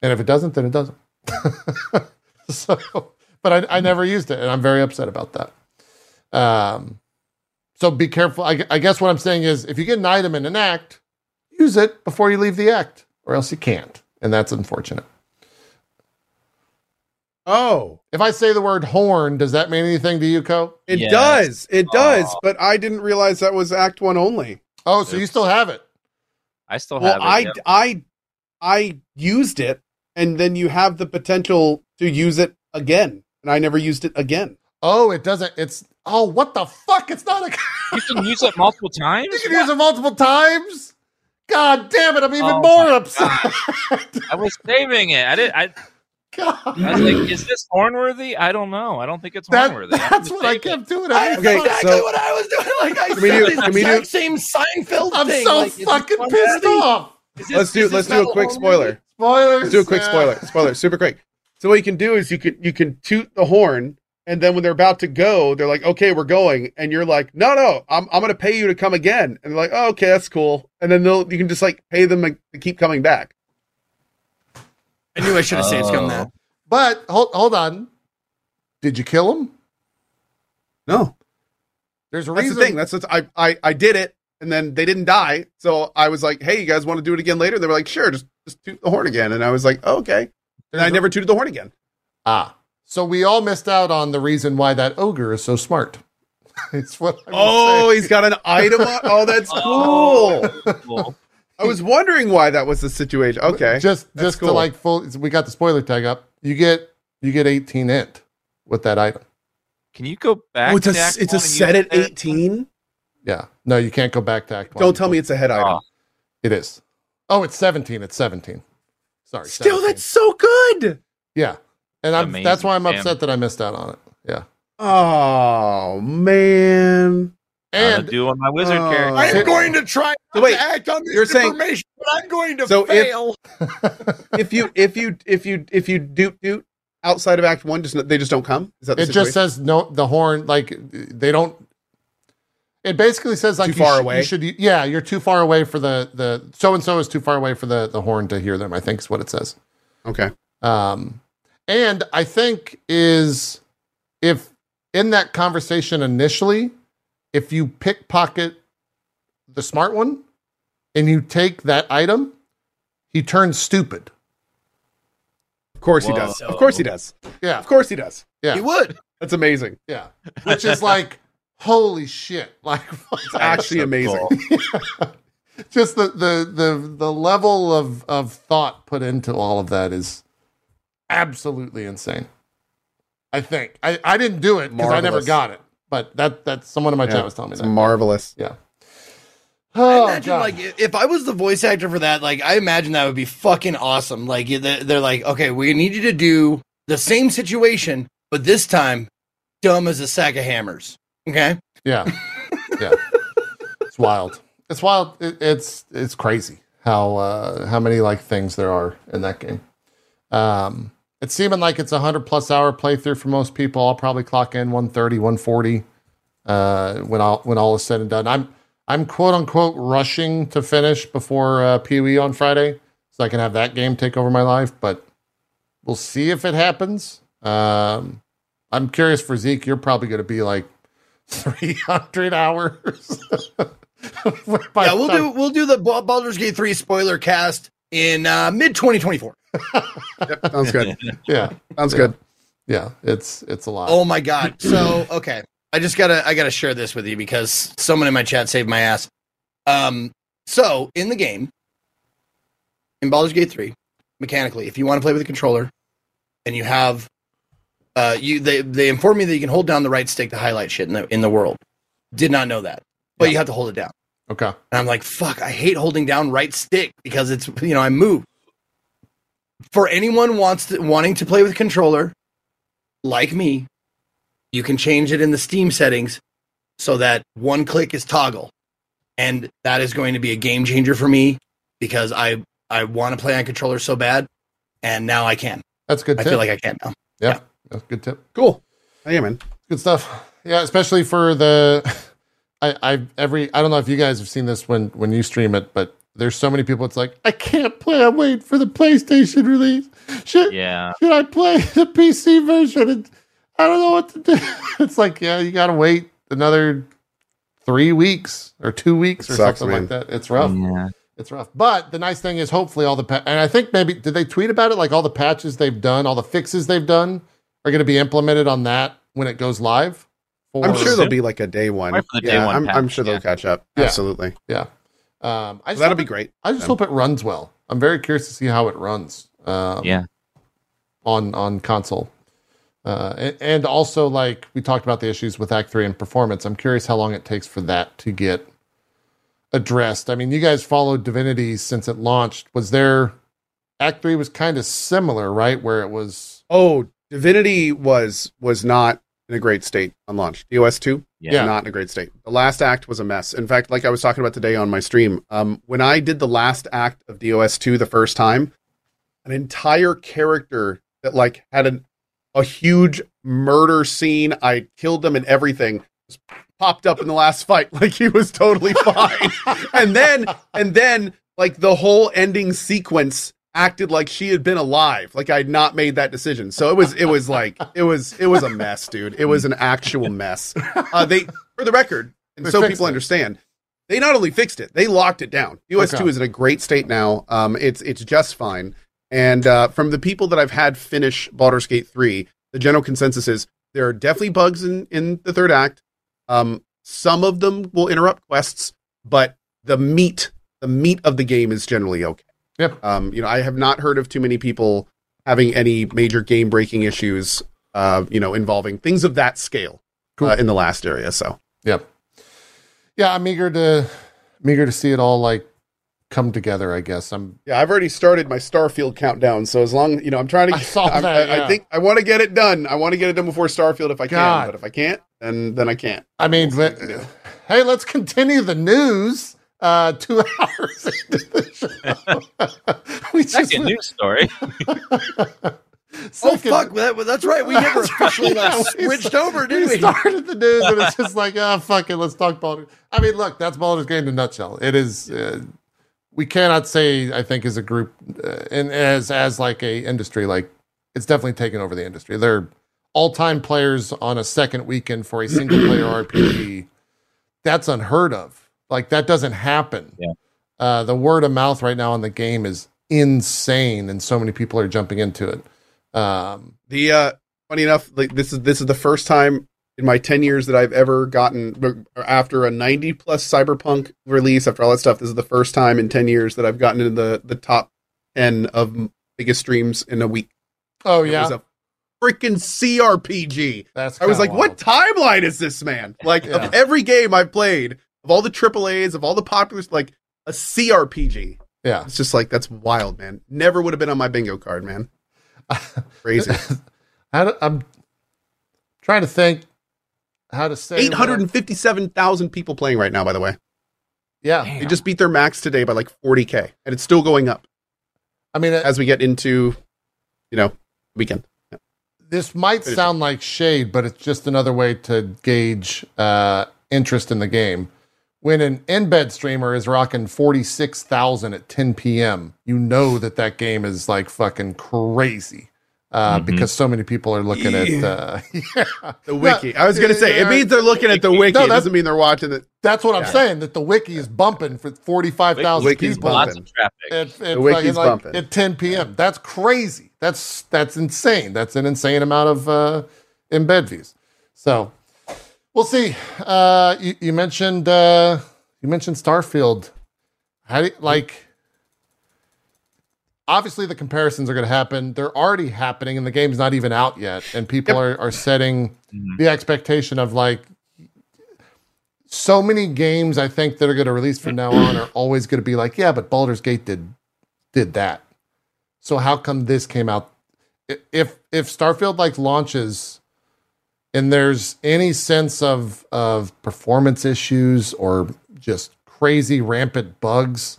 And if it doesn't, then it doesn't. so, but I, I never used it, and I'm very upset about that. Um, so be careful. I, I guess what I'm saying is, if you get an item in an act, use it before you leave the act, or else you can't, and that's unfortunate. Oh, If I say the word horn, does that mean anything to you, Cohh? it Yes. does. It does. Aw. But I didn't realize that was Act One only. Oh, so you still have it? I still Well, have it. I, yeah. I, I used it, and then you have the potential to use it again, and I never used it again. Oh, it doesn't. It's oh, what the fuck? It's not a. You can use it multiple times. you can use it multiple times. God damn it! I'm even Oh more upset. I was saving it. I did. I, God. I was like, "Is this hornworthy?" I don't know. I don't think it's That, hornworthy. that's what I kept doing. I, every that's Okay, exactly so- what I was doing. Like I Can we said do- the can we do- exact same Seinfeld I'm thing. so Like, fucking pissed off. This- Let's do is let's do a quick horror spoiler. Spoilers. Let's do a quick spoiler. Spoiler, super quick. So what you can do is you can you can toot the horn, and then when they're about to go, they're like, "Okay, we're going," and you're like, "No, no, I'm I'm going to pay you to come again," and they're like, "Oh, okay, that's cool," and then they'll you can just like pay them to keep coming back. I knew I should have saved scum that. But hold hold on. Did you kill him? No, There's a that's reason. the thing. That's what I I I did it, and then they didn't die, so I was like, "Hey, you guys want to do it again later?" They were like, "Sure, just just toot the horn again," and I was like, oh, "Okay," and There's I a- never tooted the horn again. Ah, so we all missed out on the reason why that ogre is so smart. it's what. I was Oh, he's got an item. on- Oh, that's Oh. cool. Cool. I was wondering why that was the situation. Okay, Just That's just to like full. We got the spoiler tag up. You get you get 18 int with that item. Can you go back? oh, it's a to Act it's a One and set at eighteen. Yeah. No, you can't go back to Act Don't tell me it's a head ah. item. Oh, it is. Oh, it's 17. It's 17. Sorry. Still, 17. that's so good. yeah. And I'm Amazing. that's why I'm Damn. upset that I missed out on it. Yeah. Oh man. And And do on my wizard Oh. character. I am going to try So wait, to act on this you're saying- information, but I'm going to So if- fail. if you if you if you if you doot doot outside of Act One, just they just don't come. Is that the it just says no the horn like they don't it basically says like Too far sh- away? you should yeah you're too far away for the the so and so is too far away for the the horn to hear them i think is what it says okay. um and i think is if in that conversation initially if you pickpocket the smart one and you take that item he turns stupid Of course he Whoa. does. Of course he does. yeah Of course he does. yeah He would. That's amazing. yeah which is like holy shit like It's actually amazing. cool. just the, the the the level of of thought put into all of that is absolutely insane i think i i didn't do it because i never got it but that that someone in my Yeah, chat was telling me It's that. marvelous. yeah. I oh imagine, god. like, if I was the voice actor for that, like, I imagine that would be fucking awesome. Like, they're, they're like, okay, we need you to do the same situation, but this time, dumb as a sack of hammers. Okay. yeah. Yeah. It's wild. It's wild. It, it's it's crazy how uh how many like things there are in that game. Um it's seeming like it's a 100 plus hour playthrough for most people. I'll probably clock in 130 140 uh when all when all is said and done. I'm i'm quote unquote rushing to finish before uh pee on friday so i can have that game take over my life but we'll see if it happens. Um i'm curious for zeke you're probably going to be like 300 hours yeah, we'll time- do we'll do the Ba- Baldur's Gate 3 spoiler cast in uh, mid 2024. Yep, sounds good. yeah Sounds Yeah. good. yeah it's it's a lot Oh my god. So, okay. I just got to I got to share this with you because someone in my chat saved my ass. Um so, in the game in Baldur's Gate 3, mechanically, if you want to play with a controller and you have uh you they they inform me that you can hold down the right stick to highlight shit in the in the world. Did not know that. But Yeah. you have to hold it down. okay And I'm like, fuck, I hate holding down right stick because it's you know, I move. For anyone wants to, wanting to play with a controller, like me, you can change it in the Steam settings so that one click is toggle. And that is going to be a game changer for me because I I want to play on controller so bad. And now I can. that's a good I tip feel like I can now. yeah that's a good tip Cool. Hey man. good stuff yeah especially for the i i every i don't know if you guys have seen this when when you stream it but there's so many people it's like i can't play i'm waiting for the playstation release should, Yeah. should i play the pc version and i don't know what to do it's like yeah you gotta wait another three weeks or two weeks It or sucks, something man. like that it's rough Yeah. it's rough but the nice thing is hopefully all the pa- and i think maybe did they tweet about it like all the patches they've done all the fixes they've done are going to be implemented on that when it goes live. I'm sure there'll be like a day one. Right for the day yeah, one I'm, I'm sure they'll yeah. catch up. Absolutely. Yeah. Absolutely. Um, I So just that'll be it- great. I just Um, hope it runs well. I'm very curious to see how it runs. Um, Yeah. on on console. Uh, and, and also, like we talked about the issues with Act Three and performance. I'm curious how long it takes for that to get addressed. I mean, you guys followed Divinity since it launched. Was there Act Three was kind of similar, right? Where it was, Oh, Divinity was was not in a great state on launch. DOS two, Yeah. not in a great state. The last act was a mess. In fact, like I was talking about today on my stream, um, when I did the last act of DOS two the first time, an entire character that like had an, a huge murder scene. I killed them and everything. just Popped up in the last fight, like he was totally fine, and then and then like the whole ending sequence acted like she had been alive like I had not made that decision. So it was it was like it was it was a mess dude. It was an actual mess. Uh they for the record and They so people it. understand they not only fixed it they locked it down. Us2 is in a great state now. Um it's it's just fine. And uh from the people that i've had finish Baldur's Gate 3 the general consensus is there are definitely bugs in in the third act. Um some of them will interrupt quests but the meat the meat of the game is generally okay Yep. um, you know, I have not heard of too many people having any major game breaking issues, uh, you know, involving things of that scale Cool. uh, in the last area. So yep, yeah. I'm eager to I'm eager to see it all like come together. I guess I'm yeah, I've already started my Starfield countdown. So as long, you know, I'm trying to. I saw that, I, yeah. I think I want to get it done. I want to get it done before Starfield if I God. can. But if I can't, then then I can't. I mean, but, see what we do. hey, let's continue the news. Uh, two hours into the show, we just Second news story. Oh fuck! That, that's right. We never That's right, officially yeah, like, we switched st- over, did we? started the news, and it's just like, ah, fuck it, let's talk Baldur's. I mean, look, that's Baldur's Gate in a nutshell. It is. Uh, we cannot say, I think, as a group, uh, and as as like a industry, like it's definitely taken over the industry. They're all time players on a second weekend for a single player RPG. That's unheard of. Like that doesn't happen. Yeah. Uh, the word of mouth right now on the game is insane, and so many people are jumping into it. Um, The uh, funny enough, like this is this is the first time in my ten years that I've ever gotten after a ninety plus cyberpunk release. After all that stuff, this is the first time in ten years that I've gotten into the the top ten of biggest streams in a week. oh It yeah, was a freaking CRPG. that's. I was kinda like, what timeline is this, man? Like Yeah. of every game I've played, of all the triple A's, of all the popular, like a CRPG. Yeah. It's just like that's wild, man. Never would have been on my bingo card, man. Crazy. Do, I'm trying to think how to say Eight hundred and fifty-seven thousand people playing right now. By the way, Yeah, Damn. they just beat their max today by like forty k, and it's still going up I mean, as we get into, you know, weekend. this might sound like shade, but it's just another way to gauge uh, interest in the game. When an embed streamer is rocking forty six thousand at ten p.m., you know that that game is like fucking crazy. Uh, Mhm. Because so many people are looking at, uh, yeah, The wiki. I was gonna say it means they're looking at the wiki. No, that doesn't mean they're watching it. that's what I'm saying. That the wiki is bumping for forty five thousand Wiki's people. bumping. Lots of traffic. at, at, The wiki's fucking, like, bumping. at 10 p.m. That's crazy. That's that's insane. That's an insane amount of uh, embed views. So we'll see. Uh, you, you mentioned uh, you mentioned Starfield. How do you, like? Obviously, the comparisons are going to happen. They're already happening, and the game's not even out yet. And people Yep. are, are setting Mhm. the expectation of like so many games. I think that are going to release from now on are always going to be like, yeah, but Baldur's Gate did did that. So how come this came out? If if Starfield like launches and there's any sense of of performance issues or just crazy rampant bugs,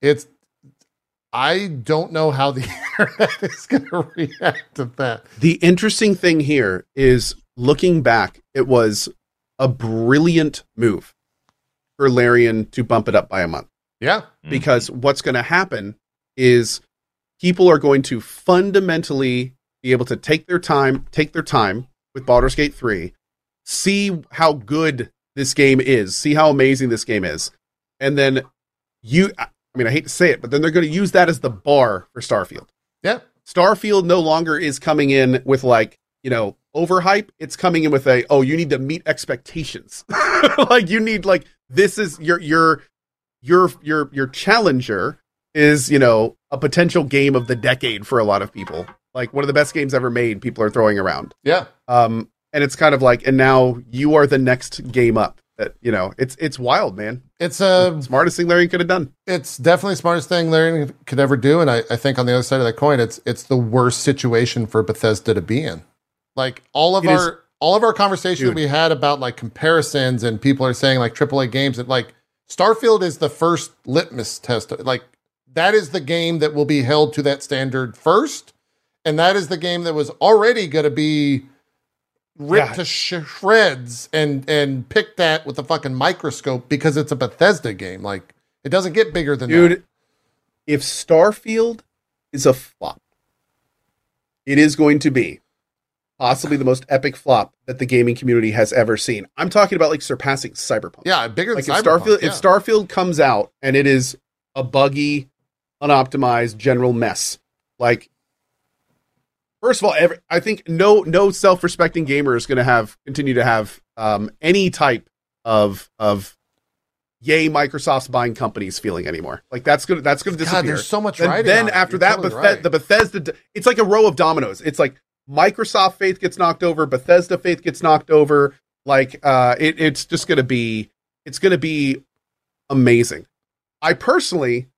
it's I don't know how the internet is going to react to that. The interesting thing here is looking back, it was a brilliant move for Larian to bump it up by a month. Yeah, Mhm. Because what's going to happen is people are going to fundamentally be able to take their time, take their time with Baldur's Gate 3, see how good this game is, see how amazing this game is. And then you I mean I hate to say it, but then they're going to use that as the bar for Starfield. yeah, Starfield no longer is coming in with like you know, overhype. It's coming in with a, oh, you need to meet expectations. like you need like this is your your your your your challenger is, you know, a potential game of the decade for a lot of people. Like one of the best games ever made, people are throwing around. Yeah. Um and it's kind of like and now you are the next game up. That you know, it's it's wild, man. It's a Smartest thing Larian could have done. it's definitely the smartest thing Larian could ever do. And I, I think on the other side of that coin, it's it's the worst situation for Bethesda to be in. Like all of It is- our all of our conversation Dude. we had about like comparisons and people are saying like AAA games that like Starfield is the first litmus test. Like that is the game that will be held to that standard first. And that is the game that was already going to be ripped Yeah. to sh- shreds and and picked at with a fucking microscope because it's a Bethesda game. Like it doesn't get bigger than that. Dude, if Starfield is a flop, it is going to be possibly the most epic flop that the gaming community has ever seen. I'm talking about like surpassing Cyberpunk. Yeah, bigger like than if Cyberpunk, Starfield yeah. if Starfield comes out and it is a buggy, unoptimized general mess, like first of all, every, I think no no self respecting gamer is going to have continue to have um, any type of of yay Microsoft's buying companies feeling anymore. Like that's gonna that's gonna God, disappear. there's so much then, writing then after that, totally Bethe- right. the Bethesda, it's like a row of dominoes. It's like Microsoft faith gets knocked over, Bethesda faith gets knocked over. Like uh, it, it's just gonna be it's gonna be amazing. I personally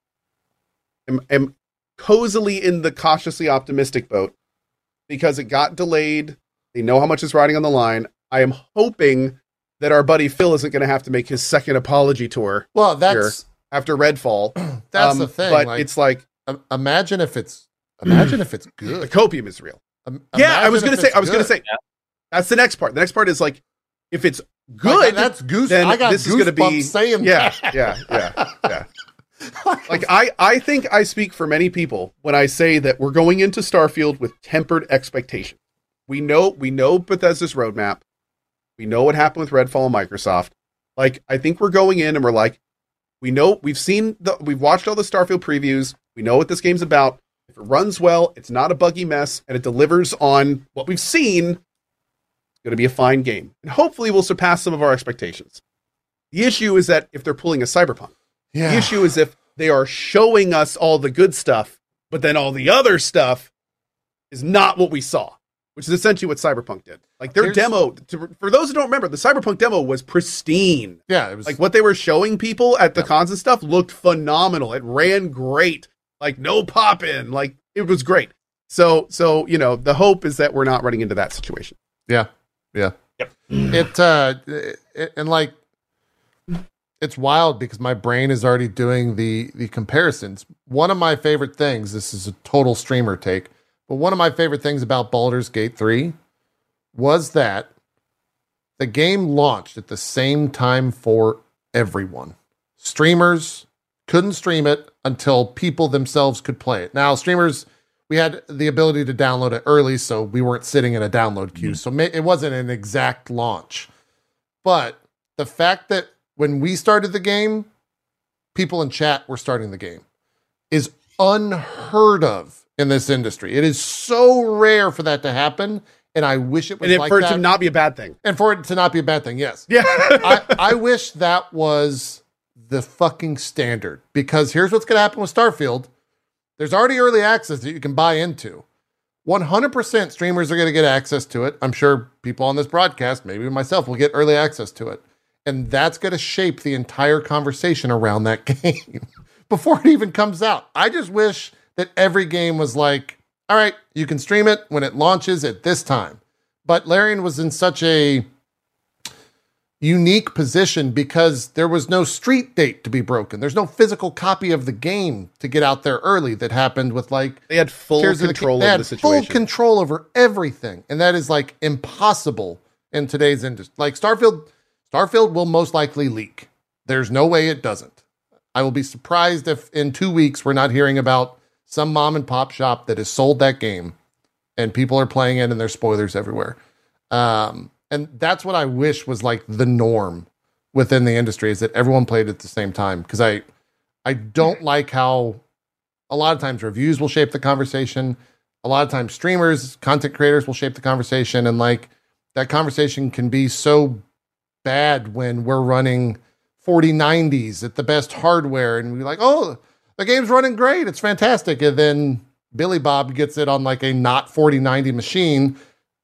am, am cozily in the cautiously optimistic boat because it got delayed. They know how much is riding on the line. I am hoping that our buddy Phil isn't going to have to make his second apology tour well, that's after Redfall. that's Um, the thing. But like, it's like imagine if it's imagine if it's the good. copium is real. Im- Yeah, I was gonna say. it's I was gonna good. say. That's the next part. The next part is like, if it's Like, good, that's goose. then I got this is gonna be- goosebumps saying yeah, yeah, yeah, yeah. Like I, I think I speak for many people when I say that we're going into Starfield with tempered expectations. We know, we know Bethesda's roadmap. We know what happened with Redfall and Microsoft. Like, I think we're going in and we're like, we know we've seen the, we've watched all the Starfield previews. We know what this game's about. If it runs well, it's not a buggy mess, and it delivers on what we've seen. It's going to be a fine game, and hopefully, we'll surpass some of our expectations. The issue is that if they're pulling a Cyberpunk. Yeah. The issue is if they are showing us all the good stuff, but then all the other stuff is not what we saw, which is essentially what Cyberpunk did. Like their Here's- demo, to, for those who don't remember, the Cyberpunk demo was pristine. yeah, it was Like what they were showing people at the cons and stuff looked phenomenal. It ran great. Like no pop in. Like it was great. So, so you know, the hope is that we're not running into that situation. Yeah. Yeah. Yep. It uh it, and like it's wild because my brain is already doing the the comparisons. One of my favorite things, this is a total streamer take, but one of my favorite things about Baldur's Gate 3 was that the game launched at the same time for everyone. Streamers couldn't stream it until people themselves could play it. Now, streamers we had the ability to download it early, so we weren't sitting in a download queue. Mm. So ma- it wasn't an exact launch. But the fact that when we started the game, people in chat were starting the game is unheard of in this industry. It is so rare for that to happen, and I wish it was And like for it that. to not be a bad thing. and for it to not be a bad thing, yes. Yeah. I, I wish that was the fucking standard because here's what's going to happen with Starfield. There's already early access that you can buy into. 100% streamers are going to get access to it. I'm sure people on this broadcast, maybe myself, will get early access to it. And that's going to shape the entire conversation around that game before it even comes out. I just wish that every game was like, all right, you can stream it when it launches at this time. But Larian was in such a unique position because there was no street date to be broken. There's no physical copy of the game to get out there early that happened with like They had full Tears of the control they of had the situation. Full control over everything, and that is like impossible in today's industry. Like Starfield, Starfield will most likely leak. There's no way it doesn't. I will be surprised if in two weeks we're not hearing about some mom and pop shop that has sold that game, and people are playing it, and there's spoilers everywhere. Um, and that's what I wish was like the norm within the industry is that everyone played at the same time because I I don't like how a lot of times reviews will shape the conversation. a lot of times streamers, content creators will shape the conversation, and like that conversation can be so bad when we're running 4090s at the best hardware, and we're like, oh, the game's running great, it's fantastic, and then Billy Bob gets it on like a not 4090 machine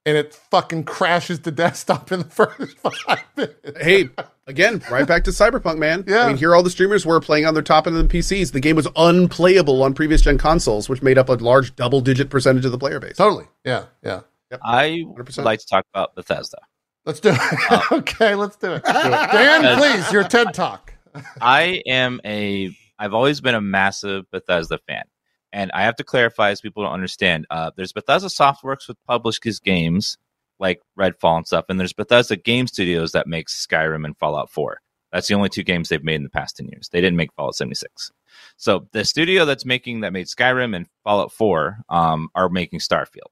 and it fucking crashes the desktop in the first five minutes. Hey, again, right back to Cyberpunk, man. Yeah. I mean, here all the streamers were playing on their top end of the PCs. The game was unplayable on previous gen consoles, which made up a large double digit percentage of the player base. Totally. Yeah. Yeah. I 100%. like to talk about Bethesda. Let's do it. okay, let's do it. Dan, please, your TED talk. I am a. I've always been a massive Bethesda fan, and I have to clarify as people don't understand. Uh, there's Bethesda Softworks which publishes games like Redfall and stuff, and there's Bethesda Game Studios that makes Skyrim and Fallout 4. That's the only two games they've made in the past 10 years. They didn't make Fallout 76. So the studio that's making that made Skyrim and Fallout 4 um, are making Starfield,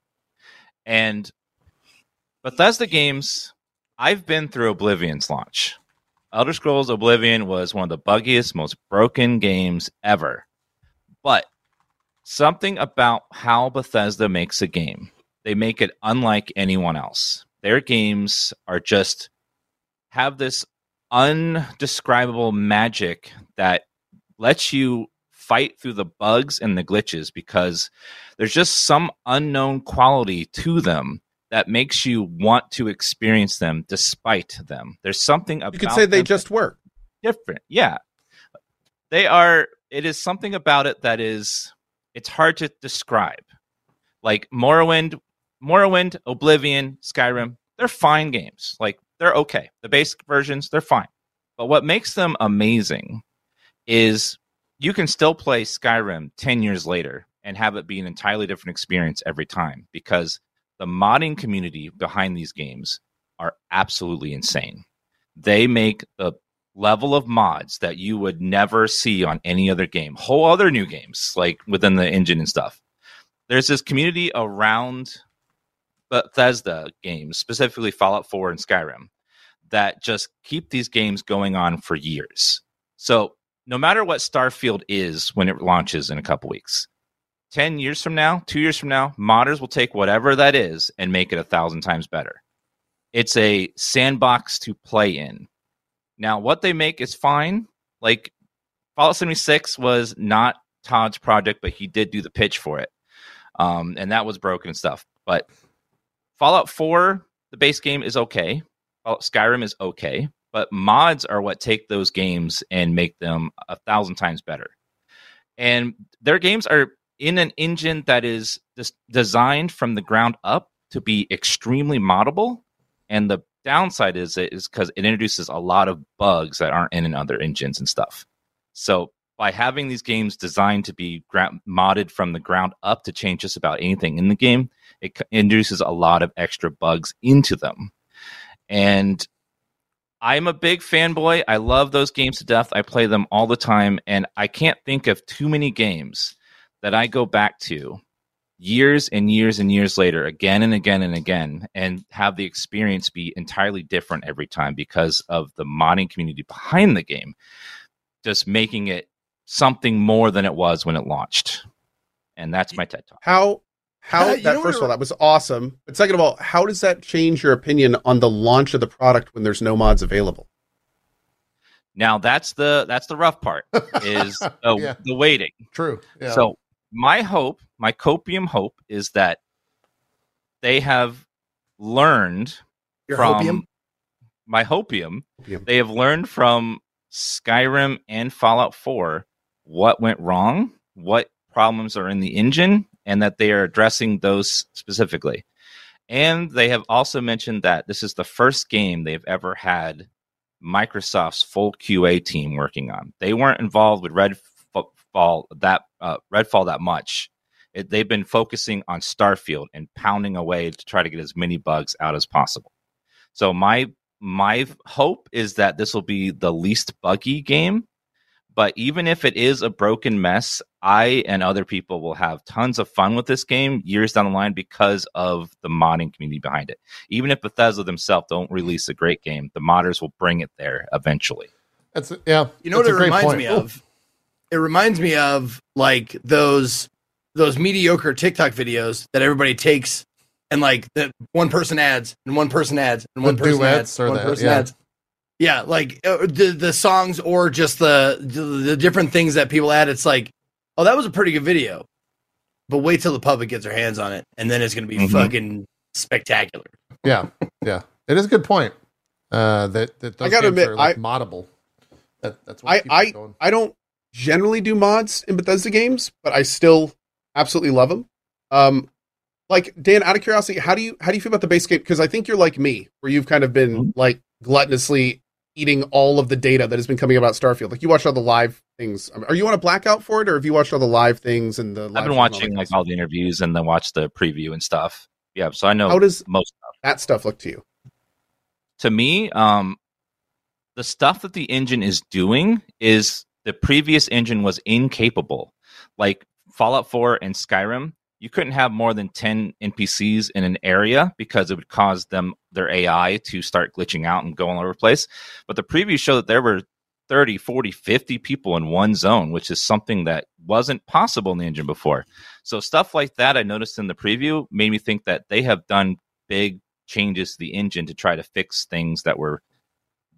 and Bethesda games. I've been through Oblivion's launch. Elder Scrolls Oblivion was one of the buggiest, most broken games ever. But something about how Bethesda makes a game, they make it unlike anyone else. Their games are just have this undescribable magic that lets you fight through the bugs and the glitches because there's just some unknown quality to them that makes you want to experience them despite them. There's something about You could say they just work. different. Yeah. They are it is something about it that is it's hard to describe. Like Morrowind, Morrowind, Oblivion, Skyrim, they're fine games. Like they're okay. The basic versions, they're fine. But what makes them amazing is you can still play Skyrim 10 years later and have it be an entirely different experience every time because the modding community behind these games are absolutely insane. They make the level of mods that you would never see on any other game, whole other new games, like within the engine and stuff. There's this community around Bethesda games, specifically Fallout 4 and Skyrim, that just keep these games going on for years. So no matter what Starfield is when it launches in a couple weeks, 10 years from now, two years from now, modders will take whatever that is and make it a thousand times better. It's a sandbox to play in. Now, what they make is fine. Like Fallout 76 was not Todd's project, but he did do the pitch for it. Um, and that was broken stuff. But Fallout 4, the base game is okay. Fallout Skyrim is okay. But mods are what take those games and make them a thousand times better. And their games are in an engine that is designed from the ground up to be extremely moddable. And the downside is it is because it introduces a lot of bugs that aren't in in other engines and stuff. So by having these games designed to be modded from the ground up to change just about anything in the game, it introduces a lot of extra bugs into them. And I'm a big fanboy. I love those games to death. I play them all the time, and I can't think of too many games that I go back to years and years and years later, again and again and again, and have the experience be entirely different every time because of the modding community behind the game, just making it something more than it was when it launched. And that's my TED talk. How how You that first of all that was awesome. But second of all, how does that change your opinion on the launch of the product when there's no mods available? Now that's the that's the rough part is the, Yeah. the waiting. True. Yeah. So my hope, my copium hope, is that they have learned Your from hopium? my hopium. Hopium. They have learned from Skyrim and Fallout 4 what went wrong, what problems are in the engine, and that they are addressing those specifically. And they have also mentioned that this is the first game they've ever had Microsoft's full QA team working on. They weren't involved with Redfall that uh, Redfall that much. It, they've been focusing on Starfield and pounding away to try to get as many bugs out as possible. So my my hope is that this will be the least buggy game. But even if it is a broken mess, I and other people will have tons of fun with this game years down the line because of the modding community behind it. Even if Bethesda themselves don't release a great game, the modders will bring it there eventually. that's yeah. You know what it reminds point. me of? It reminds me of like those those mediocre TikTok videos that everybody takes and like the one person adds and one person adds and The one person adds or one the- person yeah. adds. Yeah, like uh, the the songs or just the, the the different things that people add. It's like, oh, that was a pretty good video, but wait till the public gets their hands on it, and then it's gonna be Mhm. fucking spectacular. Yeah, yeah. It is a good point. Uh, that that those I gotta games admit, are like I- moddable. That, that's what I- keeps it I- going. I don't generally do mods in Bethesda games, but I still absolutely love them. Um, like Dan, out of curiosity, how do you how do you feel about the base game? Because I think you're like me, where you've kind of been Mhm. like gluttonously eating all of the data that has been coming about Starfield. Like you watched all the live things. Are you on a blackout for it, or have you watched all the live things and the? I've been all watching like all the interviews and then watch the preview and stuff. Yeah, so I know How does most stuff. that stuff look to you? to me, um, the stuff that the engine is doing is the previous engine was incapable. Like Fallout 4 and Skyrim, you couldn't have more than 10 NPCs in an area because it would cause them their AI to start glitching out and go all over the place. But the preview showed that there were 30, 40, 50 people in one zone, which is something that wasn't possible in the engine before. So stuff like that I noticed in the preview made me think that they have done big changes to the engine to try to fix things that were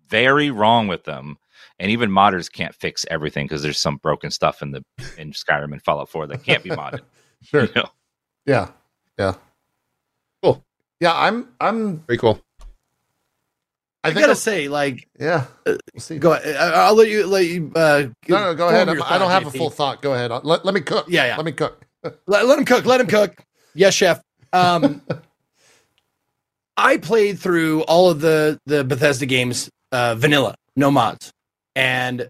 very wrong with them. And even modders can't fix everything because there's some broken stuff in the in Skyrim and Fallout 4 that can't be modded. Sure. you know? Yeah. Yeah. Cool. Yeah, I'm I'm Very cool. I I, gotta I'm- say, like, yeah. We'll see. go. ahead. I- I'll let you let you. Uh, No, no, go ahead. your I'm- don't thought, have a full thought. Go ahead. Let, let me cook. Yeah, yeah. Let me cook. Let, let him cook. Let him cook. Yes, chef. Um, I played through all of the the Bethesda games, uh, vanilla, no mods, and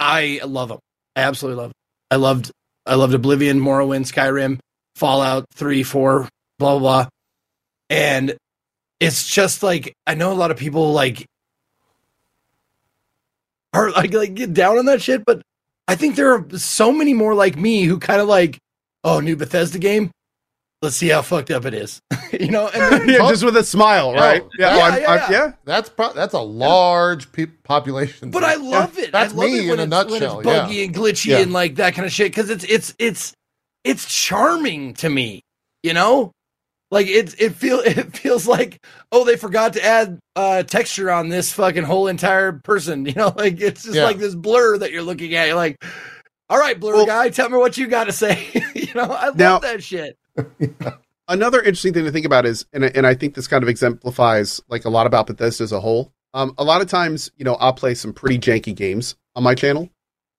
I love them. I absolutely love. Them. I loved. I loved Oblivion, Morrowind, Skyrim, Fallout three, four, blah blah blah, and it's just like I know a lot of people like are like like get down on that shit, but I think there are so many more like me who kind of like, oh, new Bethesda game. Let's see how fucked up it is, you know. And then, yeah, just with a smile, Yeah. right? Yeah, well, I'm- yeah, yeah. yeah. That's pro- that's a large pe- population. but I love it. That's I love me it when in a it's, when nutshell, it's buggy and glitchy Yeah. and like that kind of shit because it's it's it's it's charming to me, you know. Like it, it feel it feels like oh they forgot to add uh texture on this fucking whole entire person, you know. Like it's just Yeah. like this blur that you're looking at. You're like, all right, blur Well- guy, tell me what you got to say. you know, I love Now- that shit. Another interesting thing to think about is, and and I think this kind of exemplifies like a lot about Bethesda as a whole. Um, a lot of times, you know, I'll play some pretty janky games on my channel,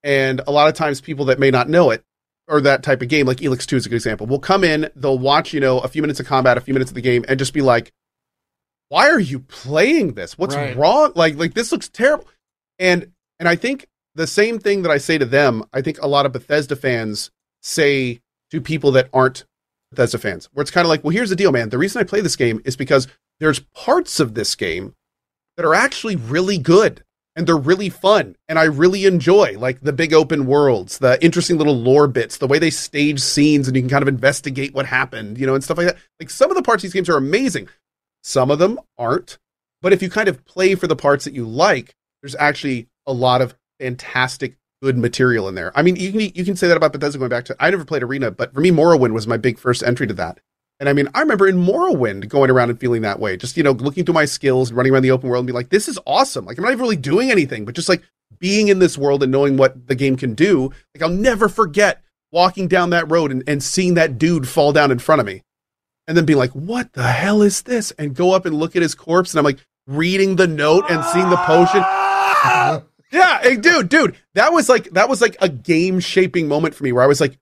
and a lot of times, people that may not know it or that type of game, like Elex Two is a good example, will come in, they'll watch, you know, a few minutes of combat, a few minutes of the game, and just be like, "Why are you playing this? What's Right. wrong? Like, like this looks terrible." And and I think the same thing that I say to them, I think a lot of Bethesda fans say to people that aren't Bethesda fans, where it's kind of like, well, here's the deal, man. The reason I play this game is because there's parts of this game that are actually really good and they're really fun and I really enjoy like the big open worlds, the interesting little lore bits, the way they stage scenes and you can kind of investigate what happened, you know, and stuff like that. Like some of the parts of these games are amazing. Some of them aren't. But if you kind of play for the parts that you like, there's actually a lot of fantastic good material in there. I mean, you can you can say that about Bethesda going back to I never played Arena, but for me Morrowind was my big first entry to that. And I mean, I remember in Morrowind going around and feeling that way, just you know, looking through my skills and running around the open world and be like, this is awesome. Like I'm not even really doing anything, but just like being in this world and knowing what the game can do. Like I'll never forget walking down that road and, and seeing that dude fall down in front of me. And then being like, what the hell is this? And go up and look at his corpse, and I'm like reading the note and seeing the potion. Yeah, hey, dude, dude, that was like that was like a game shaping moment for me where I was like,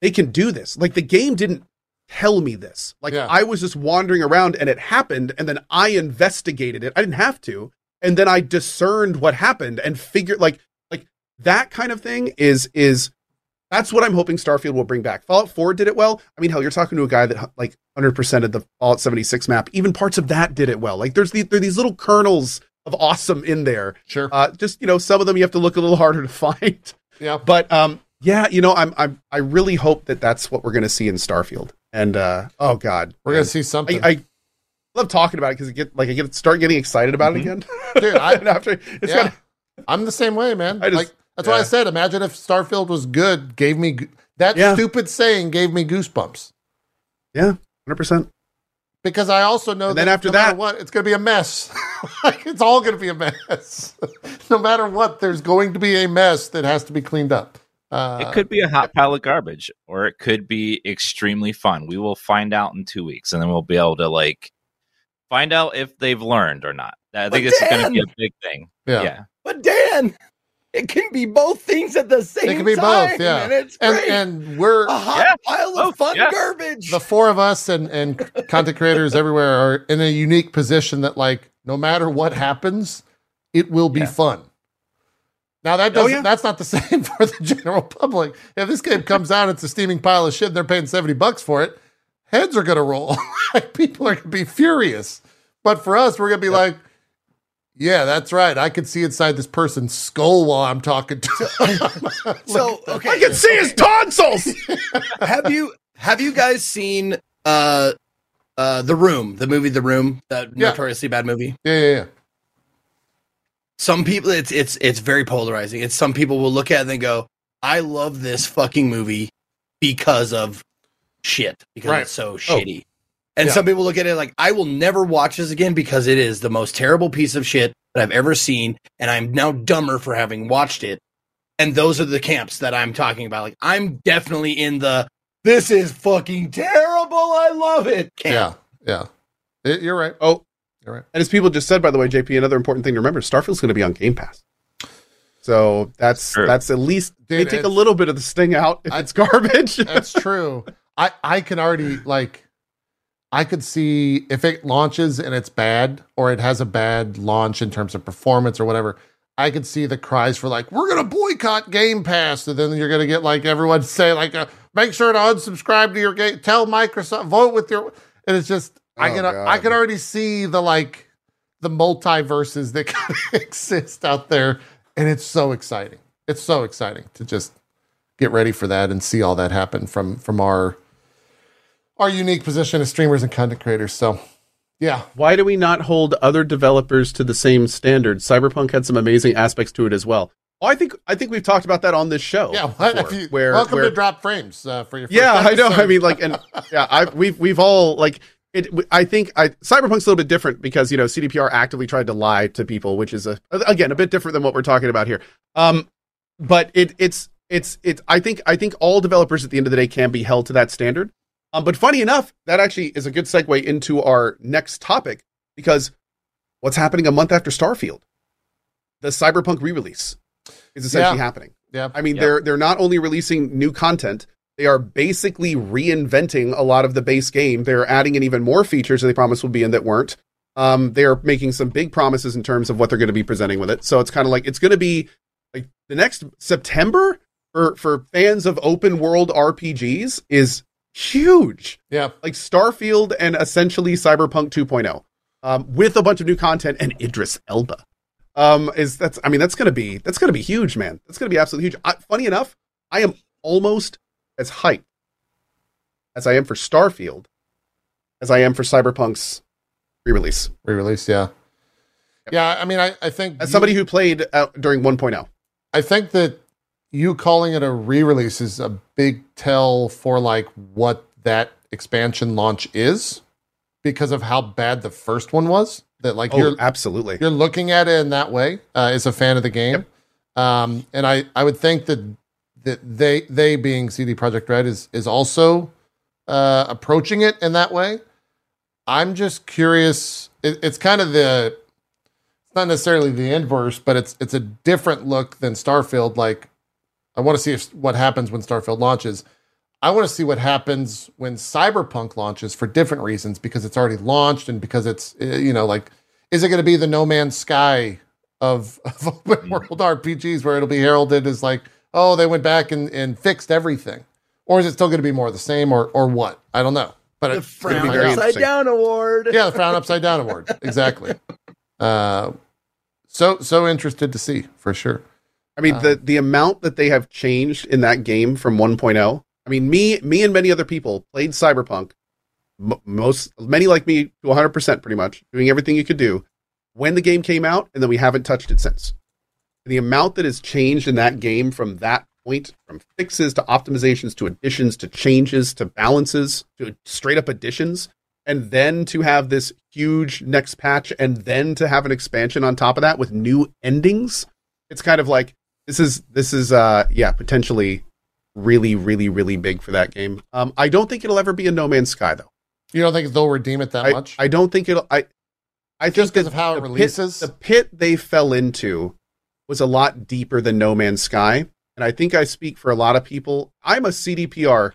they can do this. Like the game didn't tell me this. Like Yeah. I was just wandering around and it happened, and then I investigated it. I didn't have to, and then I discerned what happened and figured like like that kind of thing is is that's what I'm hoping Starfield will bring back. Fallout 4 did it well. I mean, hell, you're talking to a guy that like 100% of the Fallout 76 map. Even parts of that did it well. Like there's these there are these little kernels of awesome in there Sure. uh, just you know, some of them you have to look a little harder to find. yeah. But um, yeah, you know, I'm I'm I really hope that that's what we're going to see in Starfield. And uh, oh god, We're gonna see something. I, I love talking about it because I get like I get start getting excited about Mhm. it again. Dude, I- after it's yeah. got I'm the same way, man. I just- like That's why I said, imagine if Starfield was good, gave me that Yeah. stupid saying gave me goosebumps. Yeah, hundred percent. Because I also know And that then after no that- what, it's going to be a mess. like it's all going to be a mess. no matter what, there's going to be a mess that has to be cleaned up. Uh, it could be a hot pile of garbage, or it could be extremely fun. We will find out in two weeks, and then we'll be able to like find out if they've learned or not. I think But this is going to be a big thing. yeah. yeah. But Dan, it can be both things at the same time. It can be time, both, yeah. And it's And great. and we're a hot Yeah. pile Oh, of fun yeah. garbage. the four of us and and content creators everywhere are in a unique position that like no matter what happens, it will be Yeah. fun. Now that Oh, doesn't yeah. that's not the same for the general public. If this game comes out, it's a steaming pile of shit, and they're paying 70 bucks for it, heads are gonna roll. people are gonna be furious. But for us, we're gonna be like, yeah, that's right. I could see inside this person's skull while I'm talking to them. so okay, I can see his tonsils. have you have you guys seen uh uh The Room, the movie The Room, that Yeah. notoriously bad movie? yeah, yeah, yeah. Some people it's it's it's very polarizing. It's some people will look at it and go, "I love this fucking movie because of shit, because Right. it's so shitty." And Yeah. some people look at it like, "I will never watch this again because it is the most terrible piece of shit that I've ever seen, and I'm now dumber for having watched it." And those are the camps that I'm talking about. Like, I'm definitely in the "this is fucking terrible, I love it" camp. Yeah, yeah. It- you're right. Oh, You're right. and as people just said, by the way, JP, another important thing to remember: Starfield's going to be on Game Pass. So that's True. that's at least they take a little bit of the sting out if I- it's garbage. That's true. I I can already like I could see if it launches and it's bad or it has a bad launch in terms of performance or whatever. I could see the cries for like we're gonna boycott Game Pass, and then you're gonna get like everyone say like uh, make sure to unsubscribe to your game, tell Microsoft vote with your, and it's just I Oh, can God. I can already see the like the multiverses that kind of exist out there, and it's so exciting. It's so exciting to just get ready for that and see all that happen from from our our unique position as streamers and content creators. So, yeah, Why do we not hold other developers to the same standard? Cyberpunk had some amazing aspects to it as well. Oh, I think I think we've talked about that on this show. yeah. Before, you, where, welcome where- to Dropped Frames uh, for your first yeah, I know. I mean, like, and yeah, I we've we've all like it. I think I Cyberpunk's a little bit different because you know CDPR actively tried to lie to people, which is a again a bit different than what we're talking about here. Um, but it it's it's it's I think I think all developers at the end of the day can be held to that standard. Um, but funny enough, that actually is a good segue into our next topic because what's happening a month after Starfield, the Cyberpunk re-release is essentially Yeah. happening. yeah, I mean, Yep. they're they're not only releasing new content, they are basically reinventing a lot of the base game. They're adding in even more features that they promised would be in that weren't. Um, they're making some big promises in terms of what they're going to be presenting with it. So it's kind of like it's going to be like the next September for for fans of open world RPGs is huge. yeah. Like Starfield and essentially Cyberpunk 2.0, um, with a bunch of new content and Idris Elba. Um, is that's I mean that's gonna be that's gonna be huge, man. That's gonna be absolutely huge. I, funny enough, I am almost as hyped as I am for Starfield as I am for Cyberpunk's re-release. Re-release. Yeah, yeah. I mean, I I think As you- somebody who played uh, during 1.0, I think that you calling it a re-release is a big tell for like what that expansion launch is because of how bad the first one was. That like oh, you're absolutely. you're looking at it in that way uh, as a fan of the game. Um, and I, I would think that that they they being CD Projekt Red is is also uh, approaching it in that way. I'm just curious. It, it's kind of the it's not necessarily the inverse, but it's it's a different look than Starfield. Like I want to see if, what happens when Starfield launches. I want to see what happens when Cyberpunk launches for different reasons because it's already launched and because it's uh, you know like is it going to be the No Man's Sky of, of open world RPGs where it'll be heralded as like oh they went back and, and fixed everything or is it still going to be more of the same or or what I don't know but The it's Frown be very Upside. Down Award. yeah the Frown Upside Down Award exactly uh, so so interested to see for sure I mean, Uh, the the amount that they have changed in that game from 1.0. I mean, me me and many other people played Cyberpunk. M- most many like me to 100% pretty much, doing everything you could do when the game came out and then we haven't touched it since. the amount that has changed in that game from that point, from fixes to optimizations to additions to changes to balances to straight up additions, and then to have this huge next patch and then to have an expansion on top of that with new endings. It's kind of like this is this is uh yeah, potentially really, really, really big for that game. Um I don't think it'll ever be a No Man's Sky though. You don't think they'll redeem it that I, much? I don't think it'll I I Just because of how it the pit- releases? the pit they fell into was a lot deeper than No Man's Sky. And I think I speak for a lot of people. I'm a CDPR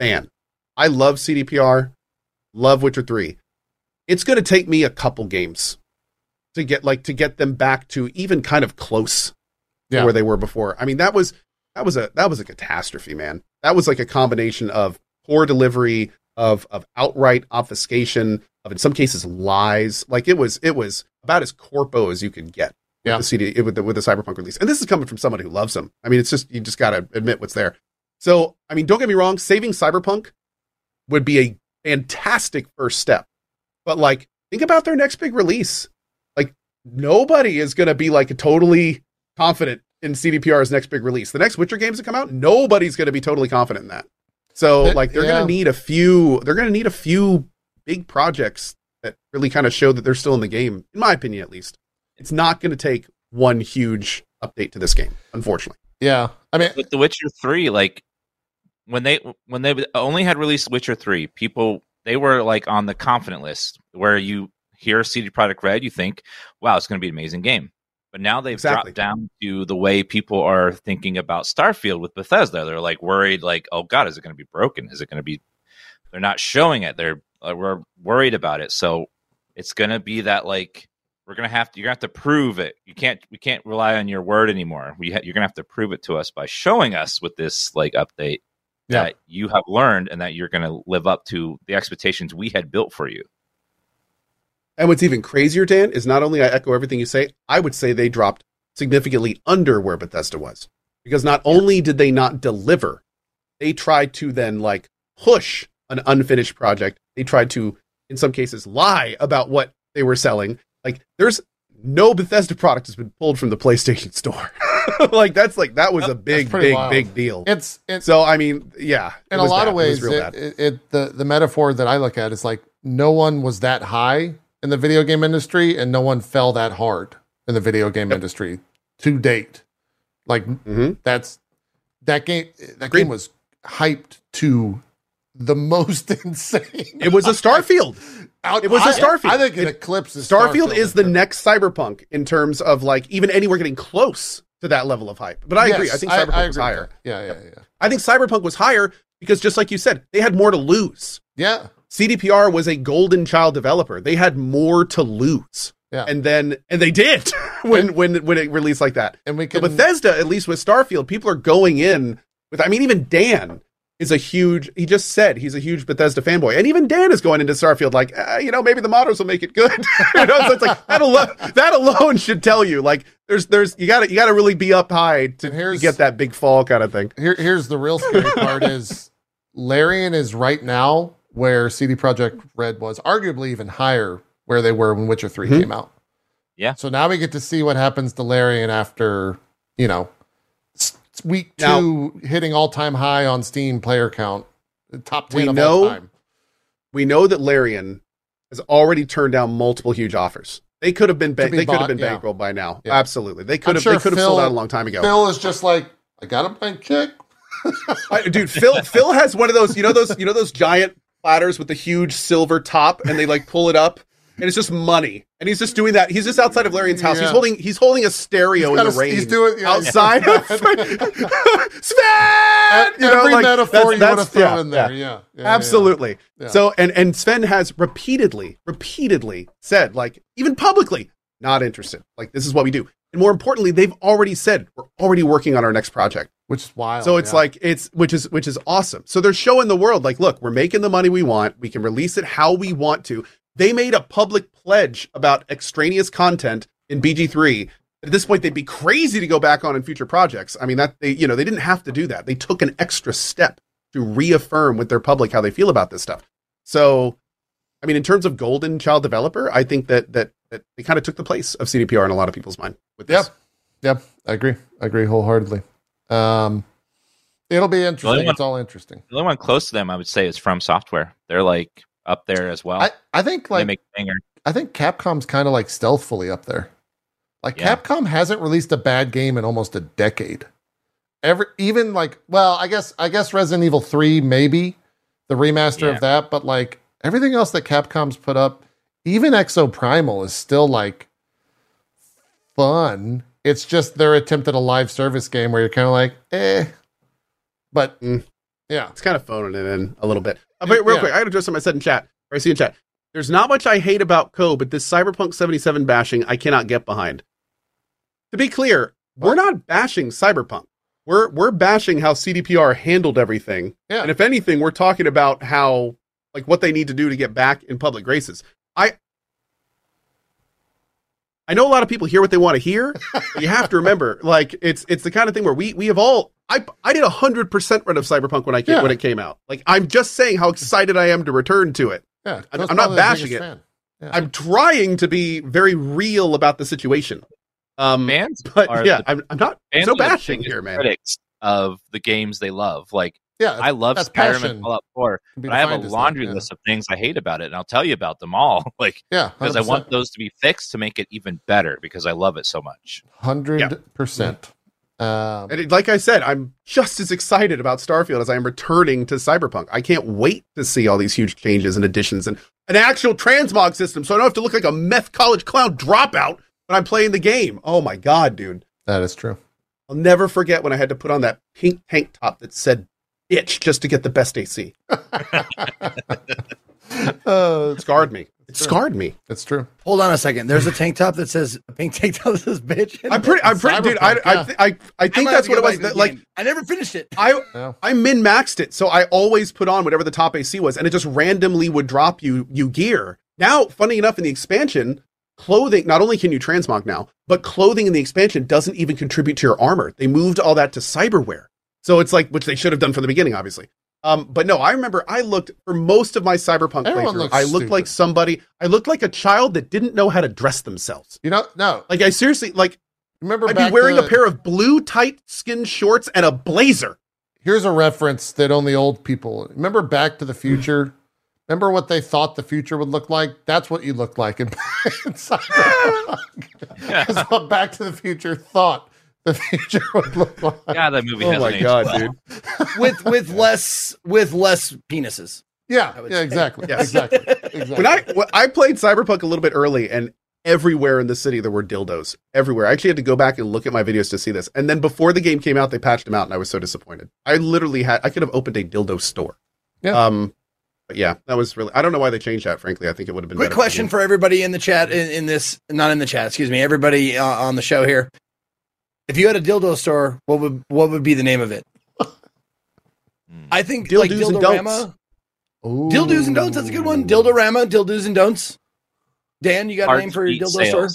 fan. I love CDPR, love Witcher 3. It's going to take me a couple games to get like to get them back to even kind of close Yeah. to where they were before. I mean, that was that was a that was a catastrophe, man. That was like a combination of poor delivery, of of outright obfuscation, of in some cases lies. Like it was it was about as corpo as you could get. Yeah. With the CD with the with the Cyberpunk release, and this is coming from someone who loves them. I mean, it's just you just got to admit what's there. So, I mean, don't get me wrong, saving Cyberpunk would be a fantastic first step. But like, think about their next big release. Like, nobody is going to be like totally confident in CDPR's next big release. The next Witcher games that come out, nobody's going to be totally confident in that. So, Th- like, they're yeah. going to need a few. They're going to need a few big projects that really kind of show that they're still in the game. In my opinion, at least, it's not going to take one huge update to this game. Unfortunately, yeah. I mean, with The Witcher Three, like when they when they only had released Witcher Three, people they were like on the confident list where you hear CD Projekt Red, you think, "Wow, it's going to be an amazing game." But now they've Exactly. dropped down to the way people are thinking about Starfield with Bethesda. They're like worried, like, "Oh God, is it going to be broken? Is it going to be?" They're not showing it. They're uh, we're worried about it. So it's going to be that like we're going to have to you're going to have to prove it. You can't we can't rely on your word anymore. We ha- you're going to have to prove it to us by showing us with this like update Yeah. that you have learned and that you're going to live up to the expectations we had built for you. And what's even crazier, Dan, is not only I echo everything you say, I would say they dropped significantly under where Bethesda was. Because not only did they not deliver, they tried to then like push an unfinished project. They tried to, in some cases, lie about what they were selling. Like there's no Bethesda product has been pulled from the PlayStation Store. like that's like that was a big, big, wild. big deal. it's it's so I mean, yeah, in a lot bad. of ways, it was real it, bad. it, it the the metaphor that I look at is like no one was that high in the video game industry, and no one fell that hard in the video game industry to date. Like Mhm. that's that game. That game was hyped to the most insane. It was a Starfield. Out- it was a I- Starfield. I think it, It- eclipses Starfield is the next Cyberpunk in terms of like even anywhere getting close to that level of hype. But I agree. I think Cyberpunk I was higher. Yeah, yeah, yeah, I think Cyberpunk was higher because just like you said, they had more to lose. yeah. CDPR was a golden child developer. They had more to lose. Yeah. And then and they did when when when it released like that. And we So can Bethesda, at least with Starfield, people are going in with I mean even Dan is a huge he just said he's a huge Bethesda fanboy. And even Dan is going into Starfield like, uh, you know, maybe the modders will make it good. you know, so it's like that alone that alone should tell you like there's there's you got to you got to really be up high to, And to get that big fall kind of thing. Here, here's the real scary part: is Larian is right now where CD Projekt Red was, arguably even higher where they were when Witcher 3 Mhm. came out. Yeah. So now we get to see what happens to Larian after you know s- week Now- two hitting all time high on Steam player count, top ten We of know- all time. we know that Larian has already turned down multiple huge offers. They could have been ban- be they could have been yeah. bankrolled by now. Yeah. Absolutely, they could I'm have sure they could have sold out a long time ago. Phil is just like, I got a blank check. I- dude, Phil Phil has one of those you know those you know those giant platters with the huge silver top, and they like pull it up, and it's just money. And he's just doing that. He's just outside of Larian's house. He's holding he's holding a stereo in the a- rain. he's doing yeah, outside of Swen. You know, Every like, metaphor that's- you that's- want to throw yeah, in there. yeah. Yeah, yeah, yeah, yeah. Absolutely. Yeah. So and and Swen has repeatedly, repeatedly said, like even publicly, not interested. Like this is what we do. And more importantly, they've already said we're already working on our next project. Which is wild. So it's yeah. like it's which is which is awesome. So they're showing the world like, look, we're making the money we want. We can release it how we want to. They made a public pledge about extraneous content in BG3. At this point, they'd be crazy to go back on in future projects. I mean, that they you know they didn't have to do that. They took an extra step to reaffirm with their public how they feel about this stuff. So, I mean, in terms of golden child developer, I think that that that they kind of took the place of CDPR in a lot of people's mind with this. Yep. Yep, I agree. I agree wholeheartedly. Um, it'll be interesting. one- It's all interesting. The only one close to them, I would say, is From Software. They're like up there as well. I, I think like. I think Capcom's kind of like stealthfully up there. Like Yeah. Capcom hasn't released a bad game in almost a decade. Every even like well, I guess I guess Resident Evil 3 maybe the remaster Yeah. of that, but like everything else that Capcom's put up, even Exoprimal is still like fun. It's just their attempt at a live service game where you're kind of like, eh. But Mm. yeah, It's kind of phoning it in a little bit. Uh, but real Yeah. quick, I got to address something I said in chat. Or I see in chat. There's not much I hate about Cohh, but this Cyberpunk 77 bashing I cannot get behind. To be clear, we're not bashing Cyberpunk. We're we're bashing how CDPR handled everything. Yeah. And if anything, we're talking about how like what they need to do to get back in public graces. I I know a lot of people hear what they want to hear. but you have to remember, like it's it's the kind of thing where we we have all I I did a hundred percent run of Cyberpunk when I came, Yeah. when it came out. Like I'm just saying how excited I am to return to it. yeah. I'm- I'm not bashing it. Yeah. I'm trying to be very real about the situation. Um, Fans but yeah, the- I'm, I'm not fans so bashing here, man. Critics of the games they love. Like yeah, I love that's Skyrim passion. and Fallout 4, but I have a defined as that, laundry yeah. list of things I hate about it, and I'll tell you about them all. Like Yeah, because I want those to be fixed to make it even better because I love it so much. Hundred percent. Um, And it, like I said, I'm just as excited about Starfield as I am returning to Cyberpunk. I can't wait to see all these huge changes and additions and an actual transmog system, so I don't have to look like a meth college clown dropout when I'm playing the game. Oh my god, dude! that is true. I'll never forget when I had to put on that pink tank top that said "bitch" just to get the best AC. uh, It scarred me. It true. scarred me. That's true. Hold on a second. There's a tank top that says a pink tank top that says bitch. I'm pretty. I'm pretty, dude. I, Cyberpunk, I, yeah. I, I, I think might that's what it was. back to the Like. I never finished it. I, Yeah. I min maxed it, so I always put on whatever the top AC was, and it just randomly would drop you you gear. Now, funny enough, in the expansion, clothing not only can you transmog now, but clothing in the expansion doesn't even contribute to your armor. They moved all that to cyberware, so it's like which they should have done from the beginning, obviously. Um, but no, I remember I looked for most of my cyberpunk Everyone playthrough. looks I looked stupid. like somebody. I looked like a child that didn't know how to dress themselves. You know, no. Like I seriously like. Remember I'd back be wearing to- a pair of blue tight skin shorts and a blazer. Here's a reference that only old people remember. Back to the Future. Remember what they thought the future would look like? That's what you look like in, in Cyberpunk. That's what Back to the Future thought the future would look like. Yeah, that movie Oh hasn't my aged god, well. dude! with with less with less penises. Yeah, yeah, say. exactly, Yes. exactly, exactly. when I when I played Cyberpunk a little bit early, and everywhere in the city there were dildos everywhere. I actually had to go back and look at my videos to see this. And then before the game came out, they patched them out, and I was so disappointed. I literally had I could have opened a dildo store. Yeah. Um. But yeah, that was really. I don't know why they changed that. Frankly, I think it would have been. Quick better for question for everybody in the chat in, in this not in the chat, excuse me, everybody uh, on the show here. If you had a dildo store, what would what would be the name of it? Hmm. I think Dildos like and Dildorama. don'ts. Ooh. Dildos and don'ts, that's a good one. Dildorama, dildos and don'ts. Dan, you got Hard a name for your beat dildo store?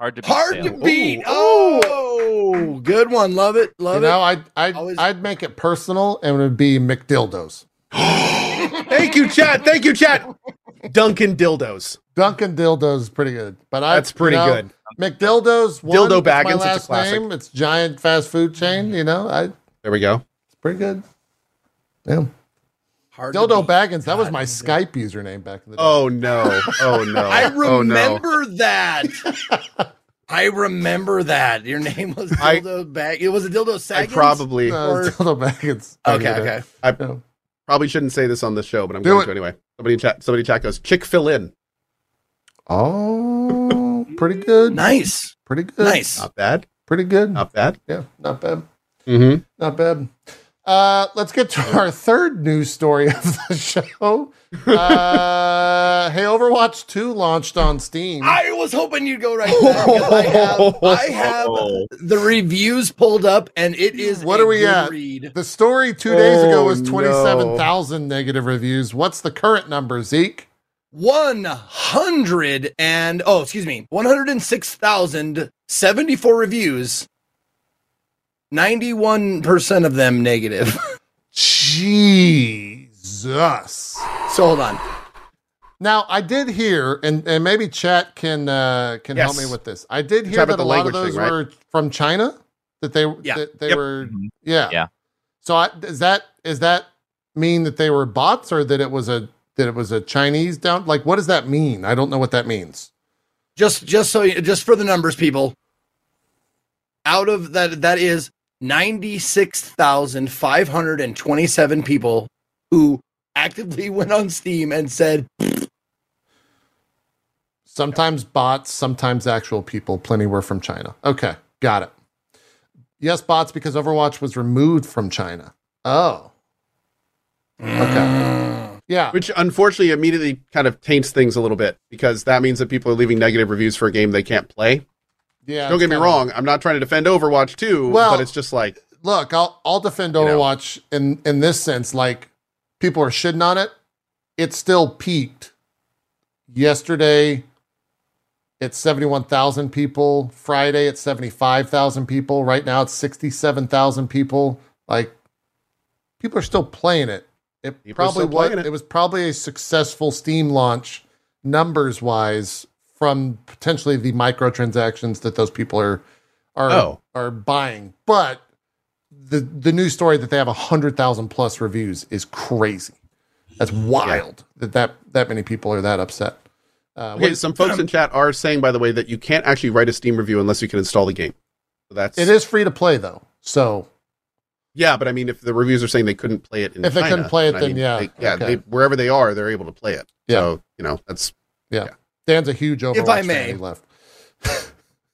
Hard to beat Hard to beat. Ooh. Oh, good one. Love it. You Love know, I'd I'd, Always- I'd make it personal, and it would be McDildos. Thank you, chat. Thank you, chat. Dunkin' dildos. Dunkin' Dildos is pretty good, but I, That's pretty you know, good. McDildos. One, Dildo it's my Baggins, it's a classic. name. It's giant fast food chain. You know, I There we go. It's pretty good. Yeah, Hard to Dildo beat. Baggins. That was my Dildo. Skype username back in the day. Oh no. Oh no. I Oh no. remember that. I remember that. Your name was I- Dildo Bag. It was a Dildo I probably No, or- it's Dildo Baggins. back in Okay, the day. Yeah. probably shouldn't say this on the show, but I'm Do going it. to anyway. Somebody in chat. Somebody in chat goes Chick Fil In. Oh, pretty good. Nice. Pretty good. Nice. Not bad. Pretty good. Not bad. Yeah, not bad. Mm-hmm. Not bad. Uh, let's get to our third news story of the show. Uh, hey, Overwatch 2 launched on Steam. I was hoping you'd go right there. I have, I have Oh. the reviews pulled up, and it is What a are we good at? Read. the story two days ago Oh, was no. 27,000 negative reviews. What's the current number, Zeke? One hundred and oh, excuse me, one hundred and six thousand seventy-four reviews. Ninety-one percent of them negative. Jesus. So hold on. Now I did hear, and, and maybe chat can uh, can help me with this. I did hear that about a the lot of those thing, right? were from China. That they Yeah. that they Yep. were Mhm. yeah Yeah. So I, does that is that mean that they were bots or that it was a that it was a Chinese down? Like what does that mean? I don't know what that means. just just so you- just for the numbers people out of that that is 96,527 people who actively went on steam and said Sometimes bots, sometimes actual people. Plenty were from China. Okay, got it. Yes, bots because Overwatch was removed from China. Oh, okay. Mm. Yeah, Which unfortunately immediately kind of taints things a little bit because that means that people are leaving negative reviews for a game they can't play. yeah. Don't get me wrong, I'm not trying to defend Overwatch 2, Well- but it's just like Look, I'll I'll defend You know. Overwatch in in this sense. Like people are shitting on it. It still peaked yesterday. It's seventy one thousand people. Friday, it's seventy five thousand people. Right now, it's sixty seven thousand people. Like people are still playing it. It People probably was. it. It was probably a successful Steam launch numbers wise from potentially the microtransactions that those people are are Oh. are buying. But the the news story that they have a hundred thousand plus reviews is crazy. That's wild that, that that many people are that upset. Uh, Okay, some folks in chat are saying, by the way, that you can't actually write a Steam review unless you can install the game. So that's it is free to play though, so Yeah, but I mean, if the reviews are saying they couldn't play it in the game. If they couldn't play it, I then mean, yeah, they- yeah, okay. they, wherever they are, they're able to play it. Yeah. So you know, that's yeah. Dan's a huge Overwatch If I fan. may. He left.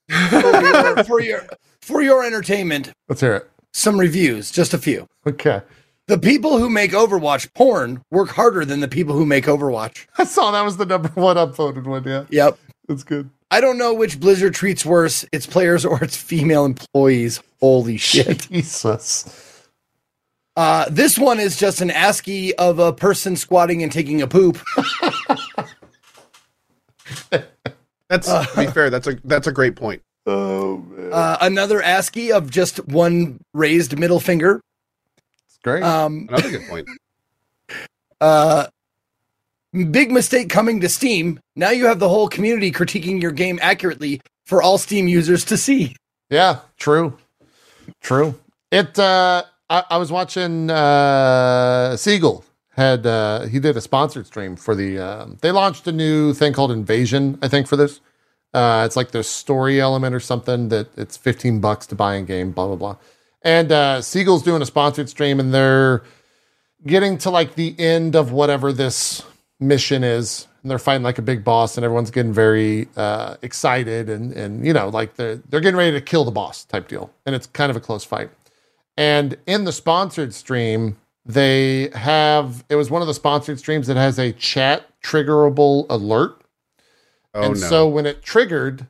for your, for your for your entertainment Let's hear it. some reviews just a few Okay, the people who make overwatch porn work harder than the people who make overwatch I saw that was the number one upvoted one. Yeah, yep that's good. I don't know which Blizzard treats worse, its players or its female employees. Holy shit. Jesus. Uh, this one is just an ASCII of a person squatting and taking a poop. that's to be fair. That's a that's a great point. Oh man, Uh, another ASCII of just one raised middle finger. it's great. Um, Another good point. uh, big mistake coming to Steam. Now you have the whole community critiquing your game accurately for all Steam users to see. Yeah, true. True. It uh I, I was watching uh Seagull had uh he did a sponsored stream for the um they launched a new thing called Invasion, I think, for this. Uh it's like the story element or something that it's 15 bucks to buy in game, blah blah blah. And uh Seagull's doing a sponsored stream and they're getting to like the end of whatever this mission is and they're fighting like a big boss and everyone's getting very uh, excited and and you know like they're they're getting ready to kill the boss type deal and it's kind of a close fight and in the sponsored stream they have it was one of the sponsored streams that has a chat triggerable alert Oh and no. so when it triggered,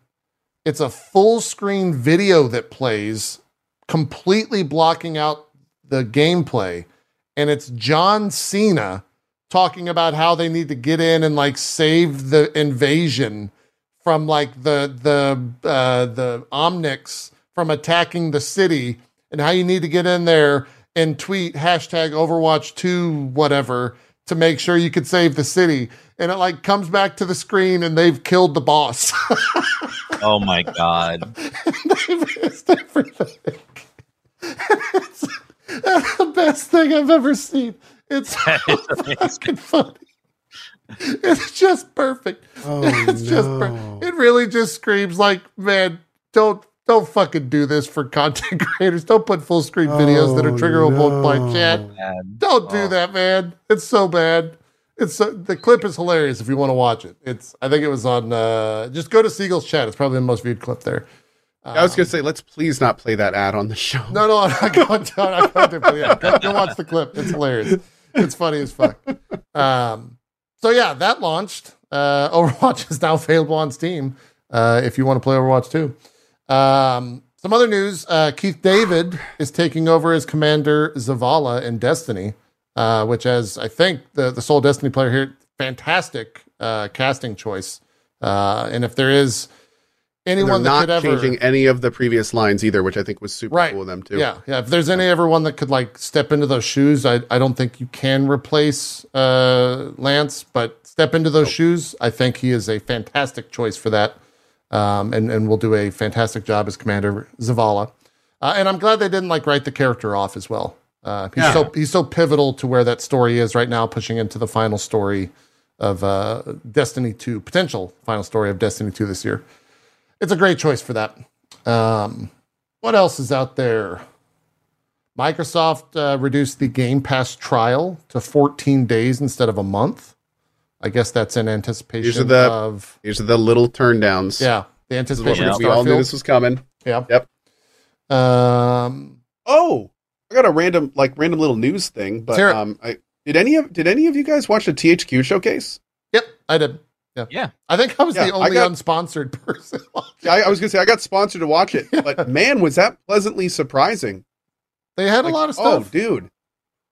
it's a full screen video that plays, completely blocking out the gameplay. And it's John Cena talking about how they need to get in and like save the invasion from like the the uh, the Omnics from attacking the city, and how you need to get in there and tweet hashtag Overwatch two whatever to make sure you could save the city. And it like comes back to the screen and they've killed the boss. Oh my god. they've missed everything. it's, that's the best thing I've ever seen. It's so fucking funny. It's just perfect. oh, it's just per- it really just screams like, man, don't don't fucking do this for content creators. Don't put full screen videos that are Oh, triggerable by chat. Man. Don't do Oh. that, man. It's so bad. It's so, the clip is hilarious if you want to watch it. It's I think it was on uh just go to Seagull's chat. It's probably the most viewed clip there. I was gonna say, let's please not play that ad on the show. No, no, I'm not going to. I'm not going to. But yeah, go, go watch the clip. It's hilarious. It's funny as fuck. Um, so yeah, that launched. Uh, Overwatch is now available on Steam uh, if you want to play Overwatch 2. Um, some other news: uh, Keith David is taking over as Commander Zavala in Destiny, uh, which, as I think the the sole Destiny player here, fantastic uh, casting choice. Uh, and if there is anyone they're that not could ever changing any of the previous lines either, which I think was super Right. cool of them too. Yeah, yeah. If there's any everyone that could like step into those shoes, I I don't think you can replace uh, Lance, but step into those shoes. I think he is a fantastic choice for that, um, and and will do a fantastic job as Commander Zavala. Uh, and I'm glad they didn't like write the character off as well. Uh, he's Yeah. so he's so pivotal to where that story is right now, pushing into the final story of uh, Destiny Two, potential final story of Destiny Two this year. It's a great choice for that. Um, what else is out there? Microsoft uh, reduced the Game Pass trial to 14 days instead of a month. I guess that's in anticipation These are the- of These are the little turn downs. yeah, the This is what anticipation we, of we all knew this was coming. Yeah. Yep. Um, Oh, I got a random like random little news thing, but Sarah- um, I did any of did any of you guys watch the THQ showcase? yep, I did. Yeah. Yeah. I think I was Yeah, the only got- unsponsored person. watching. I, I was gonna say I got sponsored to watch it, but man, was that pleasantly surprising. They had Like, a lot of stuff. Oh, dude,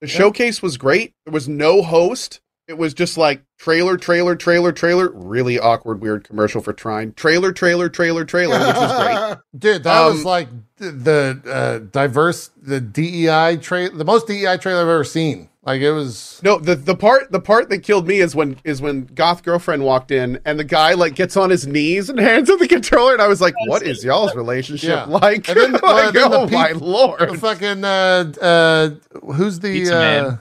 the Yeah. showcase was great. There was no host. It was just like trailer, trailer, trailer, trailer. Really awkward, weird commercial for Trine. Trailer, trailer, trailer, trailer, which was great. Dude, that was Um, like the uh, diverse, the DEI trail, the most DEI trailer I've ever seen. Like it was. No, the the part the part that killed me is when is when Goth girlfriend walked in and the guy like gets on his knees and hands him the controller and I was like, what is y'all's relationship Yeah. like? And then- like well, then the oh my lord! The fucking uh, uh, who's the Pizza uh, Man.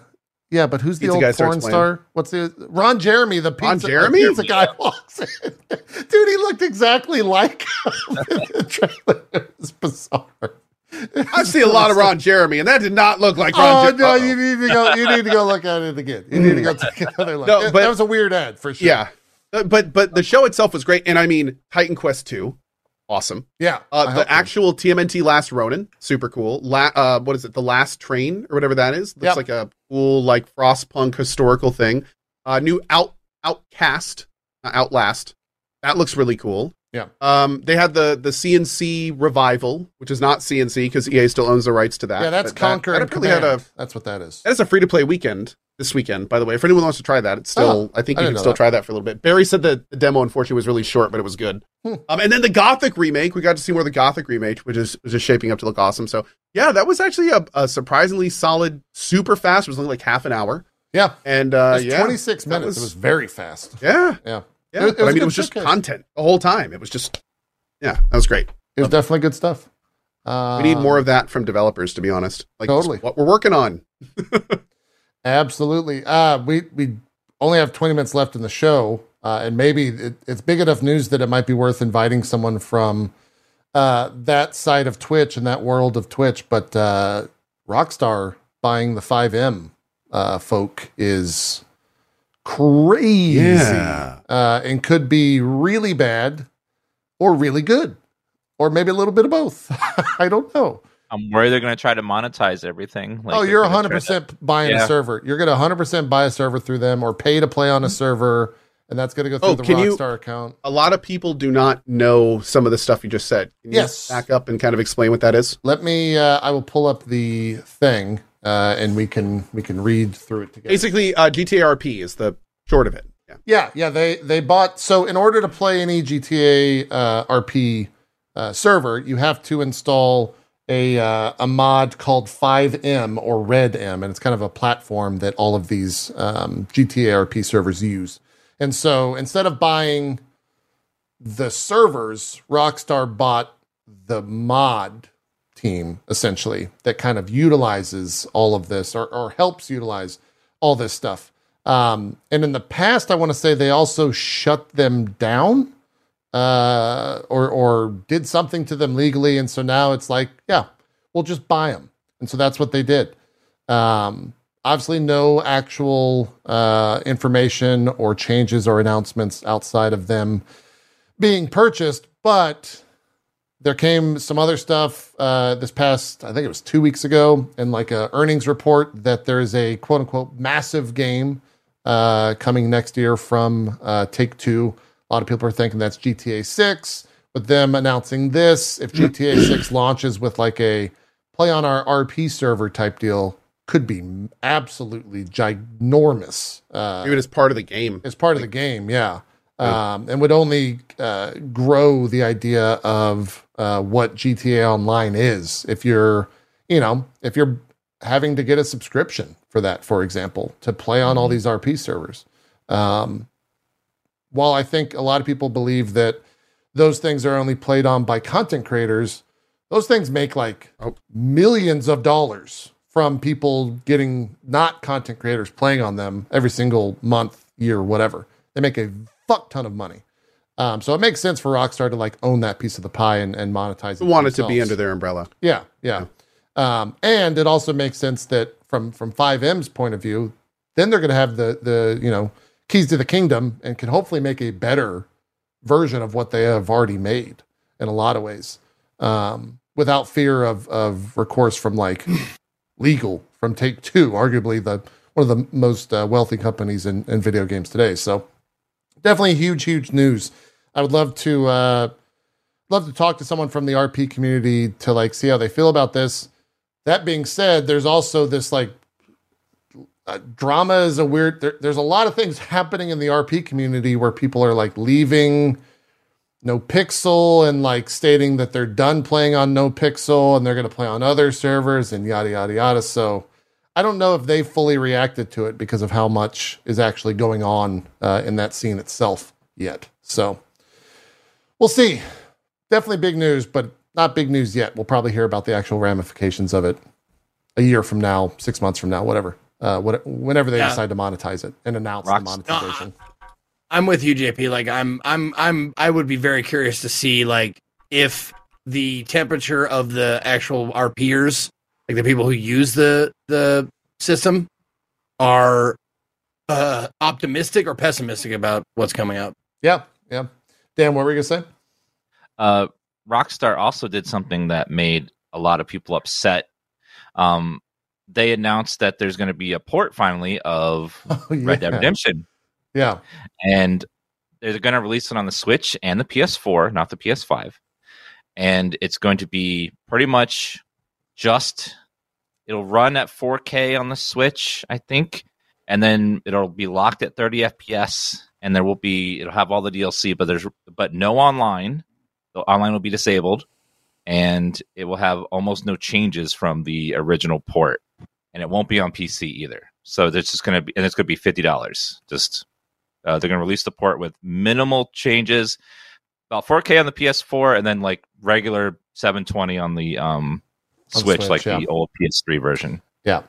Yeah, but who's the old porn star? What's the Ron Jeremy? The pizza, Ron the Jeremy? pizza guy walks in. Dude, he looked exactly like him in the trailer. It bizarre. I see a lot of Ron Jeremy and that did not look like Ron. Oh Jer- no! Uh-oh. You need to go. You need to go look at it again. You need to go take another look. No, but- that was a weird ad for sure. Yeah, Uh, but but the show itself was great, and I mean Titan Quest two, awesome. yeah. Uh, the so. actual TMNT Last Ronin, super cool. La- uh, what is it? The Last Train or whatever that is. Looks Yep. like a cool like frostpunk historical thing. Uh, new out Outcast, Outlast. That looks really cool. Yeah. Um, they had the the CNC revival, which is not CNC because EA still owns the rights to that. yeah, that's But Conquer that apparently had a That's what that is. that is a free to play weekend this weekend, by the way. If anyone wants to try that, it's still I think I you can still that. try that for a little bit. Barry said that the demo unfortunately was really short, but it was good. Hmm. Um, and then the Gothic remake, we got to see more of the Gothic remake, which is was just shaping up to look awesome. So yeah, that was actually a, a surprisingly solid, super fast. It was only like half an hour, Yeah. and It uh, was yeah, 26 minutes. was- it was very fast. yeah, Yeah. Yeah. It- it but was I a mean, it was just showcase. content the whole time. It was just yeah, that was great. It was definitely good stuff. Uh, We need more of that from developers, to be honest. Like Totally. what we're working on. Absolutely. Uh, we we only have 20 minutes left in the show, uh, and maybe it, it's big enough news that it might be worth inviting someone from uh, that side of Twitch and that world of Twitch. But uh, Rockstar buying the FiveM uh, folk is crazy, Yeah. uh, and could be really bad or really good, or maybe a little bit of both. I don't know. I'm worried they're going to try to monetize everything. Like oh, you're gonna try 100 to- percent buying a server. You're gonna 100 percent buy a server through them, or pay to play on a server, and that's gonna go through Oh, the can you- Rockstar account. A lot of people do not know some of the stuff you just said. Can you Yes. back up and kind of explain what that is? Let me. Uh, I will pull up the thing, uh, and we can we can read through it together. Basically, uh, GTA RP is the short of it. Yeah. Yeah, yeah. They they bought so in order to play any GTA uh, RP uh, server, you have to install a uh, a mod called FiveM or RedM, and it's kind of a platform that all of these um, GTA RP servers use. And so instead of buying the servers, Rockstar bought the mod team essentially that kind of utilizes all of this or, or helps utilize all this stuff. Um, and in the past, I want to say they also shut them down uh, or or did something to them legally, and so now it's like, yeah, we'll just buy them, and so that's what they did. Um, obviously, no actual uh, information or changes or announcements outside of them being purchased, but there came some other stuff uh, this past, I think it was two weeks ago, in like a earnings report that there is a quote unquote massive game uh, coming next year from uh, Take Two. A lot of people are thinking that's GTA 6. With them announcing this, if GTA 6 launches with like a play on our RP server type deal, could be absolutely ginormous. Uh, Even as part of the game. as part of the game, yeah. Um, and would only uh, grow the idea of uh, what GTA Online is. If you're, you know, if you're having to get a subscription for that, for example, to play on all these RP servers. Um, while I think a lot of people believe that those things are only played on by content creators, those things make like Oh. millions of dollars from people getting not content creators playing on them every single month, year, whatever. They make a fuck ton of money. Um, so it makes sense for Rockstar to like own that piece of the pie and, and monetize it. Want it to be under their umbrella. Yeah, yeah. Um, and it also makes sense that from from FiveM's point of view, then they're going to have the the you know keys to the kingdom and can hopefully make a better version of what they have already made in a lot of ways, um, without fear of of recourse from like legal from Take Two, arguably the one of the most uh, wealthy companies in, in video games today. So definitely huge, huge news. I would love to uh, love to talk to someone from the RP community to like see how they feel about this. That being said, there's also this like uh, drama is a weird. There, there's a lot of things happening in the RP community where people are like leaving No Pixel and like stating that they're done playing on No Pixel and they're going to play on other servers and yada yada yada. So I don't know if they fully reacted to it because of how much is actually going on uh, in that scene itself yet. So we'll see. Definitely big news, but not big news yet. We'll probably hear about the actual ramifications of it a year from now, six months from now, whatever. Uh, what, whenever they Yeah. decide to monetize it and announce Rocks- the monetization. I'm with you, JP. Like I'm, I'm, I'm, I would be very curious to see like if the temperature of the actual RPers, like the people who use the the system, are uh, optimistic or pessimistic about what's coming up. yeah, yeah. Dan, what were you gonna say? uh, Rockstar also did something that made a lot of people upset. Um, they announced that there's going to be a port finally of Oh, Red Dead. Redemption, Yeah, and they're going to release it on the Switch and the PS4, not the PS5. And it's going to be pretty much just it'll run at 4K on the Switch, I think, and then it'll be locked at 30 FPS, and there will be it'll have all the DLC, but there's but no online. The online will be disabled, and it will have almost no changes from the original port, and it won't be on PC either. So it's just going to be, and it's going to be fifty dollars. Just uh, they're going to release the port with minimal changes, about 4K on the PS4, and then like regular 720 on the um, Switch, Switch, like yeah. the old PS3 version. yeah.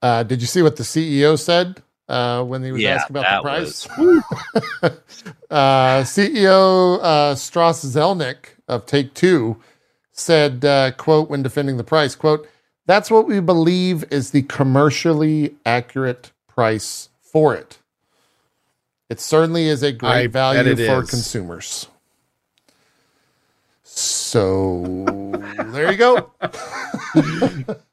Uh, did you see what the CEO said uh, when he was Yeah, asked about that the price? uh, CEO uh, Strauss Zelnick of Take Two said, uh, "quote When defending the price, quote That's what we believe is the commercially accurate price for it. It certainly is a great I value for is. consumers." So there you go.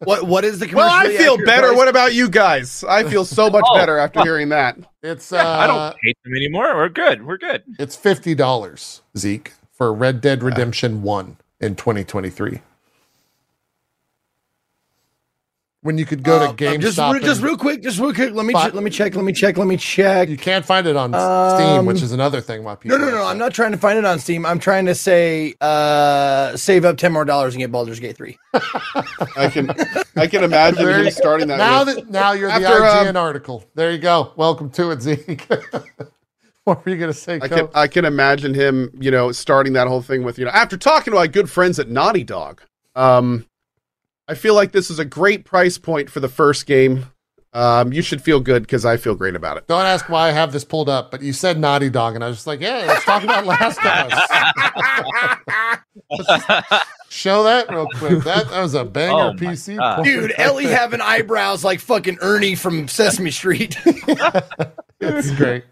What What is the? Well, I feel better. price? What about you guys? I feel so much Oh. better after hearing that. It's uh, I don't hate them anymore. We're good. We're good. It's fifty dollars, Zeke, for Red Dead Redemption One in 2023. When you could go Uh, to GameStop, just, re- just real quick, just real quick. Let me Fi- che- let me check. Let me check. Let me check. you can't find it on Um, Steam, which is another thing why No, people. no, are no. I'm not trying to find it on Steam. I'm trying to say uh, save up ten more dollars and get Baldur's Gate three. I can, I can imagine There him you- starting that. Now with, that now you're After, the IGN um, article. There you go. Welcome to it, Zeke. what were you gonna say? I Cohh? can, I can imagine him, you know, starting that whole thing with, you know, after talking to my good friends at Naughty Dog. Um, I feel like this is a great price point for the first game. Um, you should feel good because I feel great about it. Don't ask why I have this pulled up, but you said Naughty Dog, and I was just like, yeah, let's talk about Last of Us. Show that real quick. That, that was a banger Oh my PC. God. porn Dude, Ellie having eyebrows like fucking Ernie from Sesame Street. It's great.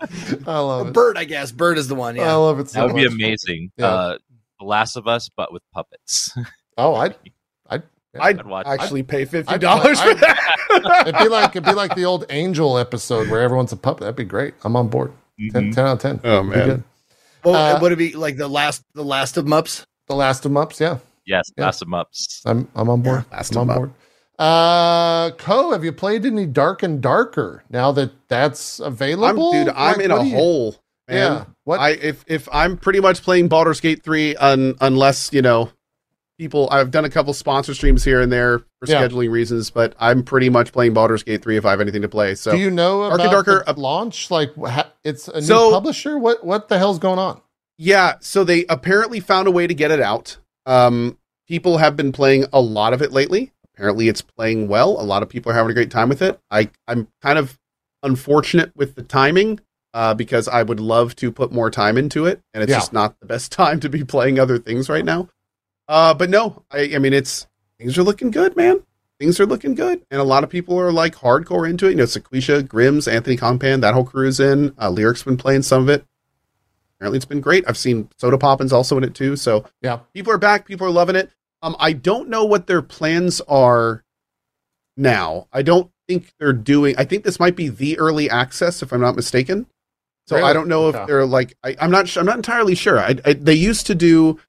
I love it. Bird, I guess. Bird is the one. Yeah. I love it so that would be amazing. Yeah. Uh, the Last of Us, but with puppets. Oh, I. I'd I'd watch. actually pay fifty dollars for that. It'd be like it'd be like the old Angel episode where everyone's a puppet. That'd be great. I'm on board. 10, Mhm. 10 out of ten. Oh, man. good. Well, Uh, would it be like the last, the last of Mups? The last of Mups. Yeah, Yes, Yeah. Last of Ups. I'm I'm on board. Last I'm of on board. Uh, Cohh, have you played any Dark and Darker now that that's I'm, available? dude, I'm Like, in a you- hole. man. Yeah. What? I if if I'm pretty much playing Baldur's Gate three, un, unless you know people. I've done a couple sponsor streams here and there for Yeah. scheduling reasons, but I'm pretty much playing Baldur's Gate three if I have anything to play. So do you know about and Darker, the launch? Like, ha- it's a new So- publisher. What What the hell's going on? Yeah, so they apparently found a way to get it out. Um, people have been playing a lot of it lately. Apparently, it's playing well. A lot of people are having a great time with it. I I'm kind of unfortunate with the timing uh, because I would love to put more time into it, and it's Yeah. just not the best time to be playing other things right now. Uh, but no, I I mean it's things are looking good, man. Things are looking good, and a lot of people are like hardcore into it. You know, Sequisha, Grims, Anthony Kongphan, that whole crew is in. Uh, Lirik's been playing some of it apparently it's been great. I've seen Soda Poppins also in it too. So Yeah. people are back. People are loving it. Um, I don't know what their plans are now. I don't think they're doing. I think this might be the early access, if I'm not mistaken. So Really? I don't know Okay. if they're like. I, I'm not. I'm not entirely sure. I, I, they used to do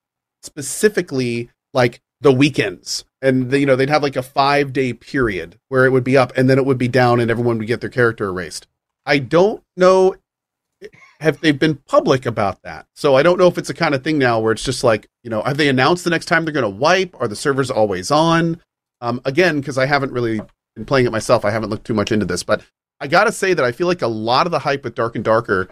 specifically like the weekends, and they, you know they'd have like a five day period where it would be up, and then it would be down, and everyone would get their character erased. I don't know have they been public about that. So I don't know if it's a kind of thing now where it's just like, you know, have they announced the next time they're going to wipe? Are the servers always on? Um, again, because I haven't really been playing it myself, I haven't looked too much into this, but I got to say that I feel like a lot of the hype with Dark and Darker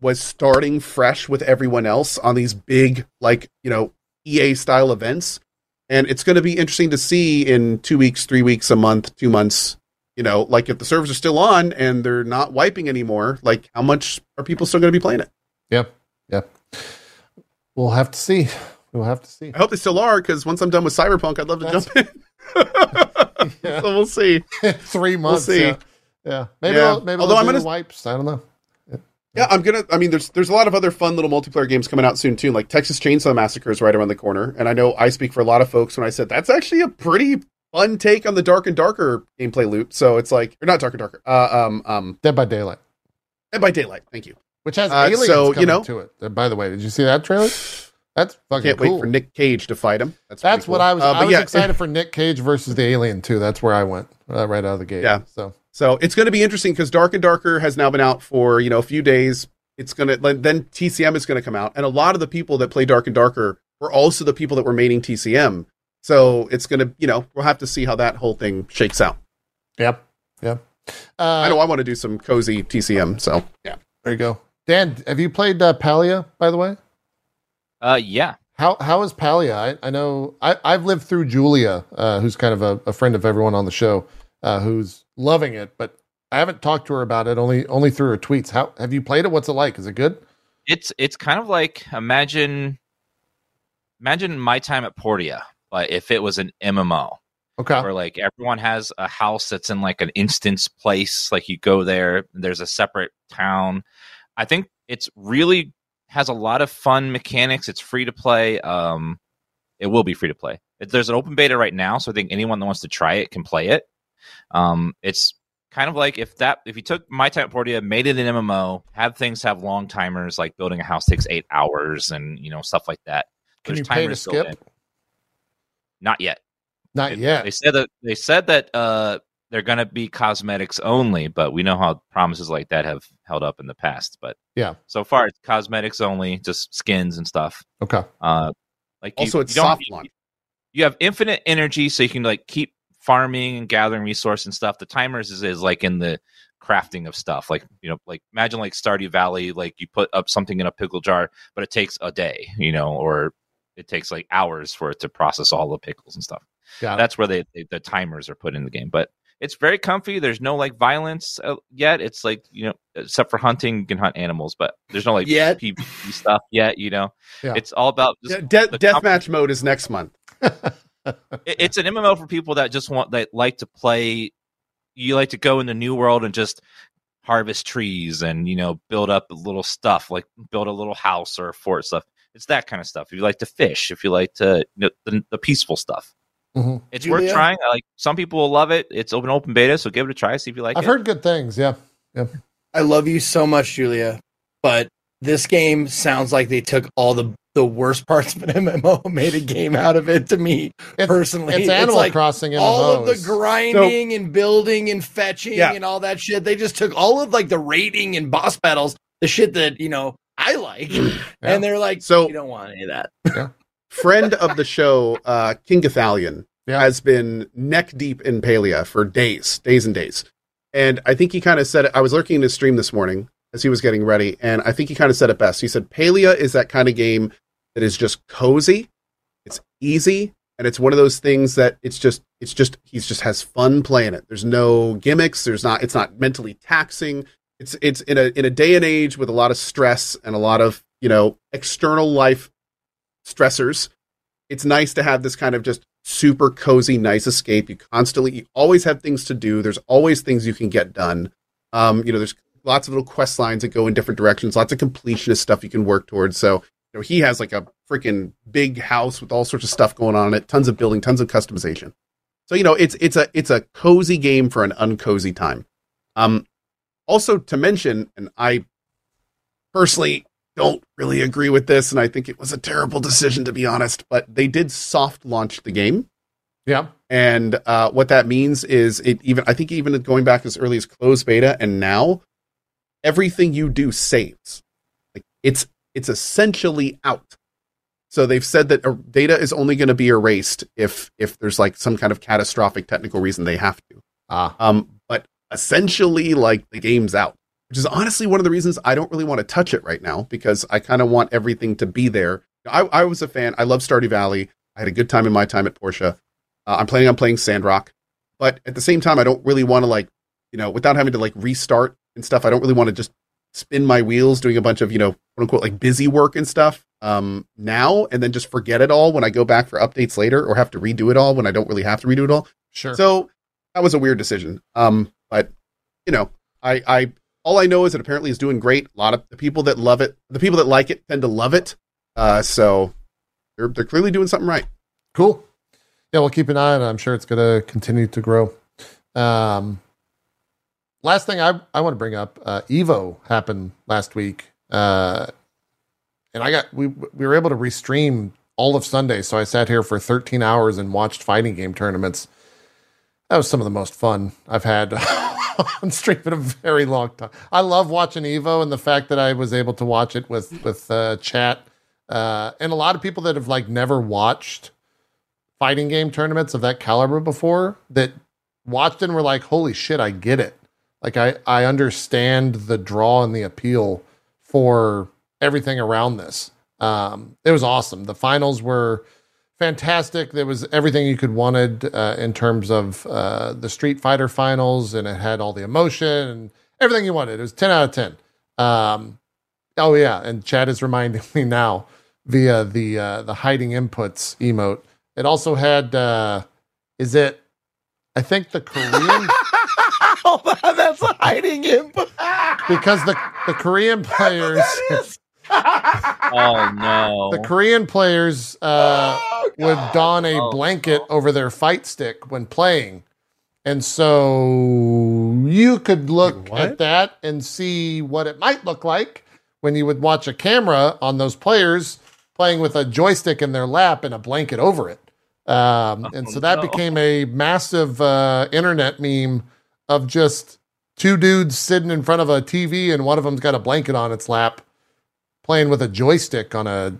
was starting fresh with everyone else on these big, like, you know, EA style events. And it's going to be interesting to see in two weeks, three weeks, a month, two months, you know, like if the servers are still on and they're not wiping anymore, like how much are people still going to be playing it? Yep. Yep. We'll have to see. We'll have to see. I hope they still are because once I'm done with Cyberpunk, I'd love to That's- jump in. Yeah. So we'll see. Three months. see. Yeah. yeah. Maybe. Yeah. They'll, maybe. Although I'm gonna- wipes. I don't know. Yeah, I'm gonna. I mean, there's there's a lot of other fun little multiplayer games coming out soon too. Like Texas Chainsaw Massacre is right around the corner, and I know I speak for a lot of folks when I said that's actually a pretty fun take on the Dark and Darker gameplay loop. So it's like, or not Dark and Darker, uh, um, um, Dead by Daylight, Dead by Daylight. Thank you. which has Uh, aliens so, you know- to it. Uh, by the way, did you see that trailer? That's fucking Can't cool. wait for Nick Cage to fight him. That's That's what cool. I was. Uh, I was yeah, excited for Nick Cage versus the alien too. That's where I went uh, right out of the gate. Yeah. So So it's going to be interesting because Dark and Darker has now been out for you know a few days. It's gonna then TCM is going to come out, and a lot of the people that play Dark and Darker were also the people that were maining TCM. So it's going to you know we'll have to see how that whole thing shakes out. yep. Yep. Uh, I know I want to do some cozy TCM. So yeah, There you go. Dan, have you played uh, Palia? By the way, Uh, yeah. how how is Palia? I, I know I I've lived through Julia, uh, who's kind of a, a friend of everyone on the show, uh, who's loving it, but I haven't talked to her about it. Only only through her tweets. How have you played it? What's it like? Is it good? It's it's kind of like imagine imagine my time at Portia, but if it was an MMO. Okay. where like everyone has a house that's in like an instance place like you go there there's a separate town i think it's really has a lot of fun mechanics it's free to play um it will be free to play there's an open beta right now so i think anyone that wants to try it can play it um it's kind of like if that if you took my time Portia, made it an mmo have things have long timers like building a house takes eight hours and you know stuff like that Can There's you pay to skip? not yet Not it- yet. They said that they said that uh, they're going to be cosmetics only, but we know how promises like that have held up in the past. But Yeah. so far it's cosmetics only, just skins and stuff. Okay. Uh, like you- also it's you soft launch. You have infinite energy, so you can like keep farming and gathering resource and stuff. The timers is, is like in the crafting of stuff. Like you know, like imagine like Stardew Valley, like you put up something in a pickle jar, but it takes a day, you know, or it takes like hours for it to process all the pickles and stuff it. that's where they, they the timers are put in the game but it's very comfy there's no like violence uh, yet it's like you know except for hunting you can hunt animals but there's no like Yet. PvP stuff yet you know Yeah. it's all about just, De- deathmatch mode is next month. it- it's an mmo for people that just want that like to play you like to go in the new world and just harvest trees and you know build up a little stuff like build a little house or a fort stuff it's that kind of stuff if you like to fish if you like to you know, the, the peaceful stuff Mhm. it's Julia? worth trying. Like some people will love it. It's open open beta, so give it a try. See if you like it. I've it. heard good things. Yeah, Yeah. I love you so much, Julia, but this game sounds like they took all the the worst parts of an MMO, made a game out of it. To me It's, personally, it's Animal like Crossing MMOs. all of the grinding and building and fetching Yeah. and all that shit. They just took all of like the raiding and boss battles, the shit that you know I like, and they're like, So- you don't want any of that. friend of the show, uh, King Gothalion, Yeah. has been neck deep in Palia for days, days and days. And I think he kind of said it. I was lurking in his stream this morning as he was getting ready, and I think he kind of said it best. He said, Palia is that kind of game that is just cozy, it's easy, and it's one of those things that it's just, it's just, he's just has fun playing it. There's no gimmicks. There's not, it's not mentally taxing. It's, it's in a, in a day and age with a lot of stress and a lot of, you know, external life stressors. It's nice to have this kind of just super cozy, nice escape. You constantly, you always have things to do. There's always things you can get done. Um, you know, there's lots of little quest lines that go in different directions, lots of completionist stuff you can work towards. So, know, he has like a freaking big house with all sorts of stuff going on in it, tons of building, tons of customization. So, you know, it's it's a it's a cozy game for an uncozy time. Um also to mention, and I personally don't really agree with this, and I think it was a terrible decision to be honest. But they did soft launch the game, Yeah. and uh, what that means is it even I think even going back as early as closed beta and now, everything you do saves. Like it's it's essentially out. So they've said that data is only going to be erased if if there's like some kind of catastrophic technical reason they have to. Ah. Um, but essentially, like the game's out, which is honestly one of the reasons I don't really want to touch it right now because I kind of want everything to be there. I, I was a fan. I love Stardew Valley. I had a good time in my time at Portia. Uh, I'm planning on playing Sandrock, but at the same time, I don't really want to like, you know, without having to like restart and stuff. I don't really want to just spin my wheels doing a bunch of you know quote unquote like busy work and stuff um now and then just forget it all when I go back for updates later or have to redo it all when I don't really have to redo it all. Sure. So that was a weird decision. Um, but you know, I, I, all I know is it apparently is doing great. A lot of the people that love it, the people that like it, tend to love it. Uh, so they're they're clearly doing something right. Cool. Yeah, we'll keep an eye on it. I'm sure it's going to continue to grow. Um, last thing I, I want to bring up uh, Evo happened last week. Uh, and I got, we, we were able to restream all of Sunday. So I sat here for 13 hours and watched fighting game tournaments. That was some of the most fun I've had on stream in a very long time. I love watching Evo and the fact that I was able to watch it with, with uh, chat. Uh, and a lot of people that have like never watched fighting game tournaments of that caliber before that watched and were like, holy shit, I get it. Like I, I understand the draw and the appeal for everything around this. Um, it was awesome. The finals were fantastic. There was everything you could wanted uh, in terms of uh, the Street Fighter finals, and it had all the emotion and everything you wanted. It was ten out of ten. Um, oh yeah, and Chad is reminding me now via the uh, the hiding inputs emote. It also had uh, is it? I think the Korean oh, that's hiding him. because the the Korean players Oh no. the Korean players uh, Oh, would don a Oh, blanket oh. over their fight stick when playing. And so you could look Wait, what? at that and see what it might look like when you would watch a camera on those players playing with a joystick in their lap and a blanket over it. Um, and Oh, so that no. became a massive uh, internet meme of just two dudes sitting in front of a TV and one of them's got a blanket on its lap playing with a joystick on a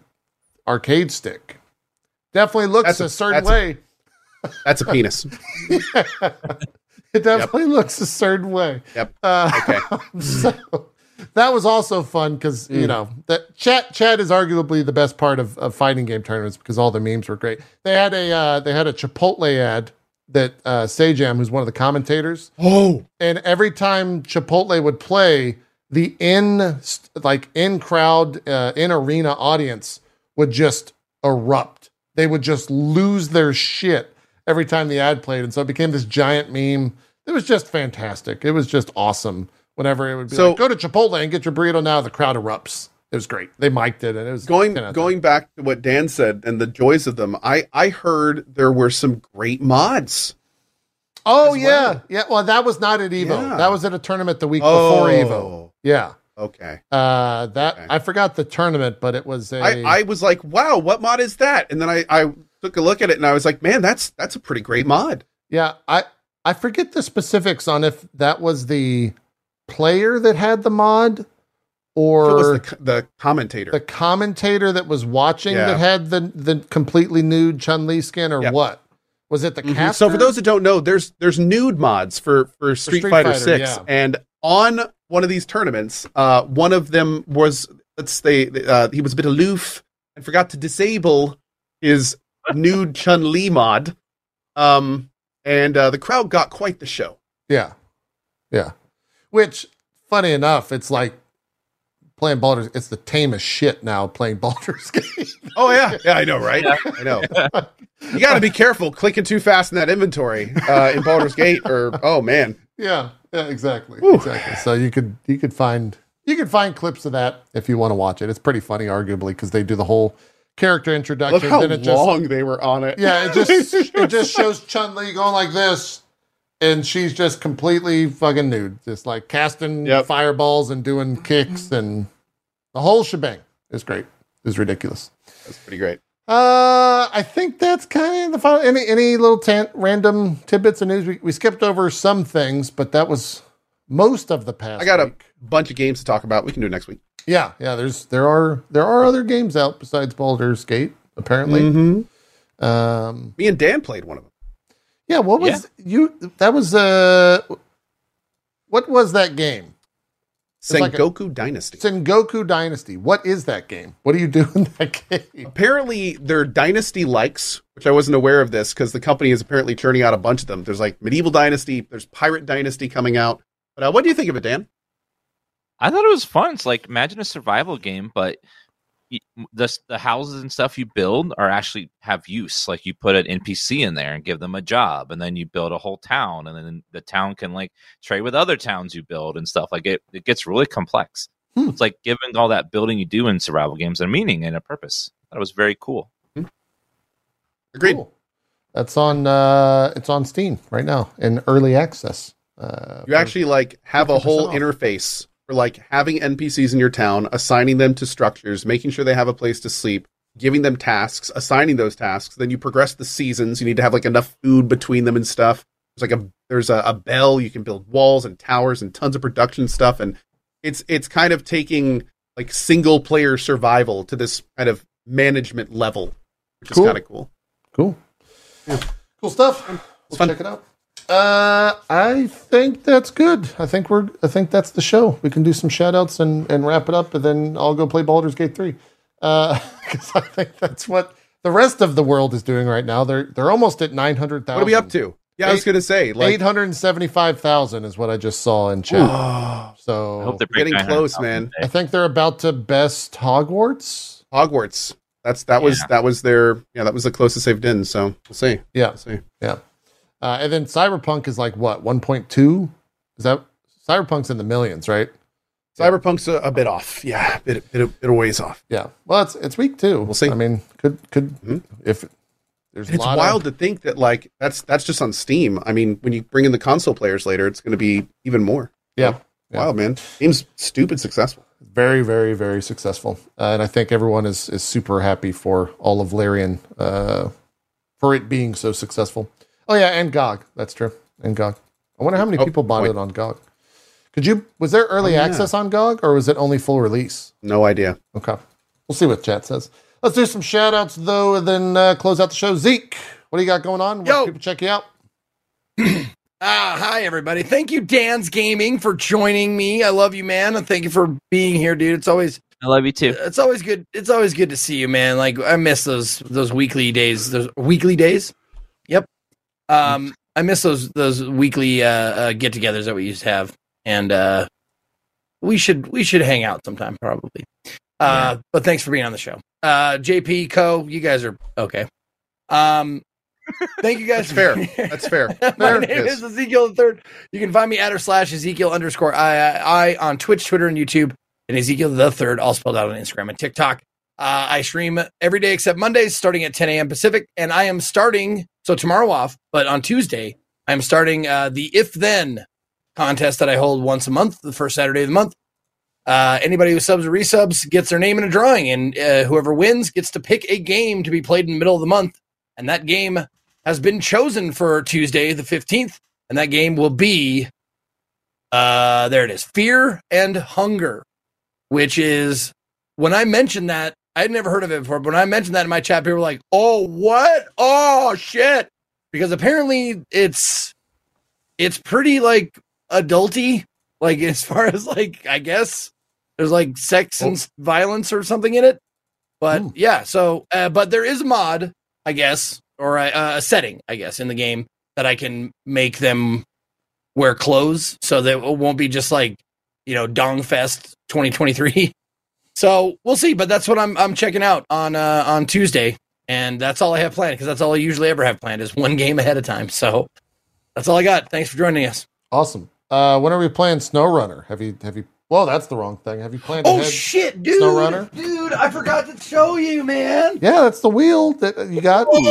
arcade stick. Definitely looks That's a, a- certain that's a- way. That's a penis. it definitely looks a certain way. Yep. Uh, Okay. so that was also fun because you Mm. know that chat chat is arguably the best part of, of fighting game tournaments because all the memes were great. They had a uh, they had a Chipotle ad that uh, Sajam, who's one of the commentators, Oh, and every time Chipotle would play, the in like in crowd uh, in arena audience would just erupt. They would just lose their shit every time the ad played, and so it became this giant meme. It was just fantastic. It was just awesome. Whenever it would be So- like, go to Chipotle and get your burrito now, the crowd erupts. It was great. They mic'd it, and it was going 10 out of 10. going back to what Dan said and the joys of them. I I heard there were some great mods. Oh yeah, well. yeah. Well, that was not at Evo. Yeah. That was at a tournament the week before Evo. Yeah. Okay. Uh, that Okay. I forgot the tournament, but it was a. I, I was like, wow, what mod is that? And then I, I took a look at it and I was like, man, that's that's a pretty great mod. yeah, I I forget the specifics on if that was the player that had the mod or the, the commentator? the commentator that was watching Yeah. that had the the completely nude Chun Li skin, or Yep. what? Was it the caster? So for those that don't know, there's there's nude mods for for Street, Street Fighter, Fighter, Six, yeah. and on one of these tournaments, uh, one of them was let's say uh, he was a bit aloof and forgot to disable his nude Chun Li mod, um, and uh, the crowd got quite the show. yeah, yeah. Which, funny enough, it's like playing Baldur's. It's the tamest shit now playing Baldur's Gate. Oh yeah, yeah, I know, right? I know. You got to be careful clicking too fast in that inventory uh, in Baldur's Gate, or oh man, yeah, yeah, exactly, Whew. exactly. So you could you could find you could find clips of that if you want to watch it. It's pretty funny, arguably, because they do the whole character introduction. look introduction. how then it just long they were on it. Yeah, it just it just shows Chun Li going like this, and she's just completely fucking nude, just like casting Yep. fireballs and doing kicks and the whole shebang. It's great. It's ridiculous. That's pretty great. Uh, I think that's kind of the final. Any any little tan- random tidbits of news? We, we skipped over some things, but that was most of the past. I got a bunch of games to talk about. We can do it next week. yeah yeah. There's there are there are other games out besides Baldur's Gate apparently. Mm-hmm. Um, Me and Dan played one of them. Yeah, what was you? That was uh, what was that game? like a- Sengoku Dynasty. Sengoku Dynasty. What is that game? What do you do in that game? apparently, they're Dynasty likes, which I wasn't aware of this because the company is apparently churning out a bunch of them. There's like Medieval Dynasty, there's Pirate Dynasty coming out. But uh, what do you think of it, Dan? I thought it was fun. It's like imagine a survival game, but y- the the houses and stuff you build are actually have use. Like you put an NPC in there and give them a job, and then you build a whole town, and then the town can like trade with other towns you build and stuff. Like it, it gets really complex. Hmm. It's like giving all that building you do in survival games a meaning and a purpose. That was very cool. Agreed. Cool. That's on. uh It's on Steam right now in early access. Uh, You actually like have a 50% whole off. interface for like having NPCs in your town, assigning them to structures, making sure they have a place to sleep, giving them tasks, assigning those tasks. Then you progress the seasons. You need to have like enough food between them and stuff. There's like a there's a, a bell. You can build walls and towers and tons of production stuff. And it's it's kind of taking like single player survival to this kind of management level, which Cool. is kind of cool. cool. Cool stuff. We'll check it out. Uh, I think that's good. I think we're. I think that's the show. We can do some shout outs and and wrap it up, and then I'll go play Baldur's Gate three. Uh, because I think that's what the rest of the world is doing right now. They're they're almost at nine hundred thousand. What are we up to? Yeah, I was gonna say like Eight hundred seventy five thousand is what I just saw in chat. Oh, So I hope they're getting close, man. I think they're about to best Hogwarts. Hogwarts. That's that was that was their yeah that was the closest they've been. So we'll see. Yeah, We'll see. Uh, and then Cyberpunk is like what one point two? Is that Cyberpunk's in the millions, right? Cyberpunk's a, a bit off. Yeah, bit bit bit a ways off. Yeah. Well, it's it's week two. We'll see. I mean, could could Mhm. if there's a It's wild Of, to think that like that's that's just on Steam. I mean, when you bring in the console players later, it's going to be even more. yeah, Yeah. Wild man. Game's stupid successful. very very very successful, uh, and I think everyone is is super happy for all of Larian uh, for it being so successful. Oh yeah, and GOG. That's true. And GOG. I wonder how many Oh, people bought wait. it on GOG. Could you? Was there early Oh, yeah. access on GOG, or was it only full release? No idea. Okay. We'll see what chat says. Let's do some shout outs, though, and then uh, close out the show. Zeke, what do you got going on? Where Yo. people check you out? Ah, hi everybody. Thank you, DansGaming, for joining me. I love you, man, and thank you for being here, dude. It's always I love you too. it's always good. It's always good to see you, man. Like I miss those those weekly days. Those weekly days. Yep. Um, I miss those those weekly uh, uh get-togethers that we used to have, and uh, we should we should hang out sometime probably. Uh, but thanks for being on the show. Uh, JP Cohh, you guys are okay. Um, thank you guys. That's fair. That's fair. My name Yes. is Ezekiel the Third. You can find me at or slash Ezekiel underscore I, I, I on Twitch, Twitter, and YouTube, and Ezekiel the Third, all spelled out on Instagram and TikTok. Uh, I stream every day except Mondays, starting at 10 a.m. Pacific, and I am starting so tomorrow off, but on Tuesday I am starting uh, the If Then contest that I hold once a month, the first Saturday of the month. Uh, anybody who subs or resubs gets their name in a drawing, and uh, whoever wins gets to pick a game to be played in the middle of the month, and that game has been chosen for Tuesday, the 15th, and that game will be uh there it is. Fear and Hunger. which is when I mentioned that I had never heard of it before. But when I mentioned that in my chat, people were like, "Oh, what? Oh, shit!" Because apparently it's it's pretty like adulty, like as far as like I guess there's like sex and violence or something in it. But Ooh. yeah, so uh, but there is a mod, I guess, or a, a setting, I guess, in the game that I can make them wear clothes, so that it won't be just like you know Dong Fest 2023. So we'll see, but that's what I'm I'm checking out on uh, on Tuesday, and that's all I have planned because that's all I usually ever have planned is one game ahead of time. So that's all I got. Thanks for joining us. Awesome. Uh, when are we playing SnowRunner? Have you have you? Well, that's the wrong thing. Have you planned? Oh shit, dude! SnowRunner? dude, I forgot to show you, man. Yeah, that's the wheel that you got. We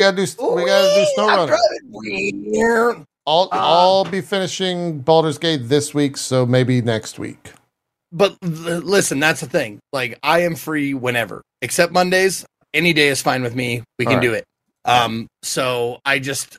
gotta do. We gotta do SnowRunner. I'll Uh, I'll be finishing Baldur's Gate this week, so maybe next week. But l- listen, that's the thing. Like, I am free whenever, except Mondays. Any day is fine with me. We can right. do it. Um, so I just,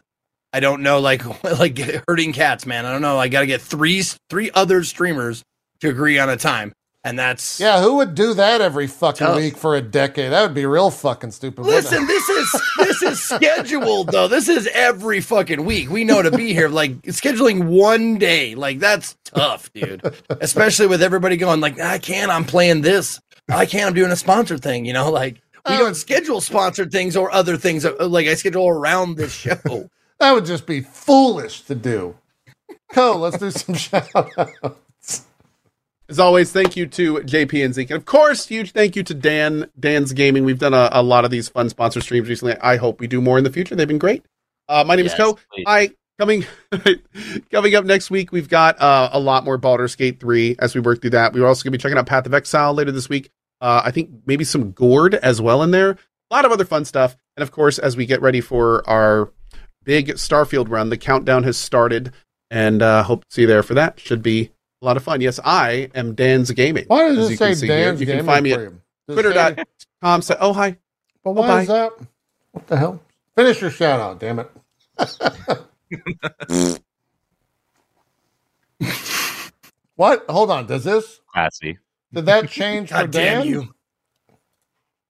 I don't know, like, like hurting cats, man. I don't know. I got to get three, three other streamers to agree on a time, and that's Yeah, who would do that every fucking Tough. week for a decade? That would be real fucking stupid. Listen, this is this is scheduled though. This is every fucking week. We know to be here. Like scheduling one day, like that's tough, dude. Especially with everybody going like, I can't. I'm playing this. I can't. I'm doing a sponsored thing. You know, like we Um, don't schedule sponsored things or other things. uh, Like I schedule around this show. that would just be foolish to do. Cohh, let's do some shout outs. As always, thank you to JP and Zeke. And of course, huge thank you to Dan, DansGaming. We've done a, a lot of these fun sponsor streams recently. I hope we do more in the future. They've been great. Uh, my name is Cohh. please. Hi, coming coming up next week, we've got uh, a lot more Baldur's Gate 3 as we work through that. We're also going to be checking out Path of Exile later this week. Uh, I think maybe some Gord as well in there. A lot of other fun stuff. And of course, as we get ready for our big Starfield run, the countdown has started. And uh, hope to see you there for that. Should be a lot of fun. Yes, I am DansGaming. Why does it you can say see here. You can find me at Premium? Does Twitter dot com. Say, oh, hi. But oh, why Bye-bye. is that? What the hell? Finish your shout out, damn it. what? Hold on. Does this? Classy. Did that change for God damn Dan? you!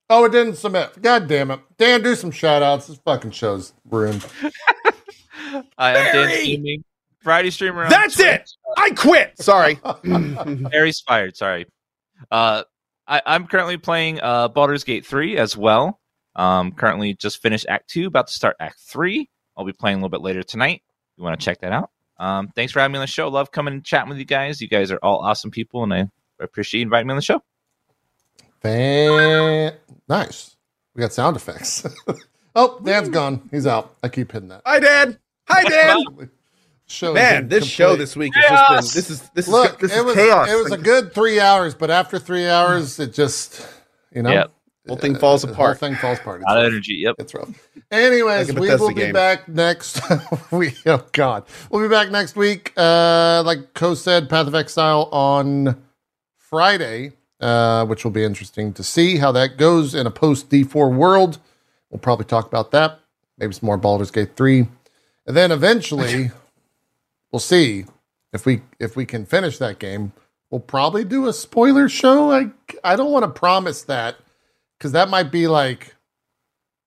Oh, it didn't submit. God damn it. Dan, do some shout outs. This fucking show's ruined. I am Dan Barry! Gaming, Friday streamer. on That's Twitch. it. I quit. Sorry. Harry's fired. Sorry. Uh, I, I'm currently playing uh, Baldur's Gate 3 as well. Um, currently just finished Act 2, about to start Act 3. I'll be playing a little bit later tonight. If you want to check that out. Um, thanks for having me on the show. Love coming and chatting with you guys. You guys are all awesome people, and I appreciate you inviting me on the show. Fan- nice. We got sound effects. oh, Dan's gone. He's out. I keep hitting that. Hi, Dan. Hi, Dan. Show Man, this show this week has just been this is this Look, is this it is was chaos. it was a good three hours, but after three hours, it just you know, Yep. whole thing falls the whole apart. thing falls apart. A lot of energy. Yep. it's rough. Anyways, Like we Bethesda will be game. back next. we oh god, we'll be back next week. Uh, like Cohh said, Path of Exile on Friday, uh, which will be interesting to see how that goes in a post D4 world. We'll probably talk about that. Maybe some more Baldur's Gate three, and then eventually, we'll see if we if we can finish that game. We'll probably do a spoiler show. I I don't want to promise that because that might be like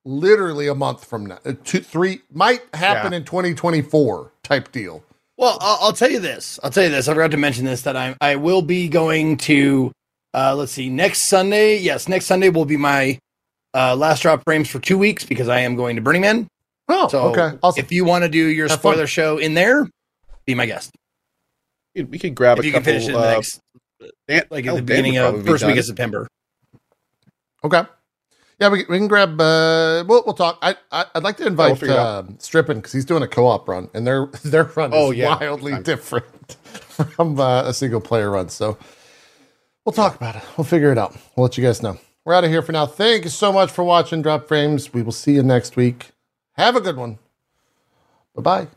literally a month from now. Uh, Two, three might happen Yeah. in 2024 type deal. Well, I'll, I'll tell you this. I'll tell you this. I forgot to mention this that I I will be going to. Uh, let's see. Next Sunday, yes, next Sunday will be my uh, last drop frames for two weeks because I am going to Burning Man. Oh, So okay. Awesome. if you want to do your Have fun. spoiler show in there, be my guest. We could grab If a you couple. can finish it in the uh, next, Dan- like at oh, the beginning of probably be first week of September. Okay. Yeah, we, we can grab. Uh, we'll, we'll talk. I, I I'd like to invite figure it uh, Strippin because he's doing a co-op run, and their their run is Oh, yeah. wildly Fine. different from uh, a single player run. So we'll talk about it. We'll figure it out. We'll let you guys know. We're out of here for now. Thank you so much for watching Drop Frames. We will see you next week. Have a good one. Bye bye.